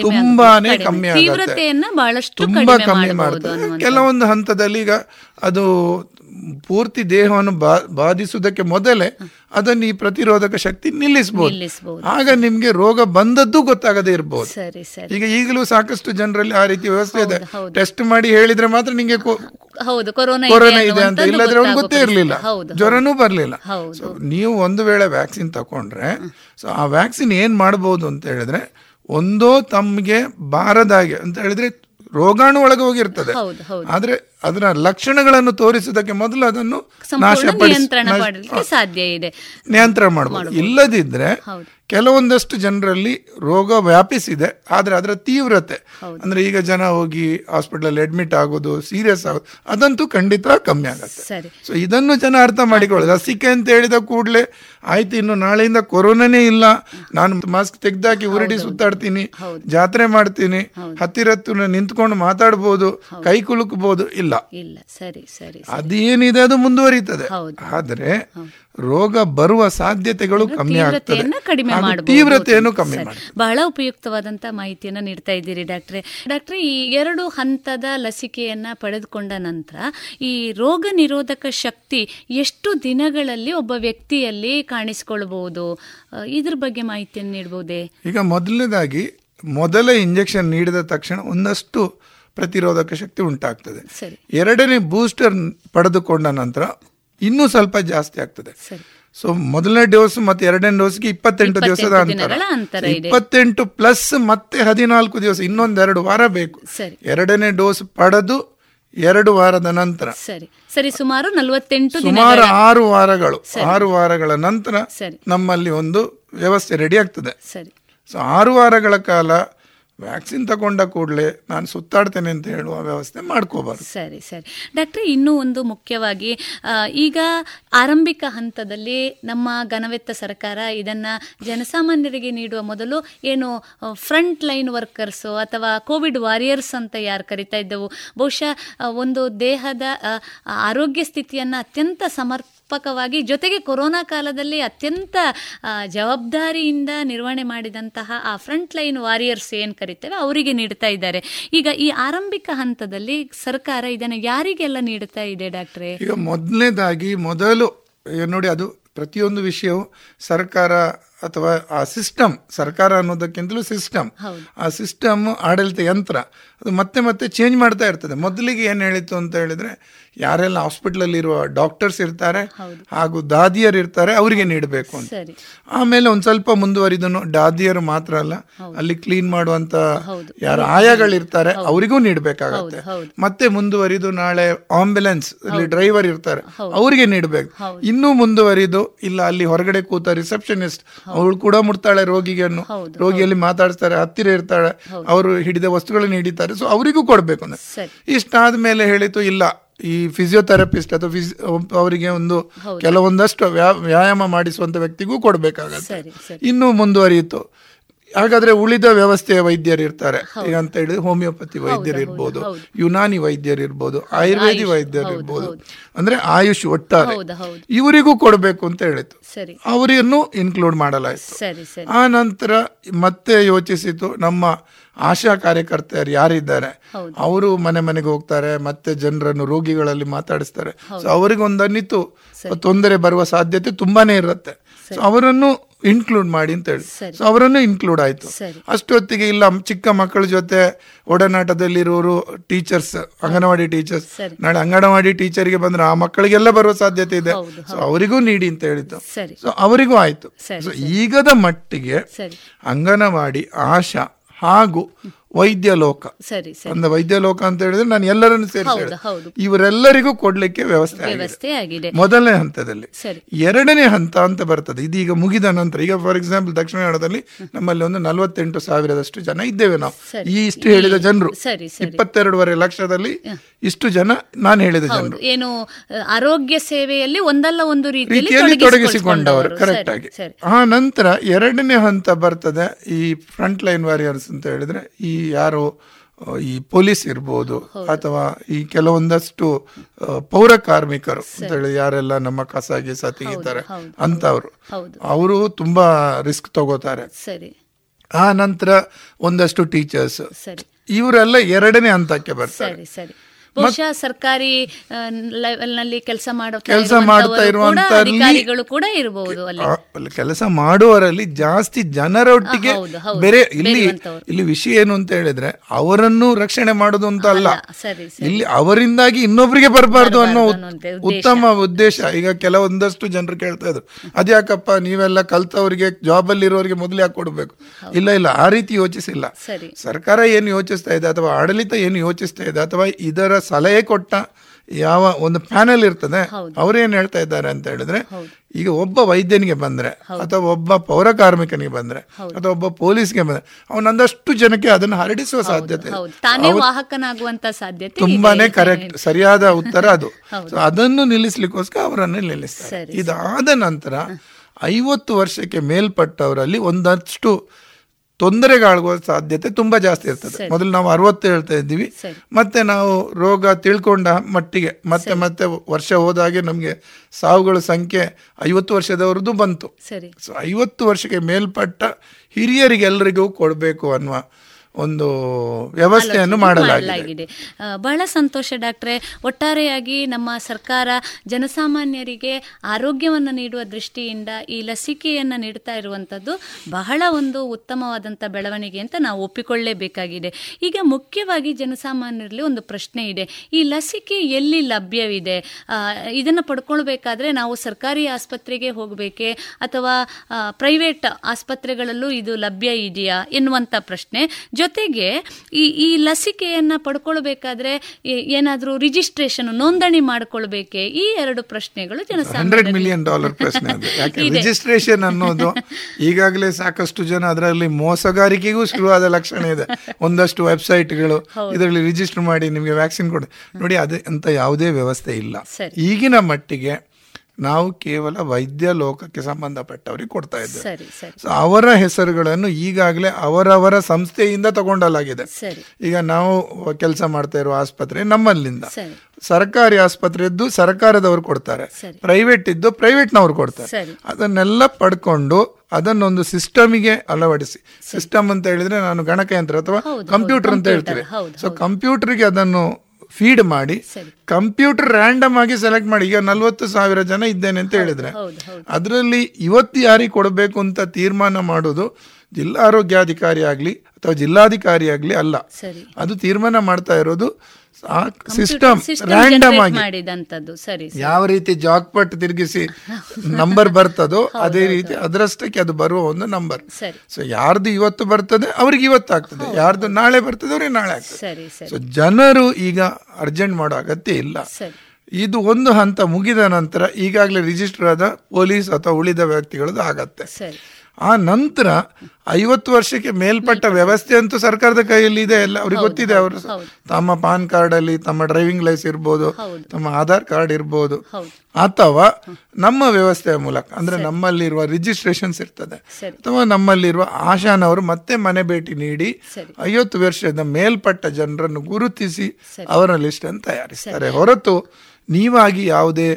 ತುಂಬಾನೇ ಕಮ್ಮಿ ಕಡಿಮೆ. ತೀವ್ರತೆಯನ್ನ ಬಹಳಷ್ಟು ತುಂಬಾ ಕಮ್ಮಿ ಮಾಡ್ತಾರೆ. ಕೆಲವೊಂದು ಹಂತದಲ್ಲಿ ಈಗ ಅದು ಪೂರ್ತಿ ದೇಹವನ್ನು ಬಾ- ಬಾಧಿಸುವುದಕ್ಕೆ ಮೊದಲೇ ಅದನ್ನು ಈ ಪ್ರತಿರೋಧಕ ಶಕ್ತಿ ನಿಲ್ಲಿಸಬಹುದು ಆಗ ನಿಮ್ಗೆ ರೋಗ ಬಂದದ್ದು ಗೊತ್ತಾಗದೇ ಇರಬಹುದು ಈಗ ಈಗಲೂ ಸಾಕಷ್ಟು ಜನರಲ್ಲಿ ಆ ರೀತಿ ವ್ಯವಸ್ಥೆ ಇದೆ. ಟೆಸ್ಟ್ ಮಾಡಿ ಹೇಳಿದ್ರೆ ಮಾತ್ರ ನಿಮಗೆ ಕೊರೋನಾ ಇದೆ ಅಂತ. ಇಲ್ಲದ್ರೆ ಅವ್ರಿಗೆ ಗೊತ್ತೇ ಇರಲಿಲ್ಲ. ಜ್ವರನೂ ಬರಲಿಲ್ಲ. ನೀವು ಒಂದು ವೇಳೆ ವ್ಯಾಕ್ಸಿನ್ ತಕೊಂಡ್ರೆ ಸೊ ಆ ವ್ಯಾಕ್ಸಿನ್ ಏನ್ ಮಾಡಬಹುದು ಅಂತ ಹೇಳಿದ್ರೆ ಒಂದೋ ತಮಗೆ ಬಾರದಾಗೆ ಅಂತ ಹೇಳಿದ್ರೆ ರೋಗಾಣು ಒಳಗೆ ಹೋಗಿರ್ತದೆ. ಆದ್ರೆ ಅದರ ಲಕ್ಷಣಗಳನ್ನು ತೋರಿಸುವುದಕ್ಕೆ ಮೊದಲು ಅದನ್ನು ನಿಯಂತ್ರಣ ಸಾಧ್ಯ ಇದೆ. ನಿಯಂತ್ರಣ ಮಾಡಬಹುದು ಇಲ್ಲದಿದ್ರೆ ಕೆಲವೊಂದಷ್ಟು ಜನರಲ್ಲಿ ರೋಗ ವ್ಯಾಪಿಸಿದೆ. ಆದರೆ ಅದರ ತೀವ್ರತೆ. ಅಂದ್ರೆ ಈಗ ಜನ ಹೋಗಿ ಹಾಸ್ಪಿಟಲ್ ಅಡ್ಮಿಟ್ ಆಗೋದು ಸೀರಿಯಸ್ ಆಗೋದು ಅದಂತೂ ಖಂಡಿತ ಕಮ್ಮಿ ಆಗುತ್ತೆ. ಸೊ ಇದನ್ನು ಜನ ಅರ್ಥ ಮಾಡಿಕೊಳ್ಳೋದು. ಲಸಿಕೆ ಅಂತ ಹೇಳಿದ ಕೂಡಲೇ ಆಯ್ತು ಇನ್ನು ನಾಳೆಯಿಂದ ಕೊರೋನಾನೇ ಇಲ್ಲ. ನಾನು ಮಾಸ್ಕ್ ತೆಗ್ದಾಕಿ ಉರುಡಿ ಸುತ್ತಾಡ್ತೀನಿ. ಜಾತ್ರೆ ಮಾಡ್ತೀನಿ ಹತ್ತಿರತ್ತು ಹತ್ತಿರ ನಿಂತ್ಕೊಂಡು ಮಾತಾಡ್ಬೋದು ಕೈ ಕುಲುಕಬಹುದು ಇಲ್ಲ. ಇಲ್ಲ. ಸರಿ ಸರಿ ಅದೇನಿದೆ ಅದು ಮುಂದುವರಿತದೆ ಆದರೆ ರೋಗ ಬರುವ ಸಾಧ್ಯತೆಗಳು ಕಮ್ಮಿ ಕಡಿಮೆ ತೀವ್ರತೆಯನ್ನು ಕಮ್ಮಿ ಬಹಳ ಉಪಯುಕ್ತವಾದಂತ ಮಾಹಿತಿಯನ್ನ ನೀಡ್ತಾ ಇದ್ದೀರಿ ಡಾಕ್ಟ್ರೆ. ಡಾಕ್ಟ್ರೆ ಈ ಎರಡು ಹಂತದ ಲಸಿಕೆಯನ್ನ ಪಡೆದುಕೊಂಡ ನಂತರ ಈ ರೋಗ ನಿರೋಧಕ ಶಕ್ತಿ ಎಷ್ಟು ದಿನಗಳಲ್ಲಿ ಒಬ್ಬ ವ್ಯಕ್ತಿಯಲ್ಲಿ ಕಾಣಿಸಿಕೊಳ್ಬಹುದು ಆ, ಇದ್ರ ಬಗ್ಗೆ ಮಾಹಿತಿಯನ್ನು ನೀಡಬಹುದೇ ಈಗ ಮೊದಲನೇದಾಗಿ ಮೊದಲ ಇಂಜೆಕ್ಷನ್ ನೀಡಿದ ತಕ್ಷಣ ಒಂದಷ್ಟು ಪ್ರತಿರೋಧಕ ಶಕ್ತಿ ಉಂಟಾಗ್ತದೆ. ಎರಡನೇ ಬೂಸ್ಟರ್ ಪಡೆದುಕೊಂಡ ನಂತರ ಇನ್ನೂ ಸ್ವಲ್ಪ ಜಾಸ್ತಿ ಆಗ್ತದೆ. ಸೊ ಮೊದಲನೇ ಡೋಸ್ ಮತ್ತೆ ಎರಡನೇ ಡೋಸ್ಗೆ ಇಪ್ಪತ್ತೆಂಟು ದಿವಸದ ಇಪ್ಪತ್ತೆಂಟು ಅಂತರ. ಇಪ್ಪತ್ತೆಂಟು ಪ್ಲಸ್ ಮತ್ತೆ ಹದಿನಾಲ್ಕು ದಿವಸ ಇನ್ನೊಂದೆರಡು ವಾರ ಬೇಕು. ಎರಡನೇ ಡೋಸ್ ಪಡೆದು ಎರಡು ವಾರದ ನಂತರ. ಸರಿ. ಸರಿ ಸುಮಾರು ನಲವತ್ತೆಂಟು ಸುಮಾರು ಆರು ವಾರಗಳು. ಆರು ವಾರಗಳ ನಂತರ ನಮ್ಮಲ್ಲಿ ಒಂದು ವ್ಯವಸ್ಥೆ ರೆಡಿ ಆಗ್ತದೆ. ಸರಿ. ಸೊ ಆರು ವಾರಗಳ ಕಾಲ ವ್ಯಾಕ್ಸಿನ್ ತಗೊಂಡ ಕೂಡಲೇ ನಾನು ಸುತ್ತಾಡ್ತೇನೆ ಅಂತ ಹೇಳುವ ವ್ಯವಸ್ಥೆ ಮಾಡ್ಕೋಬಾರ್ದು. ಸರಿ ಸರಿ. ಡಾಕ್ಟ್ರೆ, ಇನ್ನೂ ಒಂದು ಮುಖ್ಯವಾಗಿ ಈಗ ಆರಂಭಿಕ ಹಂತದಲ್ಲಿ ನಮ್ಮ ಘನವೆತ್ತ ಸರ್ಕಾರ ಇದನ್ನ ಜನಸಾಮಾನ್ಯರಿಗೆ ನೀಡುವ ಮೊದಲು ಏನು ಫ್ರಂಟ್ ಲೈನ್ ವರ್ಕರ್ಸು ಅಥವಾ ಕೋವಿಡ್ ವಾರಿಯರ್ಸ್ ಅಂತ ಯಾರು ಕರಿತಾ ಇದ್ದವು? ಬಹುಶಃ ಒಂದು ದೇಹದ ಆರೋಗ್ಯ ಸ್ಥಿತಿಯನ್ನು ಅತ್ಯಂತ ಸಮರ್ಥ ಸಮರ್ಪಕವಾಗಿ ಜೊತೆಗೆ ಕೊರೋನಾ ಕಾಲದಲ್ಲಿ ಅತ್ಯಂತ ಜವಾಬ್ದಾರಿಯಿಂದ ನಿರ್ವಹಣೆ ಮಾಡಿದಂತಹ ಆ ಫ್ರಂಟ್ ಲೈನ್ ವಾರಿಯರ್ಸ್ ಏನು ಕರಿತೇವೆ ಅವರಿಗೆ ನೀಡ್ತಾ ಇದ್ದಾರೆ. ಈಗ ಈ ಆರಂಭಿಕ ಹಂತದಲ್ಲಿ ಸರ್ಕಾರ ಇದನ್ನು ಯಾರಿಗೆಲ್ಲ ನೀಡ್ತಾ ಇದೆ ಡಾಕ್ಟ್ರೇ? ಈಗ ಮೊದಲನೇದಾಗಿ ಮೊದಲು ನೋಡಿ ಅದು ಪ್ರತಿಯೊಂದು ವಿಷಯವು ಸರ್ಕಾರ ಅಥವಾ ಆ ಸಿಸ್ಟಮ್ ಸರ್ಕಾರ ಅನ್ನೋದಕ್ಕಿಂತಲೂ ಸಿಸ್ಟಮ್. ಆ ಸಿಸ್ಟಮ್ ಆಡಳಿತ ಯಂತ್ರ ಅದು ಮತ್ತೆ ಮತ್ತೆ ಚೇಂಜ್ ಮಾಡ್ತಾ ಇರ್ತದೆ. ಮೊದಲಿಗೆ ಏನು ಹೇಳಿತ್ತು ಅಂತ ಹೇಳಿದ್ರೆ ಯಾರೆಲ್ಲ ಹಾಸ್ಪಿಟ್ಲಲ್ಲಿರುವ ಇರುವ ಡಾಕ್ಟರ್ಸ್ ಇರ್ತಾರೆ ಹಾಗೂ ದಾದಿಯರು ಇರ್ತಾರೆ ಅವರಿಗೆ ನೀಡಬೇಕು ಅಂತ. ಆಮೇಲೆ ಒಂದು ಸ್ವಲ್ಪ ಮುಂದುವರಿದನು. ದಾದಿಯರು ಮಾತ್ರ ಅಲ್ಲ ಅಲ್ಲಿ ಕ್ಲೀನ್ ಮಾಡುವಂತ ಯಾರು ಆಯಾಗಳಿರ್ತಾರೆ ಅವರಿಗೂ ನೀಡಬೇಕಾಗತ್ತೆ. ಮತ್ತೆ ಮುಂದುವರಿದು ನಾಳೆ ಆಂಬ್ಯುಲೆನ್ಸ್ ಅಲ್ಲಿ ಡ್ರೈವರ್ ಇರ್ತಾರೆ ಅವರಿಗೆ ನೀಡಬೇಕು. ಇನ್ನೂ ಮುಂದುವರಿದು ಇಲ್ಲ ಅಲ್ಲಿ ಹೊರಗಡೆ ಕೂತ ರಿಸೆಪ್ಷನಿಸ್ಟ್ ಅವಳು ಕೂಡ ಮುಟ್ತಾಳೆ ರೋಗಿಗೆಯನ್ನು. ರೋಗಿಯಲ್ಲಿ ಮಾತಾಡಿಸ್ತಾರೆ ಹತ್ತಿರ ಇರ್ತಾಳೆ. ಅವರು ಹಿಡಿದ ವಸ್ತುಗಳನ್ನು ಹಿಡಿತಾರೆ ಸೊ ಅವರಿಗೂ ಕೊಡಬೇಕು ಅಂದ್ರೆ. ಆದ ಇಷ್ಟಾದ್ಮೇಲೆ ಹೇಳಿತು ಇಲ್ಲ. ಈ ಫಿಸಿಯೋಥೆರಪಿಸ್ಟ್ ಅಥವಾ ಫಿಸ್ ಅವರಿಗೆ ಒಂದು ಕೆಲವೊಂದಷ್ಟು ವ್ಯಾ- ವ್ಯಾಯಾಮ ಮಾಡಿಸುವಂತ ವ್ಯಕ್ತಿಗೂ ಕೊಡಬೇಕಾಗತ್ತೆ. ಇನ್ನು ಮುಂದುವರಿಯಿತು. ಹಾಗಾದ್ರೆ ಉಳಿದ ವ್ಯವಸ್ಥೆಯ ವೈದ್ಯರು ಇರ್ತಾರೆ. ಈಗ ಅಂತ ಹೇಳಿದ್ರೆ ಹೋಮಿಯೋಪತಿ ವೈದ್ಯರು ಇರ್ಬೋದು ಯುನಾನಿ ವೈದ್ಯರು ಇರ್ಬೋದು ಆಯುರ್ವೇದಿ ವೈದ್ಯರು ಇರ್ಬೋದು. ಅಂದ್ರೆ ಆಯುಷ್ ಒಟ್ಟಾರೆ. ಇವರಿಗೂ ಕೊಡಬೇಕು ಅಂತ ಹೇಳಿತು ಅವರನ್ನು ಇನ್ಕ್ಲೂಡ್ ಮಾಡಲಾಯಿತು. ಆ ನಂತರ ಮತ್ತೆ ಯೋಚಿಸಿತು ನಮ್ಮ ಆಶಾ ಕಾರ್ಯಕರ್ತೆಯರು ಯಾರಿದ್ದಾರೆ? ಅವರು ಮನೆ ಮನೆಗೆ ಹೋಗ್ತಾರೆ ಮತ್ತೆ ಜನರನ್ನು ರೋಗಿಗಳಲ್ಲಿ ಮಾತಾಡಿಸ್ತಾರೆ. ಸೊ ಅವರಿಗೊಂದನ್ನಿತು ತೊಂದರೆ ಬರುವ ಸಾಧ್ಯತೆ ತುಂಬಾನೇ ಇರುತ್ತೆ. ಅವರನ್ನು ಇನ್ಕ್ಲೂಡ್ ಮಾಡಿ ಅಂತ ಹೇಳಿ ಸೊ ಅವರನ್ನು ಇನ್ಕ್ಲೂಡ್ ಆಯಿತು. ಅಷ್ಟೊತ್ತಿಗೆ ಇಲ್ಲ ಚಿಕ್ಕ ಮಕ್ಕಳ ಜೊತೆ ಒಡನಾಟದಲ್ಲಿರೋರು ಟೀಚರ್ಸ್ ಅಂಗನವಾಡಿ ಟೀಚರ್ಸ್. ನಾಳೆ ಅಂಗನವಾಡಿ ಟೀಚರ್ಗೆ ಬಂದ್ರೆ ಆ ಮಕ್ಕಳಿಗೆಲ್ಲ ಬರುವ ಸಾಧ್ಯತೆ ಇದೆ. ಸೊ ಅವರಿಗೂ ನೀಡಿ ಅಂತ ಹೇಳಿದ್ದು. ಸೊ ಅವರಿಗೂ ಆಯ್ತು. ಸೊ ಈಗದ ಮಟ್ಟಿಗೆ ಅಂಗನವಾಡಿ ಆಶಾ ಹಾಗೂ ವೈದ್ಯ ಲೋಕ ಸರಿ ಸರಿ. ಅಂದ್ರೆ ವೈದ್ಯ ಲೋಕ ಅಂತ ಹೇಳಿದ್ರೆ ನಾನು ಎಲ್ಲರನ್ನು ಸೇರಿಸಿ. ಇವರೆಲ್ಲರಿಗೂ ಕೊಡ್ಲಿಕ್ಕೆ ವ್ಯವಸ್ಥೆ ಆಗಿದೆ. ಮೊದಲನೇ ಹಂತದಲ್ಲಿ. ಎರಡನೇ ಹಂತ ಅಂತ ಬರ್ತದೆ. ಇದೀಗ ಮುಗಿದ ನಂತರ ಈಗ ಫಾರ್ ಎಕ್ಸಾಂಪಲ್ ದಕ್ಷಿಣ ಕನ್ನಡದಲ್ಲಿ ನಮ್ಮಲ್ಲಿ ಒಂದು ನಲವತ್ತೆಂಟು ಸಾವಿರದಷ್ಟು ಜನ ಇದ್ದೇವೆ ನಾವು. ಈ ಇಷ್ಟು ಹೇಳಿದ ಜನರು. ಇಪ್ಪತ್ತೆರಡುವರೆ ಲಕ್ಷದಲ್ಲಿ ಇಷ್ಟು ಜನ ನಾನು ಹೇಳಿದ ಜನರು. ಏನು ಆರೋಗ್ಯ ಸೇವೆಯಲ್ಲಿ ಒಂದಲ್ಲ ಒಂದು ರೀತಿಯಲ್ಲಿ ತೊಡಗಿಸಿಕೊಂಡವರು. ಕರೆಕ್ಟ್ ಆಗಿ. ಆ ನಂತರ ಎರಡನೇ ಹಂತ ಬರ್ತದೆ ಈ ಫ್ರಂಟ್ ಲೈನ್ ವಾರಿಯರ್ಸ್ ಅಂತ ಹೇಳಿದ್ರೆ ಈ ಯಾರು ಈ ಪೊಲೀಸ್ ಇರ್ಬೋದು ಅಥವಾ ಈ ಕೆಲವೊಂದಷ್ಟು ಪೌರ ಕಾರ್ಮಿಕರು ಅಂತ ಹೇಳಿ ಯಾರೆಲ್ಲ ನಮ್ಮ ಕಸ ಸತಿಗಿದ್ದಾರೆ. ಅಂತವ್ರು. ಅವರು ತುಂಬಾ ರಿಸ್ಕ್ ತಗೋತಾರೆ. ಆ ನಂತರ ಒಂದಷ್ಟು ಟೀಚರ್ಸ್. ಇವರೆಲ್ಲ ಎರಡನೇ ಹಂತಕ್ಕೆ ಬರ್ತಾರೆ. ಬಹುಶಃ ಸರ್ಕಾರಿ ಲೆವೆಲ್ನಲ್ಲಿ ಕೆಲಸ ಮಾಡೋ ಕೆಲಸ ಮಾಡ್ತಾ ಅಧಿಕಾರಿಗಳು ಕೂಡ ಇರಬಹುದು ಅಲ್ಲಿ. ಕೆಲಸ ಮಾಡುವವರಲ್ಲಿ ಜಾಸ್ತಿ ಜನರೊಟ್ಟಿಗೆ. ಬೇರೆ ಇಲ್ಲಿ ಇಲ್ಲಿ ವಿಷಯ ಏನು ಅಂತ ಹೇಳಿದ್ರೆ ಅವರನ್ನು ರಕ್ಷಣೆ ಮಾಡೋದು ಅಂತ ಅಲ್ಲ. ಇಲ್ಲಿ ಅವರಿಂದಾಗಿ ಇನ್ನೊಬ್ಬರಿಗೆ ಬರಬಾರ್ದು ಅನ್ನೋ. ಉತ್ತಮ ಉದ್ದೇಶ. ಈಗ ಕೆಲವೊಂದಷ್ಟು ಜನರು ಕೇಳ್ತಾ ಇದ್ರು ಅದ್ಯಾಕಪ್ಪ ನೀವೆಲ್ಲ ಕಲ್ತವರಿಗೆ ಜಾಬ್ ಅಲ್ಲಿ ಇರೋರಿಗೆ ಮೊದಲು ಯಾಕೆ ಕೊಡ್ಬೇಕು. ಇಲ್ಲ ಇಲ್ಲ ಆ ರೀತಿ ಯೋಚಿಸಿಲ್ಲ. ಸರಿ. ಸರ್ಕಾರ ಏನು ಯೋಚಿಸ್ತಾ ಇದೆ ಅಥವಾ ಆಡಳಿತ ಏನು ಯೋಚಿಸ್ತಾ ಇದೆ ಅಥವಾ ಇದರ ಸಲಹೆ ಕೊಟ್ಟ ಯಾವ ಒಂದು ಪ್ಯಾನೆಲ್ ಇರ್ತದೆ ಅವ್ರೇನ್ ಹೇಳ್ತಾ ಇದ್ದಾರೆ ಅಂತ ಹೇಳಿದ್ರೆ ಈಗ ಒಬ್ಬ ವೈದ್ಯನಿಗೆ ಬಂದ್ರೆ ಅಥವಾ ಒಬ್ಬ ಪೌರ ಕಾರ್ಮಿಕನಿಗೆ ಬಂದ್ರೆ ಅಥವಾ ಒಬ್ಬ ಪೊಲೀಸ್ಗೆ ಬಂದ್ರೆ ಅವನೊಂದಷ್ಟು ಜನಕ್ಕೆ ಅದನ್ನು ಹರಡಿಸುವ ಸಾಧ್ಯತೆ. ಸಾಧ್ಯತೆ ತುಂಬಾನೇ ಕರೆಕ್ಟ್ ಸರಿಯಾದ ಉತ್ತರ ಅದು. *laughs* ಸೊ ಅದನ್ನು ನಿಲ್ಲಿಸ್ಲಿಕ್ಕೋಸ್ಕರ ಅವರನ್ನು ನಿಲ್ಲಿಸ್ತಾರೆ. ಇದಾದ ನಂತರ ಐವತ್ತು ವರ್ಷಕ್ಕೆ ಮೇಲ್ಪಟ್ಟವರಲ್ಲಿ ಒಂದಷ್ಟು ತೊಂದರೆಗಾಗುವ ಸಾಧ್ಯತೆ ತುಂಬಾ ಜಾಸ್ತಿ ಇರ್ತದೆ. ಮೊದಲು ನಾವು ಅರವತ್ತು ಹೇಳ್ತಾ ಇದ್ದೀವಿ. ಮತ್ತೆ ನಾವು ರೋಗ ತಿಳ್ಕೊಂಡ ಮಟ್ಟಿಗೆ ಮತ್ತೆ ಮತ್ತೆ ವರ್ಷ ಹೋದಾಗೆ ನಮಗೆ ಸಾವುಗಳ ಸಂಖ್ಯೆ ಐವತ್ತು ವರ್ಷದವರದ್ದು ಬಂತು. ಸೊ ಐವತ್ತು ವರ್ಷಕ್ಕೆ ಮೇಲ್ಪಟ್ಟ ಹಿರಿಯರಿಗೆಲ್ಲರಿಗೂ ಕೊಡಬೇಕು ಅನ್ನುವ ಒಂದು ವ್ಯವಸ್ಥೆಯನ್ನು ಮಾಡಲಾಗಿದೆ. ಬಹಳ ಸಂತೋಷ ಡಾಕ್ಟ್ರೆ. ಒಟ್ಟಾರೆಯಾಗಿ ನಮ್ಮ ಸರ್ಕಾರ ಜನಸಾಮಾನ್ಯರಿಗೆ ಆರೋಗ್ಯವನ್ನು ನೀಡುವ ದೃಷ್ಟಿಯಿಂದ ಈ ಲಸಿಕೆಯನ್ನು ನೀಡ್ತಾ ಇರುವಂಥದ್ದು ಬಹಳ ಒಂದು ಉತ್ತಮವಾದಂಥ ಬೆಳವಣಿಗೆ ಅಂತ ನಾವು ಒಪ್ಪಿಕೊಳ್ಳಲೇಬೇಕಾಗಿದೆ ಈಗ ಮುಖ್ಯವಾಗಿ ಜನಸಾಮಾನ್ಯರಲ್ಲಿ ಒಂದು ಪ್ರಶ್ನೆ ಇದೆ. ಈ ಲಸಿಕೆ ಎಲ್ಲಿ ಲಭ್ಯವಿದೆ? ಇದನ್ನು ಪಡ್ಕೊಳ್ಬೇಕಾದ್ರೆ ನಾವು ಸರ್ಕಾರಿ ಆಸ್ಪತ್ರೆಗೆ ಹೋಗಬೇಕೆ ಅಥವಾ ಪ್ರೈವೇಟ್ ಆಸ್ಪತ್ರೆಗಳಲ್ಲೂ ಇದು ಲಭ್ಯ ಇದೆಯಾ ಎನ್ನುವಂಥ ಪ್ರಶ್ನೆ. ಜೊತೆಗೆ ಈ ಈ ಲಸಿಕೆಯನ್ನ ಪಡ್ಕೊಳ್ಬೇಕಾದ್ರೆ ಏನಾದರೂ ರಿಜಿಸ್ಟ್ರೇಷನ್ ನೋಂದಣಿ ಮಾಡ್ಕೊಳ್ಬೇಕೆ? ಈ ಎರಡು ಪ್ರಶ್ನೆಗಳು ಹಂಡ್ರೆಡ್ ಮಿಲಿಯನ್ ಡಾಲರ್ ಪ್ರಶ್ನೆ ರಿಜಿಸ್ಟ್ರೇಷನ್ ಅನ್ನೋದು ಈಗಾಗಲೇ ಸಾಕಷ್ಟು ಜನ ಅದರಲ್ಲಿ ಮೋಸಗಾರಿಕೆಗೂ ಶುರುವಾದ ಲಕ್ಷಣ ಇದೆ. ಒಂದಷ್ಟು ವೆಬ್ಸೈಟ್ಗಳು ಇದರಲ್ಲಿ ರಿಜಿಸ್ಟರ್ ಮಾಡಿ ನಿಮಗೆ ವ್ಯಾಕ್ಸಿನ್ ಕೊಡಿ. ನೋಡಿ ಅದೇ ಅಂತ ಯಾವುದೇ ವ್ಯವಸ್ಥೆ ಇಲ್ಲ. ಈಗಿನ ಮಟ್ಟಿಗೆ ನಾವು ಕೇವಲ ವೈದ್ಯ ಲೋಕಕ್ಕೆ ಸಂಬಂಧಪಟ್ಟವರಿಗೆ ಕೊಡ್ತಾ ಇದ್ದೇವೆ. ಸೊ ಅವರ ಹೆಸರುಗಳನ್ನು ಈಗಾಗಲೇ ಅವರವರ ಸಂಸ್ಥೆಯಿಂದ ತಗೊಂಡಲಾಗಿದೆ. ಈಗ ನಾವು ಕೆಲಸ ಮಾಡ್ತಾ ಇರುವ ಆಸ್ಪತ್ರೆ ನಮ್ಮಲ್ಲಿಂದ. ಸರ್ಕಾರಿ ಸರ್ಕಾರಿ ಆಸ್ಪತ್ರೆದ್ದು ಸರ್ಕಾರದವರು ಕೊಡ್ತಾರೆ. ಪ್ರೈವೇಟ್ ಇದ್ದು ಪ್ರೈವೇಟ್ನವ್ರು ಕೊಡ್ತಾರೆ. ಅದನ್ನೆಲ್ಲ ಪಡ್ಕೊಂಡು ಅದನ್ನೊಂದು ಸಿಸ್ಟಮಿಗೆ ಅಳವಡಿಸಿ. ಸಿಸ್ಟಮ್ ಅಂತ ಹೇಳಿದ್ರೆ ನಾನು ಗಣಕಯಂತ್ರ ಅಥವಾ ಕಂಪ್ಯೂಟರ್ ಅಂತ ಹೇಳ್ತೇವೆ. ಸೊ ಕಂಪ್ಯೂಟರ್ಗೆ ಅದನ್ನು ಫೀಡ್ ಮಾಡಿ ಕಂಪ್ಯೂಟರ್ ರ್ಯಾಂಡಮ್ ಆಗಿ ಸೆಲೆಕ್ಟ್ ಮಾಡಿ. ಈಗ ನಲ್ವತ್ತು ಸಾವಿರ ಜನ ಇದ್ದೇನೆ ಅಂತ ಹೇಳಿದ್ರೆ ಅದರಲ್ಲಿ ಇವತ್ತು ಯಾರಿಗೆ ಕೊಡಬೇಕು ಅಂತ ತೀರ್ಮಾನ ಮಾಡೋದು ಜಿಲ್ಲಾ ಆರೋಗ್ಯಾಧಿಕಾರಿ ಆಗಲಿ ಅಥವಾ ಜಿಲ್ಲಾಧಿಕಾರಿ ಆಗಲಿ ಅಲ್ಲ. ಅದು ತೀರ್ಮಾನ ಮಾಡ್ತಾ ಇರೋದು ಸಿಸ್ಟಮ್ ಸಿಸ್ಟಮ್ ರ್ಯಾಂಡಮ್ ಆಗಿ ಮಾಡಿದಂತದ್ದು. ಸರಿ. ಯಾವ ರೀತಿ ಜಾಕ್ಪಟ್ ತಿರುಗಿಸಿ ನಂಬರ್ ಬರ್ತದೋ *laughs* ಅದೇ ರೀತಿ ಅದರಷ್ಟಕ್ಕೆ ಅದು ಬರುವ ಒಂದು ನಂಬರ್ ಸೊ ಯಾರ್ದು ಇವತ್ತು ಬರ್ತದೆ ಅವ್ರಿಗೆ ಇವತ್ತು ಆಗ್ತದೆ ಯಾರ್ದು ನಾಳೆ ಬರ್ತದೆ ಅವ್ರಿಗೆ ನಾಳೆ ಆಗ್ತದೆ. ಸೊ ಜನರು ಈಗ ಅರ್ಜೆಂಟ್ ಮಾಡೋ ಅಗತ್ಯ ಇಲ್ಲ. ಇದು ಒಂದು ಹಂತ ಮುಗಿದ ನಂತರ ಈಗಾಗಲೇ ರಿಜಿಸ್ಟರ್ ಆದ ಪೊಲೀಸ್ ಅಥವಾ ಉಳಿದ ವ್ಯಕ್ತಿಗಳದ್ದು ಆಗತ್ತೆ. ಆ ನಂತರ ಐವತ್ತು ವರ್ಷಕ್ಕೆ ಮೇಲ್ಪಟ್ಟ ವ್ಯವಸ್ಥೆ ಅಂತೂ ಸರ್ಕಾರದ ಕೈಯಲ್ಲಿ ಇದೆ ಎಲ್ಲ ಅವ್ರಿಗೆ ಗೊತ್ತಿದೆ ಅವರು. ತಮ್ಮ ಪಾನ್ ಕಾರ್ಡ್ ಅಲ್ಲಿ ತಮ್ಮ ಡ್ರೈವಿಂಗ್ ಲೈಸೆನ್ಸ್ ಇರ್ಬೋದು ತಮ್ಮ ಆಧಾರ್ ಕಾರ್ಡ್ ಇರ್ಬೋದು ಅಥವಾ ನಮ್ಮ ವ್ಯವಸ್ಥೆಯ ಮೂಲಕ ಅಂದ್ರೆ ನಮ್ಮಲ್ಲಿರುವ ರಿಜಿಸ್ಟ್ರೇಷನ್ಸ್ ಇರ್ತದೆ ಅಥವಾ ನಮ್ಮಲ್ಲಿರುವ ಆಶಾನವರು ಮತ್ತೆ ಮನೆ ಭೇಟಿ ನೀಡಿ. ಐವತ್ತು ವರ್ಷದ ಮೇಲ್ಪಟ್ಟ ಜನರನ್ನು ಗುರುತಿಸಿ ಅವರ ಲಿಸ್ಟ್ ಅನ್ನು ತಯಾರಿಸ್ತಾರೆ ಹೊರತು ನೀವಾಗಿ ಯಾವುದೇ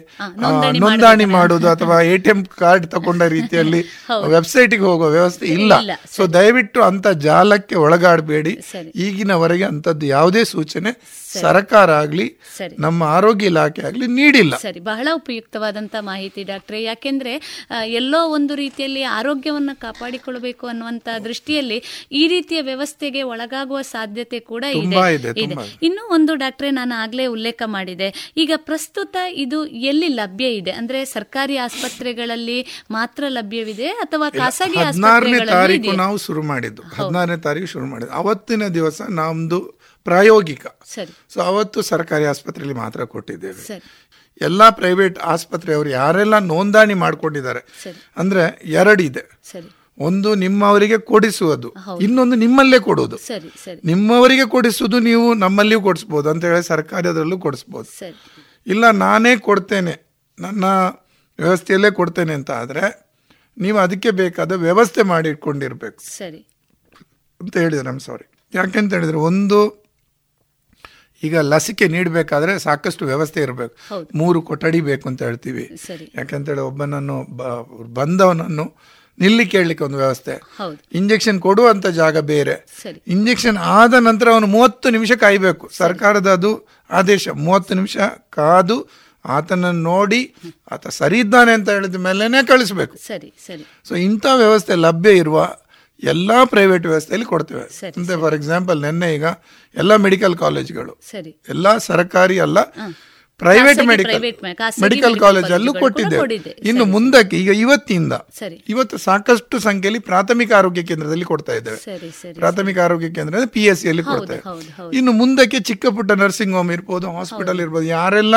ನೋಂದಣಿ ಮಾಡೋದು ಅಥವಾ ಎ ಟಿ ಎಂ ಕಾರ್ಡ್ ತಗೊಂಡ ರೀತಿಯಲ್ಲಿ *laughs* ವೆಬ್ಸೈಟ್ಗೆ ಹೋಗುವ ವ್ಯವಸ್ಥೆ ಇಲ್ಲ. ಸೊ ದಯವಿಟ್ಟು ಅಂತ ಜಾಲಕ್ಕೆ ಒಳಗಾಡಬೇಡಿ. ಈಗಿನವರೆಗೆ ಅಂತದ್ದು ಯಾವುದೇ ಸೂಚನೆ ಸರ್ಕಾರ ಆಗ್ಲಿ ನಮ್ಮ ಆರೋಗ್ಯ ಇಲಾಖೆ ಆಗ್ಲಿ ನೀಡಿಲ್ಲ. ಸರಿ ಬಹಳ ಉಪಯುಕ್ತವಾದಂತ ಮಾಹಿತಿ ಡಾಕ್ಟ್ರೆ. ಯಾಕೆಂದ್ರೆ ಎಲ್ಲೋ ಒಂದು ರೀತಿಯಲ್ಲಿ ಆರೋಗ್ಯವನ್ನು ಕಾಪಾಡಿಕೊಳ್ಬೇಕು ಅನ್ನುವಂತ ದೃಷ್ಟಿಯಲ್ಲಿ ಈ ರೀತಿಯ ವ್ಯವಸ್ಥೆಗೆ ಒಳಗಾಗುವ ಸಾಧ್ಯತೆ ಕೂಡ ಇದೆ. ಇನ್ನು ಒಂದು ಡಾಕ್ಟ್ರೆ ನಾನು ಆಗ್ಲೇ ಉಲ್ಲೇಖ ಮಾಡಿದೆ. ಈಗ ಪ್ರಸ್ತುತ ಇದು ಎಲ್ಲಿ ಲಭ್ಯ ಇದೆ? ಅಂದ್ರೆ ಸರ್ಕಾರಿ ಆಸ್ಪತ್ರೆಗಳಲ್ಲಿ ಮಾತ್ರ ಲಭ್ಯವಿದೆ ಅಥವಾ ಖಾಸಗಿ ಹದಿನಾರನೇ ತಾರೀಕು ನಾವು ಶುರು ಮಾಡಿದ್ದು. ಹದಿನಾರನೇ ತಾರೀಕು ಶುರು ಮಾಡಿದ್ದು. ಅವತ್ತಿನ ದಿವಸ ನಮ್ದು ಪ್ರಾಯೋಗಿಕ. ಸೊ ಅವತ್ತು ಸರ್ಕಾರಿ ಆಸ್ಪತ್ರೆಯಲ್ಲಿ ಮಾತ್ರ ಕೊಟ್ಟಿದ್ದೇವೆ. ಎಲ್ಲ ಪ್ರೈವೇಟ್ ಆಸ್ಪತ್ರೆಯವರು ಯಾರೆಲ್ಲ ನೋಂದಣಿ ಮಾಡ್ಕೊಂಡಿದ್ದಾರೆ ಅಂದ್ರೆ ಎರಡಿದೆ ಒಂದು ನಿಮ್ಮವರಿಗೆ ಕೊಡಿಸುವುದು ಇನ್ನೊಂದು ನಿಮ್ಮಲ್ಲೇ ಕೊಡುವುದು. ನಿಮ್ಮವರಿಗೆ ಕೊಡಿಸುವುದು ನೀವು ನಮ್ಮಲ್ಲಿಯೂ ಕೊಡಿಸ್ಬೋದು ಅಂತ ಹೇಳಿ ಸರ್ಕಾರಿ ಅದರಲ್ಲೂ ಕೊಡಿಸ್ಬೋದು. ಸರಿ. ಇಲ್ಲ ನಾನೇ ಕೊಡ್ತೇನೆ. ನನ್ನ ವ್ಯವಸ್ಥೆಯಲ್ಲೇ ಕೊಡ್ತೇನೆ ಅಂತ ಆದರೆ ನೀವು ಅದಕ್ಕೆ ಬೇಕಾದ ವ್ಯವಸ್ಥೆ ಮಾಡಿ ಇಟ್ಕೊಂಡಿರ್ಬೇಕು ಸರಿ. ಅಂತ ಹೇಳಿದ್ರೆ ನಮ್ಮ ಸಾರಿ ಯಾಕೆಂತ ಹೇಳಿದ್ರೆ ಒಂದು ಈಗ ಲಸಿಕೆ ನೀಡಬೇಕಾದ್ರೆ ಸಾಕಷ್ಟು ವ್ಯವಸ್ಥೆ ಇರಬೇಕು. ಮೂರು ಕೊಠಡಿ ಬೇಕು ಅಂತ ಹೇಳ್ತೀವಿ. ಯಾಕೆಂತೇಳಿ ಒಬ್ಬನನ್ನು ಬಂದವನನ್ನು ನಿಲ್ಲಿ ಕೇಳಲಿಕ್ಕೆ ಒಂದು ವ್ಯವಸ್ಥೆ. ಇಂಜೆಕ್ಷನ್ ಕೊಡುವಂಥ ಜಾಗ ಬೇರೆ. ಇಂಜೆಕ್ಷನ್ ಆದ ನಂತರ ಅವನು ಮೂವತ್ತು ನಿಮಿಷ ಕಾಯಬೇಕು. ಸರ್ಕಾರದ ಅದು ಆದೇಶ. ಮೂವತ್ತು ನಿಮಿಷ ಕಾದು ಆತನನ್ನು ನೋಡಿ ಆತ ಸರಿ ಇದ್ದಾನೆ ಅಂತ ಹೇಳಿದ ಮೇಲೆ ಕಳಿಸ್ಬೇಕು. ಸರಿ ಸರಿ. ಸೊ ಇಂಥ ವ್ಯವಸ್ಥೆ ಲಭ್ಯ ಇರುವ ಎಲ್ಲ ಪ್ರೈವೇಟ್ ವ್ಯವಸ್ಥೆಯಲ್ಲಿ ಕೊಡ್ತೇವೆ. ಅಂದ್ರೆ ಫಾರ್ ಎಕ್ಸಾಂಪಲ್ ನಿನ್ನೆ ಈಗ ಎಲ್ಲ ಮೆಡಿಕಲ್ ಕಾಲೇಜ್ಗಳು ಸರಿ. ಎಲ್ಲ ಸರ್ಕಾರಿ ಅಲ್ಲ ಪ್ರೈವೇಟ್ ಮೆಡಿಕಲ್ ಮೆಡಿಕಲ್ ಕಾಲೇಜ್ ಅಲ್ಲೂ ಕೊಟ್ಟಿದ್ದೆ. ಕೊಟ್ಟಿದೆ. ಇನ್ನು ಮುಂದಕ್ಕೆ ಈಗ ಇವತ್ತಿಂದ ಇವತ್ತು ಸಾಕಷ್ಟು ಸಂಖ್ಯೆಯಲ್ಲಿ ಪ್ರಾಥಮಿಕ ಆರೋಗ್ಯ ಕೇಂದ್ರದಲ್ಲಿ ಕೊಡ್ತಾ ಇದ್ದೇವೆ. ಪ್ರಾಥಮಿಕ ಆರೋಗ್ಯ ಕೇಂದ್ರ ಪಿ ಎಸ್ ಸಿ ಅಲ್ಲಿ ಕೊಡ್ತೇವೆ ಇನ್ನು ಮುಂದಕ್ಕೆ ಚಿಕ್ಕ ಪುಟ್ಟ ನರ್ಸಿಂಗ್ ಹೋಮ್ ಇರ್ಬೋದು ಹಾಸ್ಪಿಟಲ್ ಇರ್ಬೋದು ಯಾರೆಲ್ಲ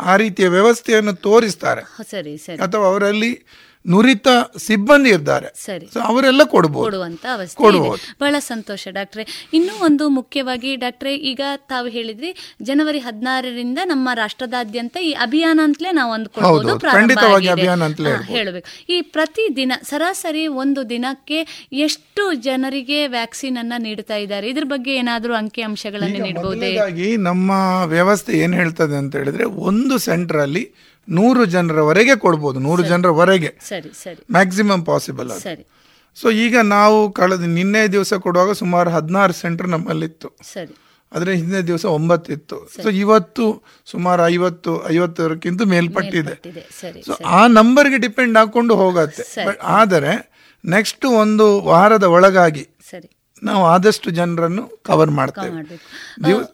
ಆ ರೀತಿಯ ವ್ಯವಸ್ಥೆಯನ್ನು ತೋರಿಸ್ತಾರೆ ಅಥವಾ ಅವರಲ್ಲಿ ನುರಿತ ಸಿಬ್ಬಂದಿ ಇದ್ದಾರೆ. ಸೊ ಅವರೆಲ್ಲ ಕೊಡಬಹುದು ಕೊಡುವಂತ ಬಹಳ ಸಂತೋಷ ಡಾಕ್ಟ್ರೆ. ಇನ್ನೂ ಒಂದು ಮುಖ್ಯವಾಗಿ ಡಾಕ್ಟ್ರೆ ಈಗ ತಾವು ಹೇಳಿದ್ರಿ ಜನವರಿ ಹದಿನಾರರಿಂದ ನಮ್ಮ ರಾಷ್ಟ್ರದಾದ್ಯಂತ ಈ ಅಭಿಯಾನ ಅಂತಲೇ ನಾವು ಅಂದ್ಕೊಳ್ಬಹುದು ಹೌದು, ಖಂಡಿತವಾಗಿ ಅಭಿಯಾನ ಅಂತಲೇ ಹೇಳಬೇಕು. ಈ ಪ್ರತಿ ದಿನ ಸರಾಸರಿ ಒಂದು ದಿನಕ್ಕೆ ಎಷ್ಟು ಜನರಿಗೆ ವ್ಯಾಕ್ಸಿನ್ ಅನ್ನ ನೀಡ್ತಾ ಇದ್ದಾರೆ? ಇದ್ರ ಬಗ್ಗೆ ಏನಾದರೂ ಅಂಕಿ ಅಂಶಗಳನ್ನು ನೀಡಬಹುದೇ ನಮ್ಮ ವ್ಯವಸ್ಥೆ ಏನ್ ಹೇಳ್ತದೆ ಅಂತ ಹೇಳಿದ್ರೆ ಒಂದು ಸೆಂಟರ್ ಅಲ್ಲಿ ನೂರು ಜನರವರೆಗೆ ಕೊಡ್ಬೋದು ನೂರು ಜನರವರೆಗೆ. ಮ್ಯಾಕ್ಸಿಮಮ್ ಪಾಸಿಬಲ್ ಅದು. ಸರಿ. ಸೊ ಈಗ ನಾವು ಕಳೆದ ನಿನ್ನೆ ದಿವಸ ಕೊಡುವಾಗ ಸುಮಾರು ಹದಿನಾರು ಸೆಂಟರ್ ನಮ್ಮಲ್ಲಿತ್ತು. ಸರಿ. ಅದರ ಹಿಂದಿನ ದಿವಸ ಒಂಬತ್ತಿತ್ತು. ಸೊ ಇವತ್ತು ಸುಮಾರು ಐವತ್ತು ಐವತ್ತರಕ್ಕಿಂತ ಮೇಲ್ಪಟ್ಟಿದೆ. ಸೊ ಆ ನಂಬರ್ಗೆ ಡಿಪೆಂಡ್ ಹಾಕೊಂಡು ಹೋಗತ್ತೆ. ಬಟ್ ಆದರೆ ನೆಕ್ಸ್ಟ್ ಒಂದು ವಾರದ ಒಳಗಾಗಿ ನಾವು ಆದಷ್ಟು ಜನರನ್ನು ಕವರ್ ಮಾಡ್ತೇವೆ.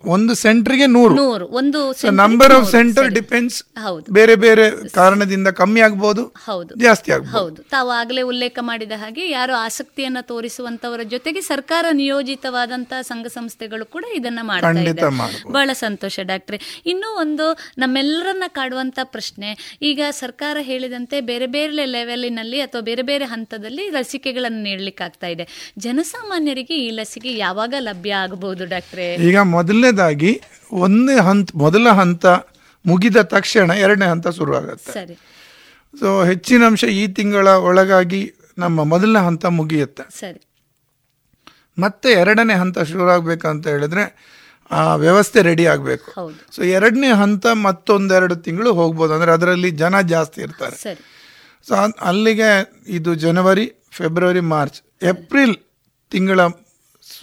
ಒಂದು ಸೆಂಟರ್ಗೆ ನೂರು. ಒಂದು ನಂಬರ್ ಆಫ್ ಸೆಂಟರ್ ಡಿಪೆಂಡ್ಸ್ ಹೌದು. ಬೇರೆ ಬೇರೆ ಕಾರಣದಿಂದ ಕಮ್ಮಿ ಆಗ್ಬೋದು ಹೌದು. ಜಾಸ್ತಿ ಆಗಬಹುದು ಹೌದು. ತಾವು ಆಗಲೇ ಉಲ್ಲೇಖ ಮಾಡಿದ ಹಾಗೆ ಯಾರು ಆಸಕ್ತಿಯನ್ನ ತೋರಿಸುವಂತವರ ಜೊತೆಗೆ ಸರ್ಕಾರ ನಿಯೋಜಿತವಾದಂತಹ ಸಂಘ ಸಂಸ್ಥೆಗಳು ಕೂಡ ಇದನ್ನ ಮಾಡ್ತಾ ಖಂಡಿತ ಇದೆ ಮಾಡ್ಬೋದು. ಬಹಳ ಸಂತೋಷ ಡಾಕ್ಟ್ರೆ. ಇನ್ನೂ ಒಂದು ನಮ್ಮೆಲ್ಲರನ್ನ ಕಾಡುವಂತ ಪ್ರಶ್ನೆ ಈಗ ಸರ್ಕಾರ ಹೇಳಿದಂತೆ ಬೇರೆ ಬೇರೆ ಲೆವೆಲಿನಲ್ಲಿ ಅಥವಾ ಬೇರೆ ಬೇರೆ ಹಂತದಲ್ಲಿ ಲಸಿಕೆಗಳನ್ನು ನೀಡಲಿಕ್ಕಾಗ್ತಾ ಇದೆ. ಜನಸಾಮಾನ್ಯರಿಗೆ ಈ ಲಸಿಕೆ ಯಾವಾಗ ಲಭ್ಯ ಆಗಬಹುದು ಡಾಕ್ಟ್ರೆ? ಈಗ ಮೊದಲನೇದಾಗಿ ಒಂದನೇ ಹಂತ ಮೊದಲ ಹಂತ ಮುಗಿದ ತಕ್ಷಣ ಎರಡನೇ ಹಂತ ಶುರುವಾಗುತ್ತೆ. ಸರಿ. ಸೊ ಹೆಚ್ಚಿನ ಅಂಶ ಈ ತಿಂಗಳ ಒಳಗಾಗಿ ನಮ್ಮ ಮೊದಲನೇ ಹಂತ ಮುಗಿಯುತ್ತೆ. ಸರಿ. ಮತ್ತೆ ಎರಡನೇ ಹಂತ ಶುರುವಾಗಬೇಕಂತ ಆಗ್ಬೇಕಂತ ಹೇಳಿದ್ರೆ ಆ ವ್ಯವಸ್ಥೆ ರೆಡಿ ಆಗಬೇಕು. ಸೊ ಎರಡನೇ ಹಂತ ಮತ್ತೊಂದೆರಡು ತಿಂಗಳು ಹೋಗ್ಬೋದು ಅಂದರೆ ಅದರಲ್ಲಿ ಜನ ಜಾಸ್ತಿ ಇರ್ತಾರೆ. ಸೊ ಅಲ್ಲಿಗೆ ಇದು ಜನವರಿ ಫೆಬ್ರವರಿ ಮಾರ್ಚ್ ಏಪ್ರಿಲ್ ತಿಂಗಳ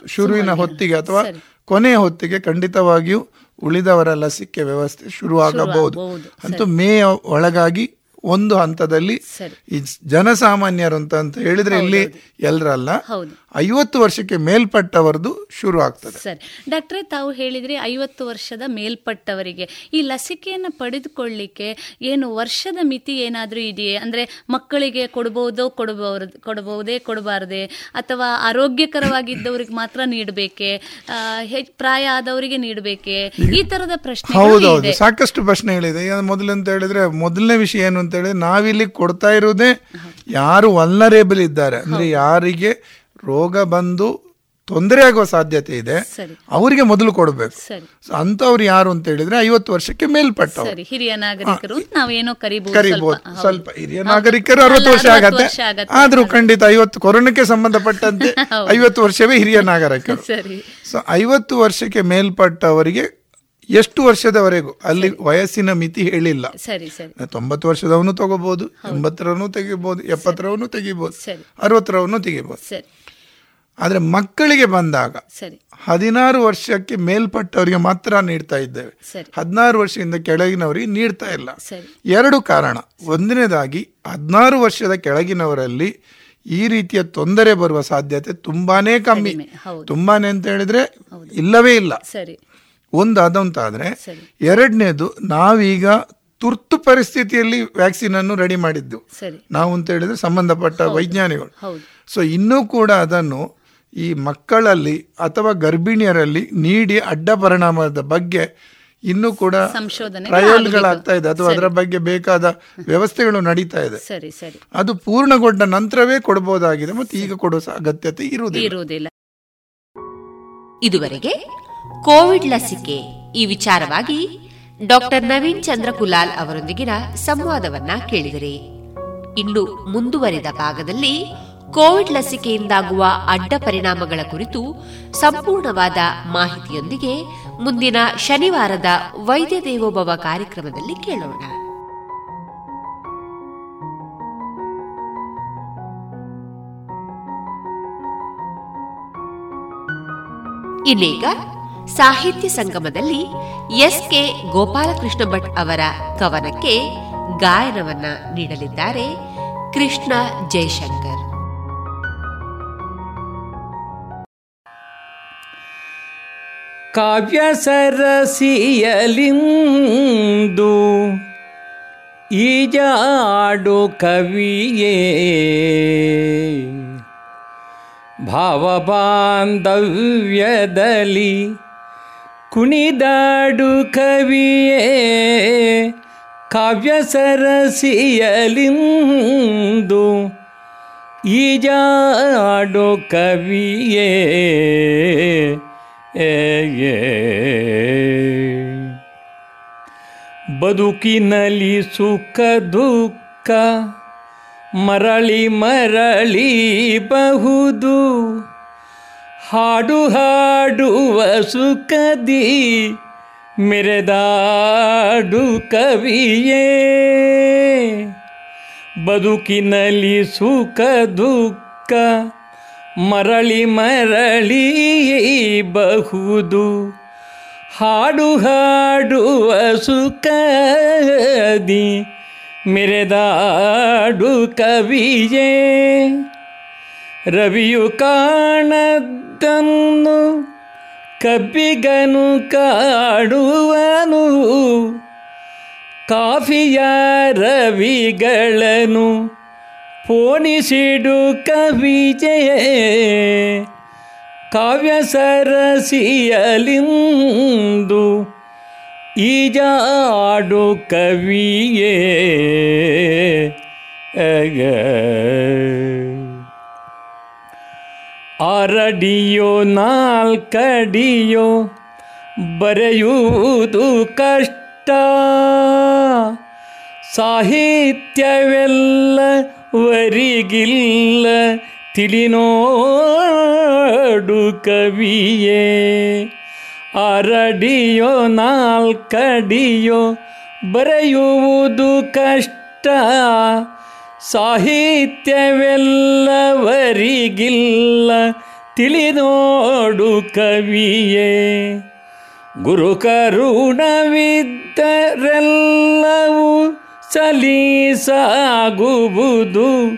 ಶುರುವಿನ ಹೊತ್ತಿಗೆ ಅಥವಾ ಕೊನೆಯ ಹೊತ್ತಿಗೆ ಖಂಡಿತವಾಗಿಯೂ ಉಳಿದವರ ಲಸಿಕೆ ವ್ಯವಸ್ಥೆ ಶುರುವಾಗಬಹುದು. ಅಂತೂ ಮೇ ಒಳಗಾಗಿ ಒಂದು ಹಂತದಲ್ಲಿ ಈ ಜನಸಾಮಾನ್ಯರು ಅಂತ ಅಂತ ಹೇಳಿದ್ರೆ ಇಲ್ಲಿ ಎಲ್ಲರಲ್ಲ. ಐವತ್ತು ವರ್ಷಕ್ಕೆ ಮೇಲ್ಪಟ್ಟವರದು ಶುರು ಆಗ್ತದೆ. ಸರಿ. ಡಾಕ್ಟ್ರೆ ತಾವು ಹೇಳಿದ್ರೆ ಐವತ್ತು ವರ್ಷದ ಮೇಲ್ಪಟ್ಟವರಿಗೆ. ಈ ಲಸಿಕೆಯನ್ನು ಪಡೆದುಕೊಳ್ಳಿಕ್ಕೆ ಏನು ವರ್ಷದ ಮಿತಿ ಏನಾದರೂ ಇದೆಯೇ? ಅಂದರೆ ಮಕ್ಕಳಿಗೆ ಕೊಡಬಹುದೋ ಕೊಡಬಹುದು ಕೊಡಬಹುದೇ ಕೊಡಬಾರದೆ? ಅಥವಾ ಆರೋಗ್ಯಕರವಾಗಿದ್ದವ್ರಿಗೆ ಮಾತ್ರ ನೀಡಬೇಕೆ? ಪ್ರಾಯ ಆದವರಿಗೆ ನೀಡಬೇಕೆ? ಈ ತರದ ಪ್ರಶ್ನೆ ಹೌದೌದು. ಸಾಕಷ್ಟು ಪ್ರಶ್ನೆಗಳಿದೆ ಮೊದಲು ಅಂತ ಹೇಳಿದ್ರೆ ಮೊದಲನೇ ವಿಷಯ ಏನು ಅಂತ ಹೇಳಿದ್ರೆ ನಾವಿಲ್ಲಿ ಕೊಡ್ತಾ ಇರುವುದೇ ಯಾರು ವಲ್ನರೇಬಲ್ ಇದ್ದಾರೆ. ಅಂದ್ರೆ ಯಾರಿಗೆ ರೋಗ ಬಂದು ತೊಂದರೆ ಆಗುವ ಸಾಧ್ಯತೆ ಇದೆ ಅವರಿಗೆ ಮೊದಲು ಕೊಡಬೇಕು. ಅಂತವ್ರು ಯಾರು ಅಂತ ಹೇಳಿದ್ರೆ ಐವತ್ತು ವರ್ಷಕ್ಕೆ ಮೇಲ್ಪಟ್ಟವರು. ಸರಿ ಹಿರಿಯ ನಾಗರಿಕರು ನಾವೇನೋ ಕರಿಬಹುದು ಕರಿಬಹುದು ಸ್ವಲ್ಪ. ಹಿರಿಯ ನಾಗರಿಕರು ಅರವತ್ತು ವರ್ಷ ಆಗತ್ತೆ. ಆದ್ರೂ ಖಂಡಿತ ಐವತ್ತು ಕೊರೋನಾಕ್ಕೆ ಸಂಬಂಧಪಟ್ಟಂತೆ. *laughs* ಐವತ್ತು ವರ್ಷವೇ ಹಿರಿಯ ನಾಗರಿಕರು. ಸೊ ಐವತ್ತು ವರ್ಷಕ್ಕೆ ಮೇಲ್ಪಟ್ಟವರಿಗೆ ಎಷ್ಟು ವರ್ಷದವರೆಗೂ? ಅಲ್ಲಿ ವಯಸ್ಸಿನ ಮಿತಿ ಹೇಳಿಲ್ಲ. ತೊಂಬತ್ತು ವರ್ಷದವನು ತಗೋಬಹುದು ಎಂಬತ್ತರವನು ತೆಗಿಬಹುದು ಎಪ್ಪತ್ತರವನು ತೆಗಿಬಹುದು ಅರವತ್ತರವನು ತೆಗಿಬಹುದು ಸರಿ. ಆದ್ರೆ ಮಕ್ಕಳಿಗೆ ಬಂದಾಗ ಸರಿ. ಹದಿನಾರು ವರ್ಷಕ್ಕೆ ಮೇಲ್ಪಟ್ಟವರಿಗೆ ಮಾತ್ರ ನೀಡ್ತಾ ಇದ್ದೇವೆ. ಹದಿನಾರು ವರ್ಷದಿಂದ ಕೆಳಗಿನವರಿಗೆ ನೀಡ್ತಾ ಇಲ್ಲ. ಎರಡು ಕಾರಣ. ಒಂದನೇದಾಗಿ ಹದಿನಾರು ವರ್ಷದ ಕೆಳಗಿನವರಲ್ಲಿ ಈ ರೀತಿಯ ತೊಂದರೆ ಬರುವ ಸಾಧ್ಯತೆ ತುಂಬಾನೇ ಕಮ್ಮಿ. ತುಂಬಾನೇ ಅಂತ ಹೇಳಿದ್ರೆ ಇಲ್ಲವೇ ಇಲ್ಲ. ಸರಿ. ಒಂದು ಅದಂತಾದ್ರೆ ಎರಡನೇದು ನಾವೀಗ ತುರ್ತು ಪರಿಸ್ಥಿತಿಯಲ್ಲಿ ವ್ಯಾಕ್ಸಿನ್ ಅನ್ನು ರೆಡಿ ಮಾಡಿದ್ದು. ನಾವು ಅಂತ ಹೇಳಿದ್ರೆ ಸಂಬಂಧಪಟ್ಟ ವೈಜ್ಞಾನಿಗಳು. ಸೊ ಇನ್ನೂ ಕೂಡ ಅದನ್ನು ಈ ಮಕ್ಕಳಲ್ಲಿ ಅಥವಾ ಗರ್ಭಿಣಿಯರಲ್ಲಿ ನೀಡಿ ಅಡ್ಡ ಪರಿಣಾಮದ ಬಗ್ಗೆ ಇನ್ನೂ ಕೂಡ ಸಂಶೋಧನೆ ಪ್ರಯೋಗಗಳಾಗ್ತಾ ಇದೆ. ಅಥವಾ ಅದರ ಬಗ್ಗೆ ಬೇಕಾದ ವ್ಯವಸ್ಥೆಗಳು ನಡೀತಾ ಇದೆ. ಸರಿ ಸರಿ. ಅದು ಪೂರ್ಣಗೊಂಡ ನಂತರವೇ ಕೊಡಬಹುದಾಗಿದೆ ಮತ್ತು ಈಗ ಕೊಡುವ ಸ- ಅಗತ್ಯತೆ ಇರುವುದಿಲ್ಲ. ಇದುವರೆಗೆ ಕೋವಿಡ್ ಲಸಿಕೆ. ಈ ವಿಚಾರವಾಗಿ ಡಾಕ್ಟರ್ ನವೀನ್ ಚಂದ್ರ ಕುಲಾಲ್ ಅವರೊಂದಿಗಿನ ಸಂವಾದವನ್ನ ಕೇಳಿದರೆ. ಇನ್ನು ಮುಂದುವರಿದ ಭಾಗದಲ್ಲಿ ಕೋವಿಡ್ ಲಸಿಕೆಯಿಂದಾಗುವ ಅಡ್ಡ ಪರಿಣಾಮಗಳ ಕುರಿತು ಸಂಪೂರ್ಣವಾದ ಮಾಹಿತಿಯೊಂದಿಗೆ ಮುಂದಿನ ಶನಿವಾರದ ವೈದ್ಯ ದೇವೋಭವ ಕಾರ್ಯಕ್ರಮದಲ್ಲಿ ಕೇಳೋಣ. ಇನ್ನೀಗ ಸಾಹಿತ್ಯ ಸಂಗಮದಲ್ಲಿ ಎಸ್ ಕೆ ಗೋಪಾಲಕೃಷ್ಣ ಭಟ್ ಅವರ ಕವನಕ್ಕೆ ಗಾಯನವನ್ನ ನೀಡಲಿದ್ದಾರೆ ಕೃಷ್ಣ ಜಯಶಂಕರ್. ಕಾವ್ಯ ಸರಸಿಯಲಿಂದು ಈಜಾಡು ಕವಿಯೇ ಭಾವಬಾಂಧವ್ಯದಲ್ಲಿ ಕುಣಿದಾಡು ಕವಿಯೇ ಕಾವ್ಯ ಸರಸಿಯಲಿಂದು ಈಜಾಡು ಕವಿಯೇ. ಬದುಕಿನಲ್ಲಿ ಸುಖ ದುಃಖ ಮರಳಿ ಮರಳಿ ಬಹುದು. ಹಾಡು ಹಾಡುವ ಸುಖದಿ ಮೆರೆದಾಡು ಕವಿಯೇ. ಬದುಕಿನಲ್ಲಿ ಸುಖ ದುಃಖ ಮರಳಿ ಮರಳಿ ಬಹುದು ಹಾಡು ಹಾಡುವ ಸುಖದಿ ಮೆರೆದಾಡು ಕವಿಯೇ. ರವಿಯು ಕಾಣದ್ದನ್ನು ಕಬ್ಬಿಗನು ಕಾಡುವನು. ಕಾಫಿಯ ರವಿಗಳನ್ನು ಪೋಣಿಸಿಡು ಕವಿಜಯೇ. ಕಾವ್ಯ ಸರಸಿಯಲಿಂದು ಈಜಾಡು ಕವಿಯೇ. ಅಗ. ಆರಡಿಯೋ ನಾಲ್ಕಡಿಯೋ ಬರೆಯುವುದು ಕಷ್ಟ. ಸಾಹಿತ್ಯವೆಲ್ಲ ವರಿಗಿಲ್ಲ ತಿಳಿನೋಡು ಕವಿಯೇ. ಅರಡಿಯೋ ನಾಲ್ಕಡಿಯೋ ಬರೆಯುವುದು ಕಷ್ಟ. ಸಾಹಿತ್ಯವೆಲ್ಲವರಿಗಿಲ್ಲ ತಿಳಿನೋಡು ಕವಿಯೇ. ಗುರು ಕರುಣವಿದ್ದರೆಲ್ಲವೂ ಸಲೀಸಾಗುವುದು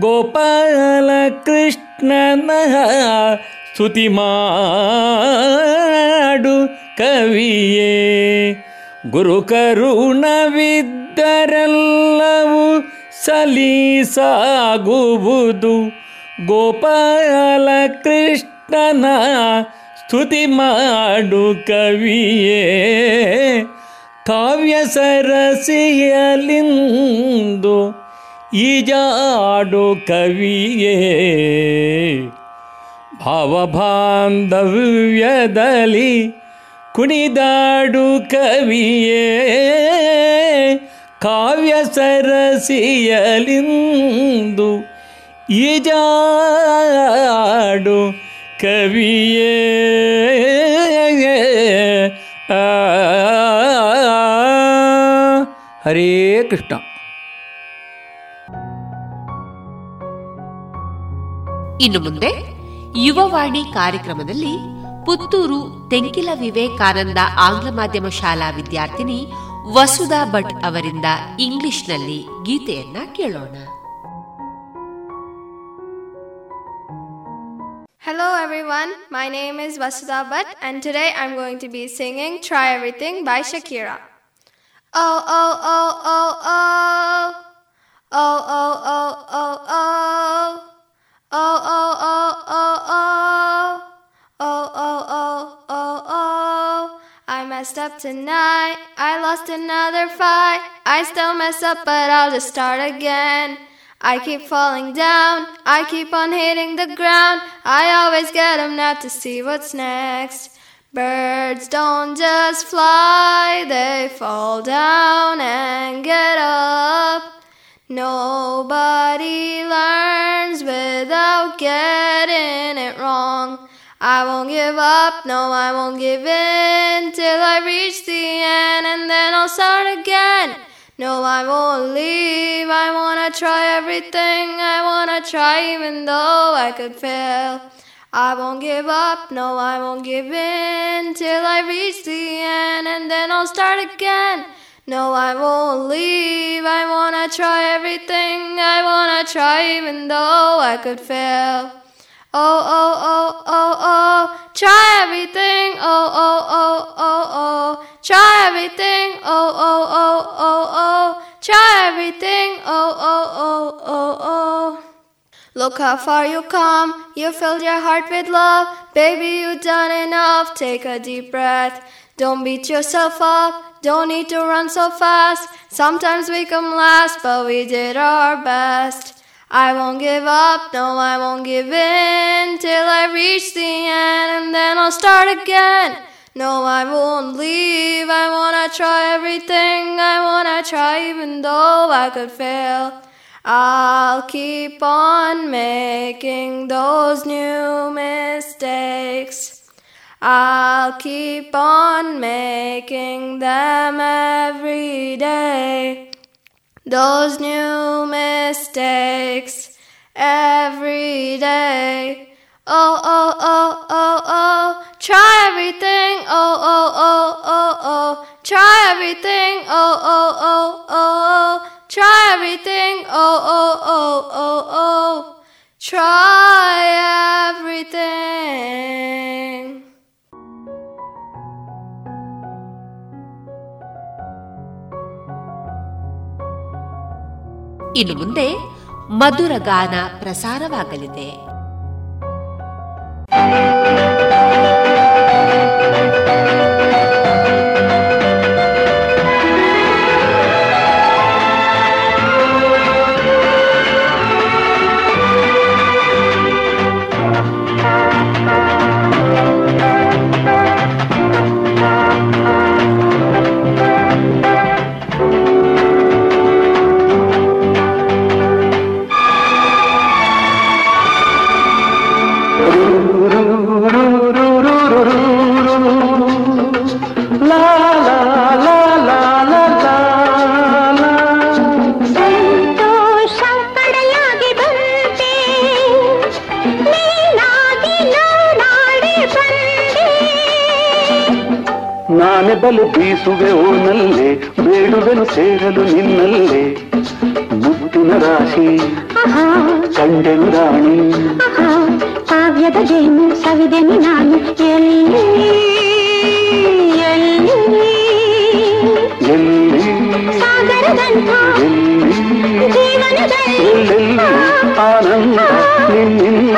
ಗೋಪಾಲ ಕೃಷ್ಣನ ಸ್ತುತಿ ಮಾಡು ಕವಿಯೇ. ಗುರು ಕರುಣವಿದ್ದರೆಲ್ಲವೂ ಸಲೀಸಾಗುವುದು. ಗೋಪಾಲ ಕೃಷ್ಣನ ಸ್ತುತಿ ಮಾಡು ಕವಿಯೇ. ಕಾವ್ಯ ಸರಸಿಯಲಿಂದು ಈಜಾಡು ಕವಿಯೇ. ಭಾವಬಾಂಧವ್ಯದಲ್ಲಿ ಕುಣಿದಾಡು ಕವಿಯೇ. ಕಾವ್ಯ ಸರಸಿಯಲಿಂದು ಈಜಾಡು ಕವಿಯೇ. ಕೃಷ್ಣ ಇನ್ನು ಮುಂದೆ ಯುವವಾಣಿ ಕಾರ್ಯಕ್ರಮದಲ್ಲಿ ಪುತ್ತೂರು ತೆಂಕಿಲ ವಿವೇಕಾನಂದ ಆಂಗ್ಲ ಮಾಧ್ಯಮ ಶಾಲಾ ವಿದ್ಯಾರ್ಥಿನಿ ವಸುಧಾ ಭಟ್ ಅವರಿಂದ ಇಂಗ್ಲಿಷ್ನಲ್ಲಿ ಗೀತೆಯನ್ನ ಕೇಳೋಣ Hello everyone, my name is Vasudha Bhatt and today I'm going to be singing Try Everything by Shakira. Oh, oh, oh, oh, oh. Oh, oh, oh, oh, oh. Oh, oh, oh, oh, oh. Oh, oh, oh, oh, oh. I messed up tonight. I lost another fight. I still mess up, but I'll just start again. I keep falling down. I keep on hitting the ground. I always get get 'em now to see what's next. Birds don't just fly, they fall down and get up. Nobody learns without getting it wrong. I won't give up, no, I won't give in till I reach the end and then I'll start again. No, I won't leave, I wanna try everything, I wanna try even though I could fail. I won't give up, no, I won't give in till I reach the end and then I'll start again. No, I won't leave, I wanna try everything, I wanna try even though I could fail. Oh, oh, oh, oh, oh, try everything, oh, oh, oh, oh, oh, try everything, oh, oh, oh, oh, oh, try everything, oh, oh, oh, oh, oh. Look how far you come, you filled your heart with love, baby, You've done enough, take a deep breath. Don't beat yourself up, don't need to run so fast. Sometimes we come last, but we did our best. I won't give up, no, I won't give in till I reach the end and then I'll start again. No, I won't leave, I wanna try everything, I wanna try even though I could fail. I'll keep on making those new mistakes. I'll keep on making them every day. Those new mistakes every day. Oh, oh, oh, oh, oh, try everything. Oh, oh, oh, oh, oh, try everything. Oh, oh, oh, oh, oh, try everything. Oh, oh, oh, oh, oh, try everything. ಇನ್ನು ಮುಂದೆ ಮಧುರ ಗಾನ ಪ್ರಸಾರವಾಗಲಿದೆ Thank you. ಕಡಲು ಬೀಸುವೆ ಓನಲ್ಲೇ ಬೇಡುವೆನು ಸೇರಲು ನಿನ್ನಲ್ಲೇ ಮುತ್ತಿನ ರಾಶಿ ಕಂಡೆನು ರಾಣಿ ಕಾವ್ಯದ ಜೇನು ಸವಿದೆನು ನಾನು ಎಲ್ಲಿ ಎಲ್ಲಿ ಎಲ್ಲಿ ಆನಂದ ನಿನ್ನಿಂದ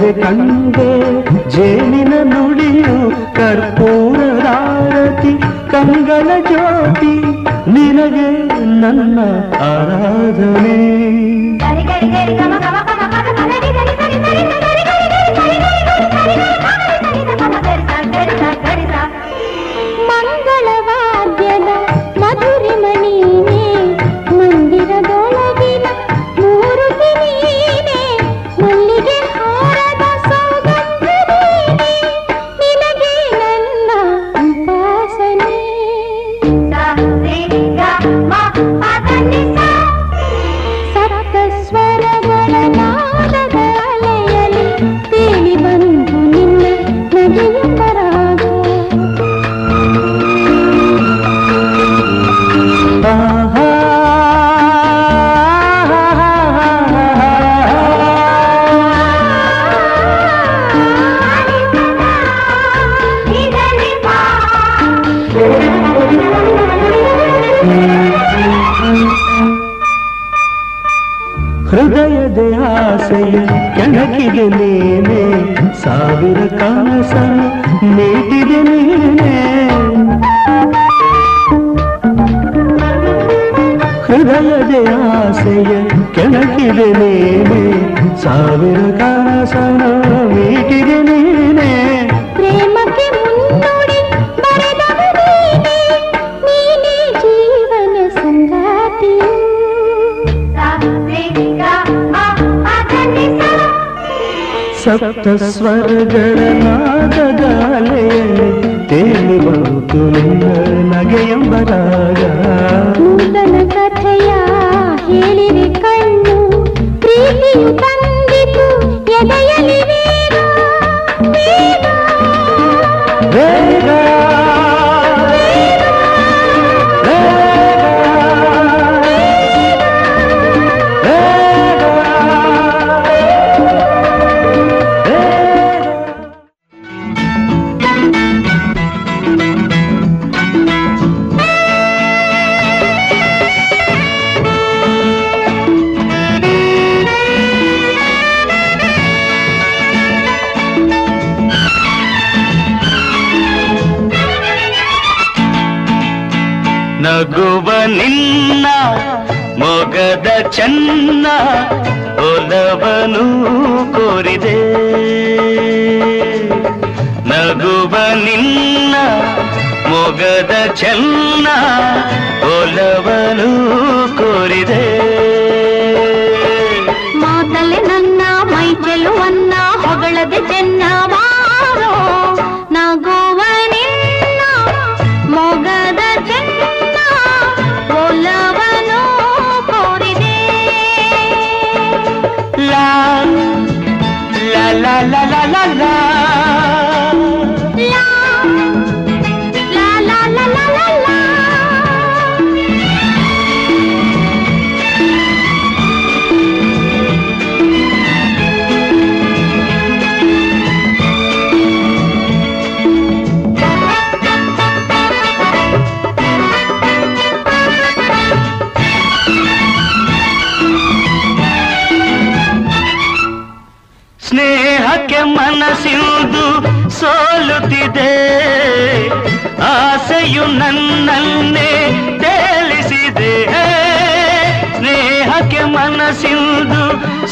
ಕಡೆ ಕಂಡೆ ಜೇನಿನ ನುಡಿಯು ಕರ್ಪೂರದಾರತಿ ಕಂಗಳ ಜ್ಯೋತಿ ನಿನಗೆ ನನ್ನ ಆರಾಧನೆ ಮಂಗಳವಾದ್ಯದ ಮಧುರಿಮಣಿ ಸ್ವರ್ಗದ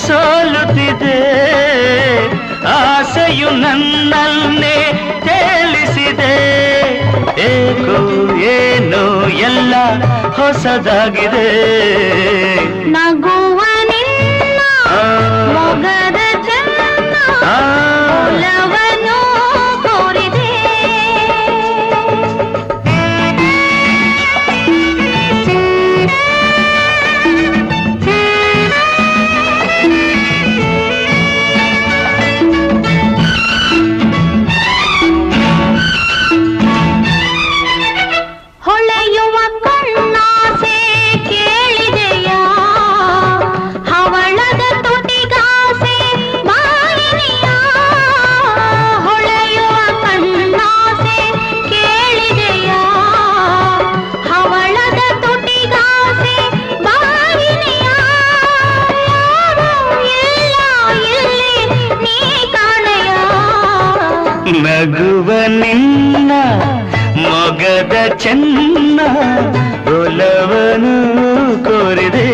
ಸೋಲುತ್ತಿದೆ. ಆಸೆಯು ನನ್ನನ್ನೇ ತೇಲಿಸಿದೆ ಏಕೋ ಏನೋ ಎಲ್ಲ ಹೊಸದಾಗಿದೆ. ನಗು ಚೆನ್ನ ಒಲವನು ಕೋರಿದೆ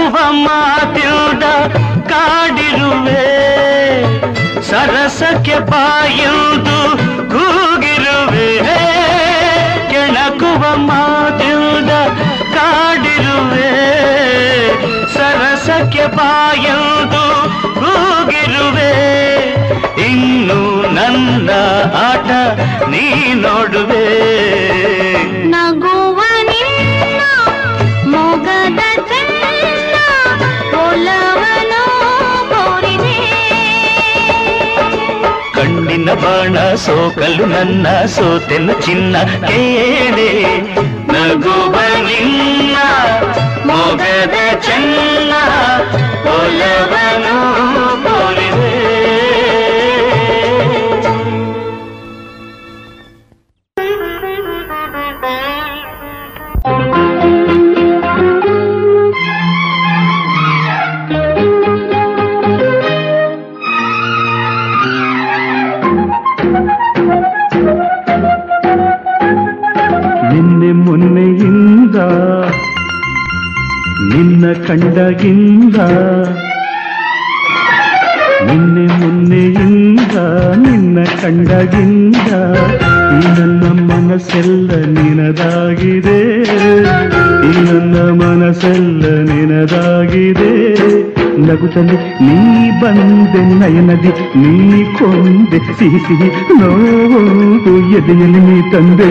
ಕಾಗುವ ಮಾತಿಲ್ದ ಕಾಡಿರುವೆ. ಸರಸಕ್ಕೆ ಬಾಯಿಲ್ದು ಕೂಗಿರುವೆ. ಕೆಣಕುವ ಮಾತಿಲ್ದ ಕಾಡಿರುವೆ. ಸರಸಕ್ಕೆ ಬಾಯಿಲ್ದು ಕೂಗಿರುವೆ. ಇನ್ನು ನನ್ನ ಆಟ ನೀ ನೋಡುವೆ. ನಗು ನಿನ್ನ ಬಾಣ ಸೋಕಲು ನನ್ನ ಸೋತೆನ್ನು ಚಿನ್ನ. ಕೇಳೆ ನಗುವ ನಿನ್ನ ಚೆನ್ನ ಒಲವನು ಕೋರಿದೆ ಕಂಡಗಿಂದ ನಿನ್ನೆ ಮೊನ್ನೆಯಿಂದ, ನಿನ್ನ ಕಂಡಗಿಂದ ನನ್ನ ಮನಸ್ಸೆಲ್ಲ ನಿನದಾಗಿದೆ. ನನ್ನ ಮನಸ್ಸೆಲ್ಲ ನಿನದಾಗಿದೆ. ನಗುತ್ತಲಿ ನೀ ಬಂದೆ ನಯನದಿ, ನೀ ಕೊಂದೆ, ಸಿಹಿ ಸಿಹಿ ನೋವು ಎದೆಯಲ್ಲಿ ನೀ ತಂದೆ.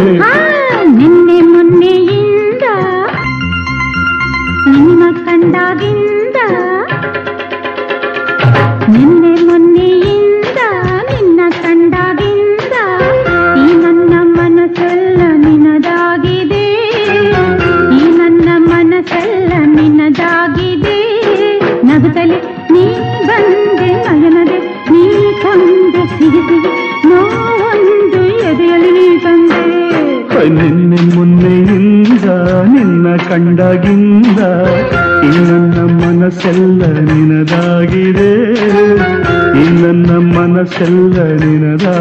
ನಿನ್ನೆ ಮೊನ್ನೆಯಿಂದ, ನಿನ್ನ ಕಂಡಾಗಿಂದ, ಈ ನನ್ನ ಮನಸ್ಸೆಲ್ಲ ನಿನದಾಗಿದೆ. ಈ ನನ್ನ ಮನಸ್ಸೆಲ್ಲ ನಿನದಾಗಿದೆ. ನಗುತ್ತಲೇ ನೀ ಬಂದೆ ನಯನದೆ ನೀ ಕೊಂದೆ ಸಿಗಿಸಿ ಸಿಹಿ ನೋವೊಂದು ಎದೆಯಲ್ಲಿ ನೀ ತಂದೆ. ನಿನ್ನೆ ಮೊನ್ನೆಯಿಂದ, ನಿನ್ನ ಕಂಡಾಗಿಂದ, ಈ ನನ್ನ ಮನಸ್ಸೆಲ್ಲ ನಿನದಾಗಿದೆ. ಮನಸ್ಸೆಲ್ಲ ನಿನದಾಗಿದೆ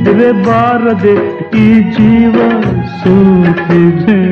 ಕಣ್ಣಿಗೆ ನಿದ್ರೆ ಬಾರದೆ ಈ ಜೀವ ಸೋತಿದೆ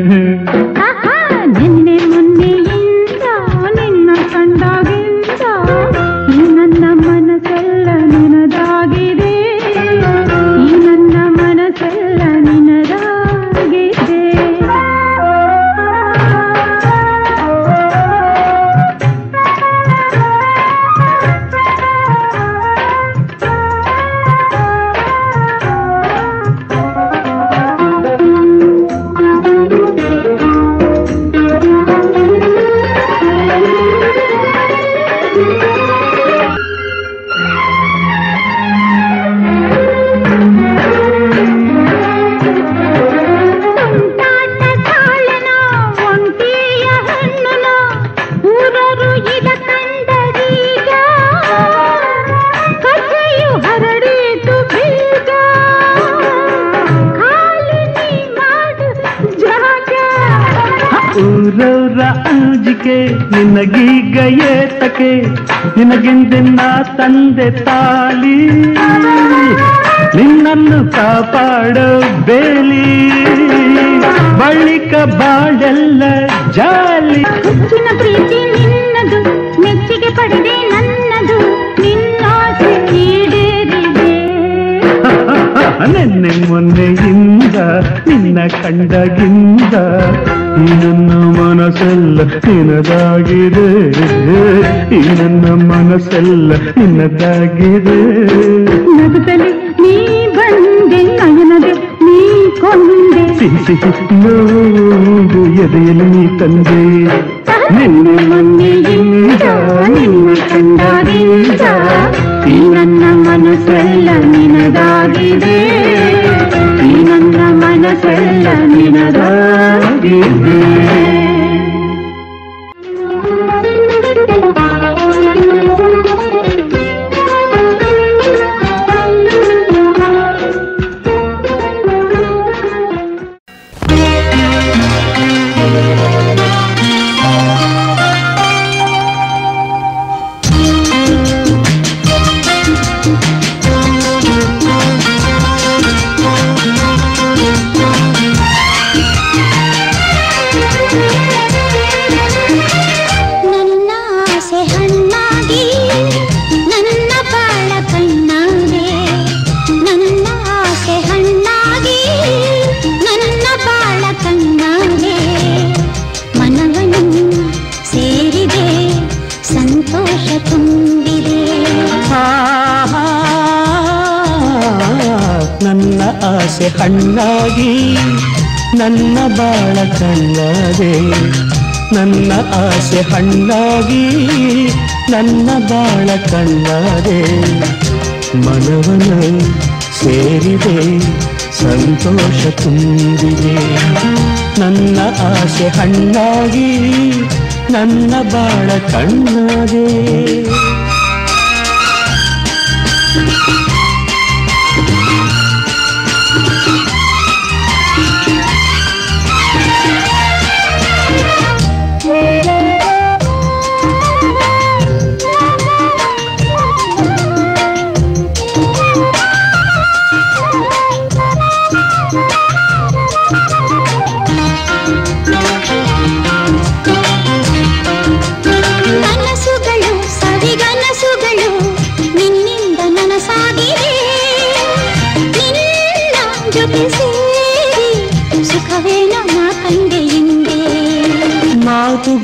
ನನ್ನ ಮನಸ್ಸೆಲ್ಲ ನಿನ್ನದಾಗಿದೆ ನಗುತ್ತಲೇ ನೀ ಬಂದೆ ನಯನದೆ ನೀ ಕೊಂದೆ ಸಿಹಿ ಸಿಹಿ ನೋಡು ಎದೆಯಲ್ಲಿ ನೀ ತಂದೆ ನಿನಗೆ ಹಣ್ಣಾಗಿ ನನ್ನ ಬಾಳ ಕಣ್ಣಾರೆ ಮನವನ ಸೇರಿದೆ, ಸಂತೋಷ ತುಂಬಿದೆ. ನನ್ನ ಆಸೆ ಹಣ್ಣಾಗಿ ನನ್ನ ಬಾಳ ಕಣ್ಣಾದೆ.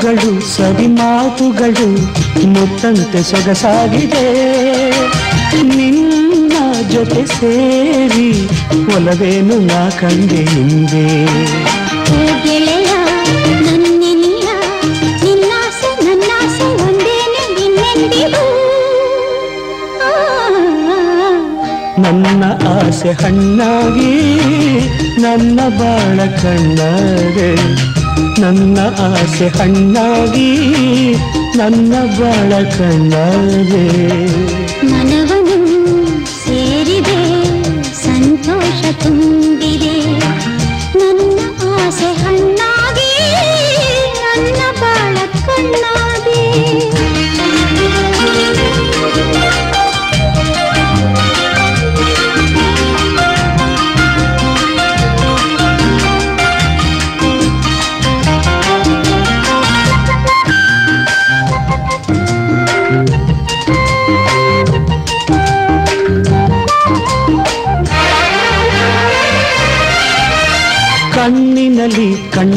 ಮಾತುಗಳು ಸರಿ ಮಾತುಗಳು ಮುತ್ತಂತೆ ಸೊಗಸಾಗಿದೆ. ನಿನ್ನ ಜೊತೆ ಸೇರಿ ಒಲವೇನು ನಾ ಕಂಡೆ ಹಿಂದೆ ನನ್ನ ಆಸೆ ಹಣ್ಣಾಗಿ ನನ್ನ ಬಾಳ ಕಣ್ಣಾಗೆ ನನ್ನ ಆಸೆ ಹಣ್ಣಾಗಿ ನನ್ನ ಬಾಳ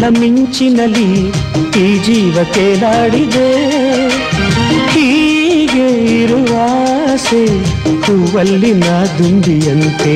ನನ್ನ ಮಿಂಚಿನಲ್ಲಿ ಈ ಜೀವ ನಾಡಿದೆ ಹೀಗೆ ಇರುವಾಸೆ ಹೂವಲ್ಲಿನ ದುಂಬಿಯಂತೆ.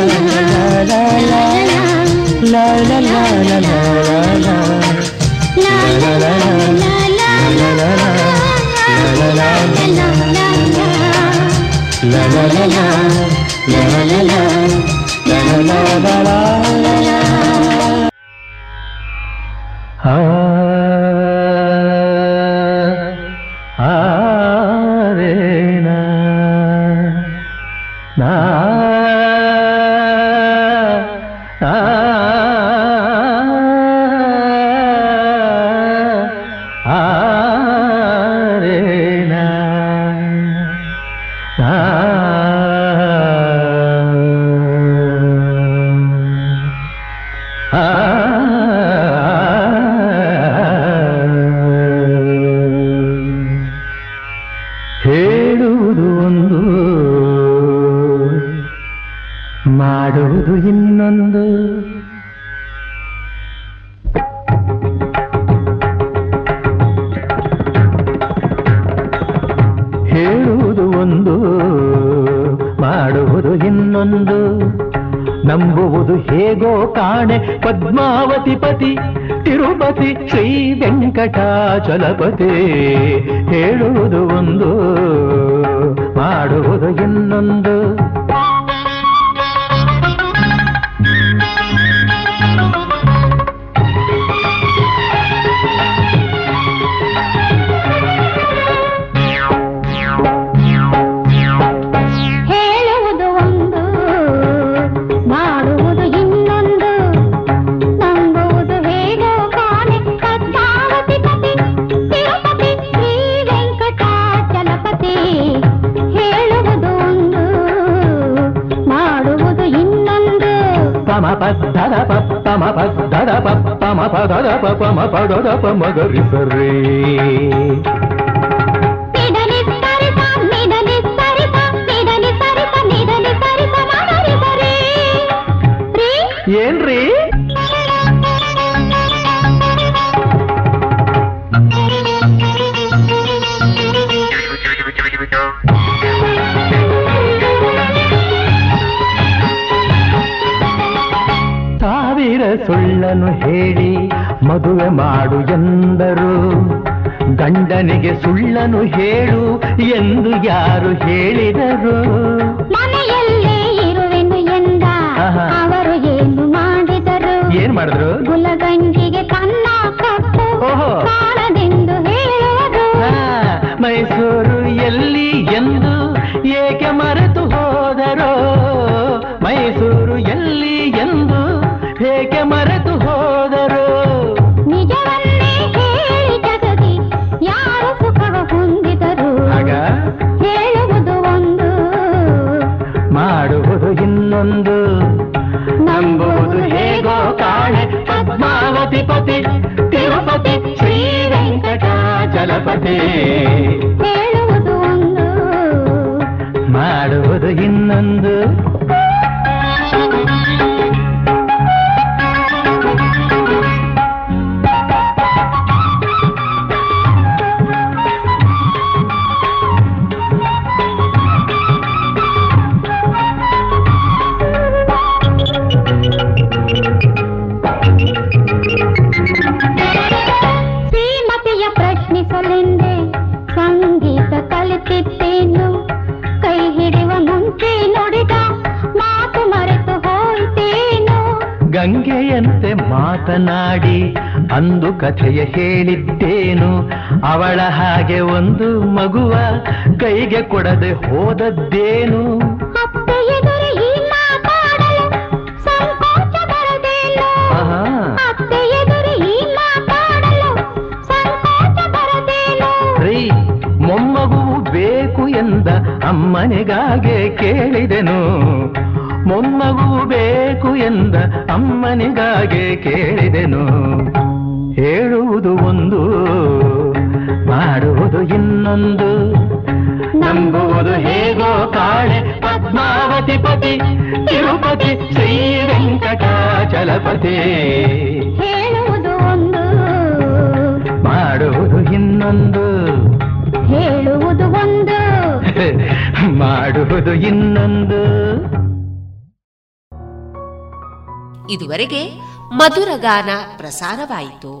ಕಥೆಯ ಹೇಳಿದ್ದೇನು? ಅವಳ ಹಾಗೆ ಒಂದು ಮಗುವ ಕೈಗೆ ಕೊಡದೆ ಹೋದದ್ದೇನು? ಮೊಮ್ಮಗುವು ಬೇಕು ಎಂದ ಅಮ್ಮನಿಗಾಗೆ ಕೇಳಿದೆನು. ಮೊಮ್ಮಗುವು ಬೇಕು ಎಂದ ಅಮ್ಮನಿಗಾಗೆ ಕೇಳಿದೆನು ಇನ್ನೊಂದು ನಂಬುವುದು ಹೇಗೋ ಕಾಳೆ ಪದ್ಮಾವತಿ ಪತಿ ತಿರುಪತಿ ಶ್ರೀ ವೆಂಕಟಾಚಲಪತಿ. ಹೇಳುವುದು ಒಂದು. ಮಾಡುವುದು ಇನ್ನೊಂದು. ಹೇಳುವುದು ಒಂದು. *laughs* ಮಾಡುವುದು ಇನ್ನೊಂದು. ಇದುವರೆಗೆ ಮಧುರಗಾನ ಪ್ರಸಾರವಾಯಿತು.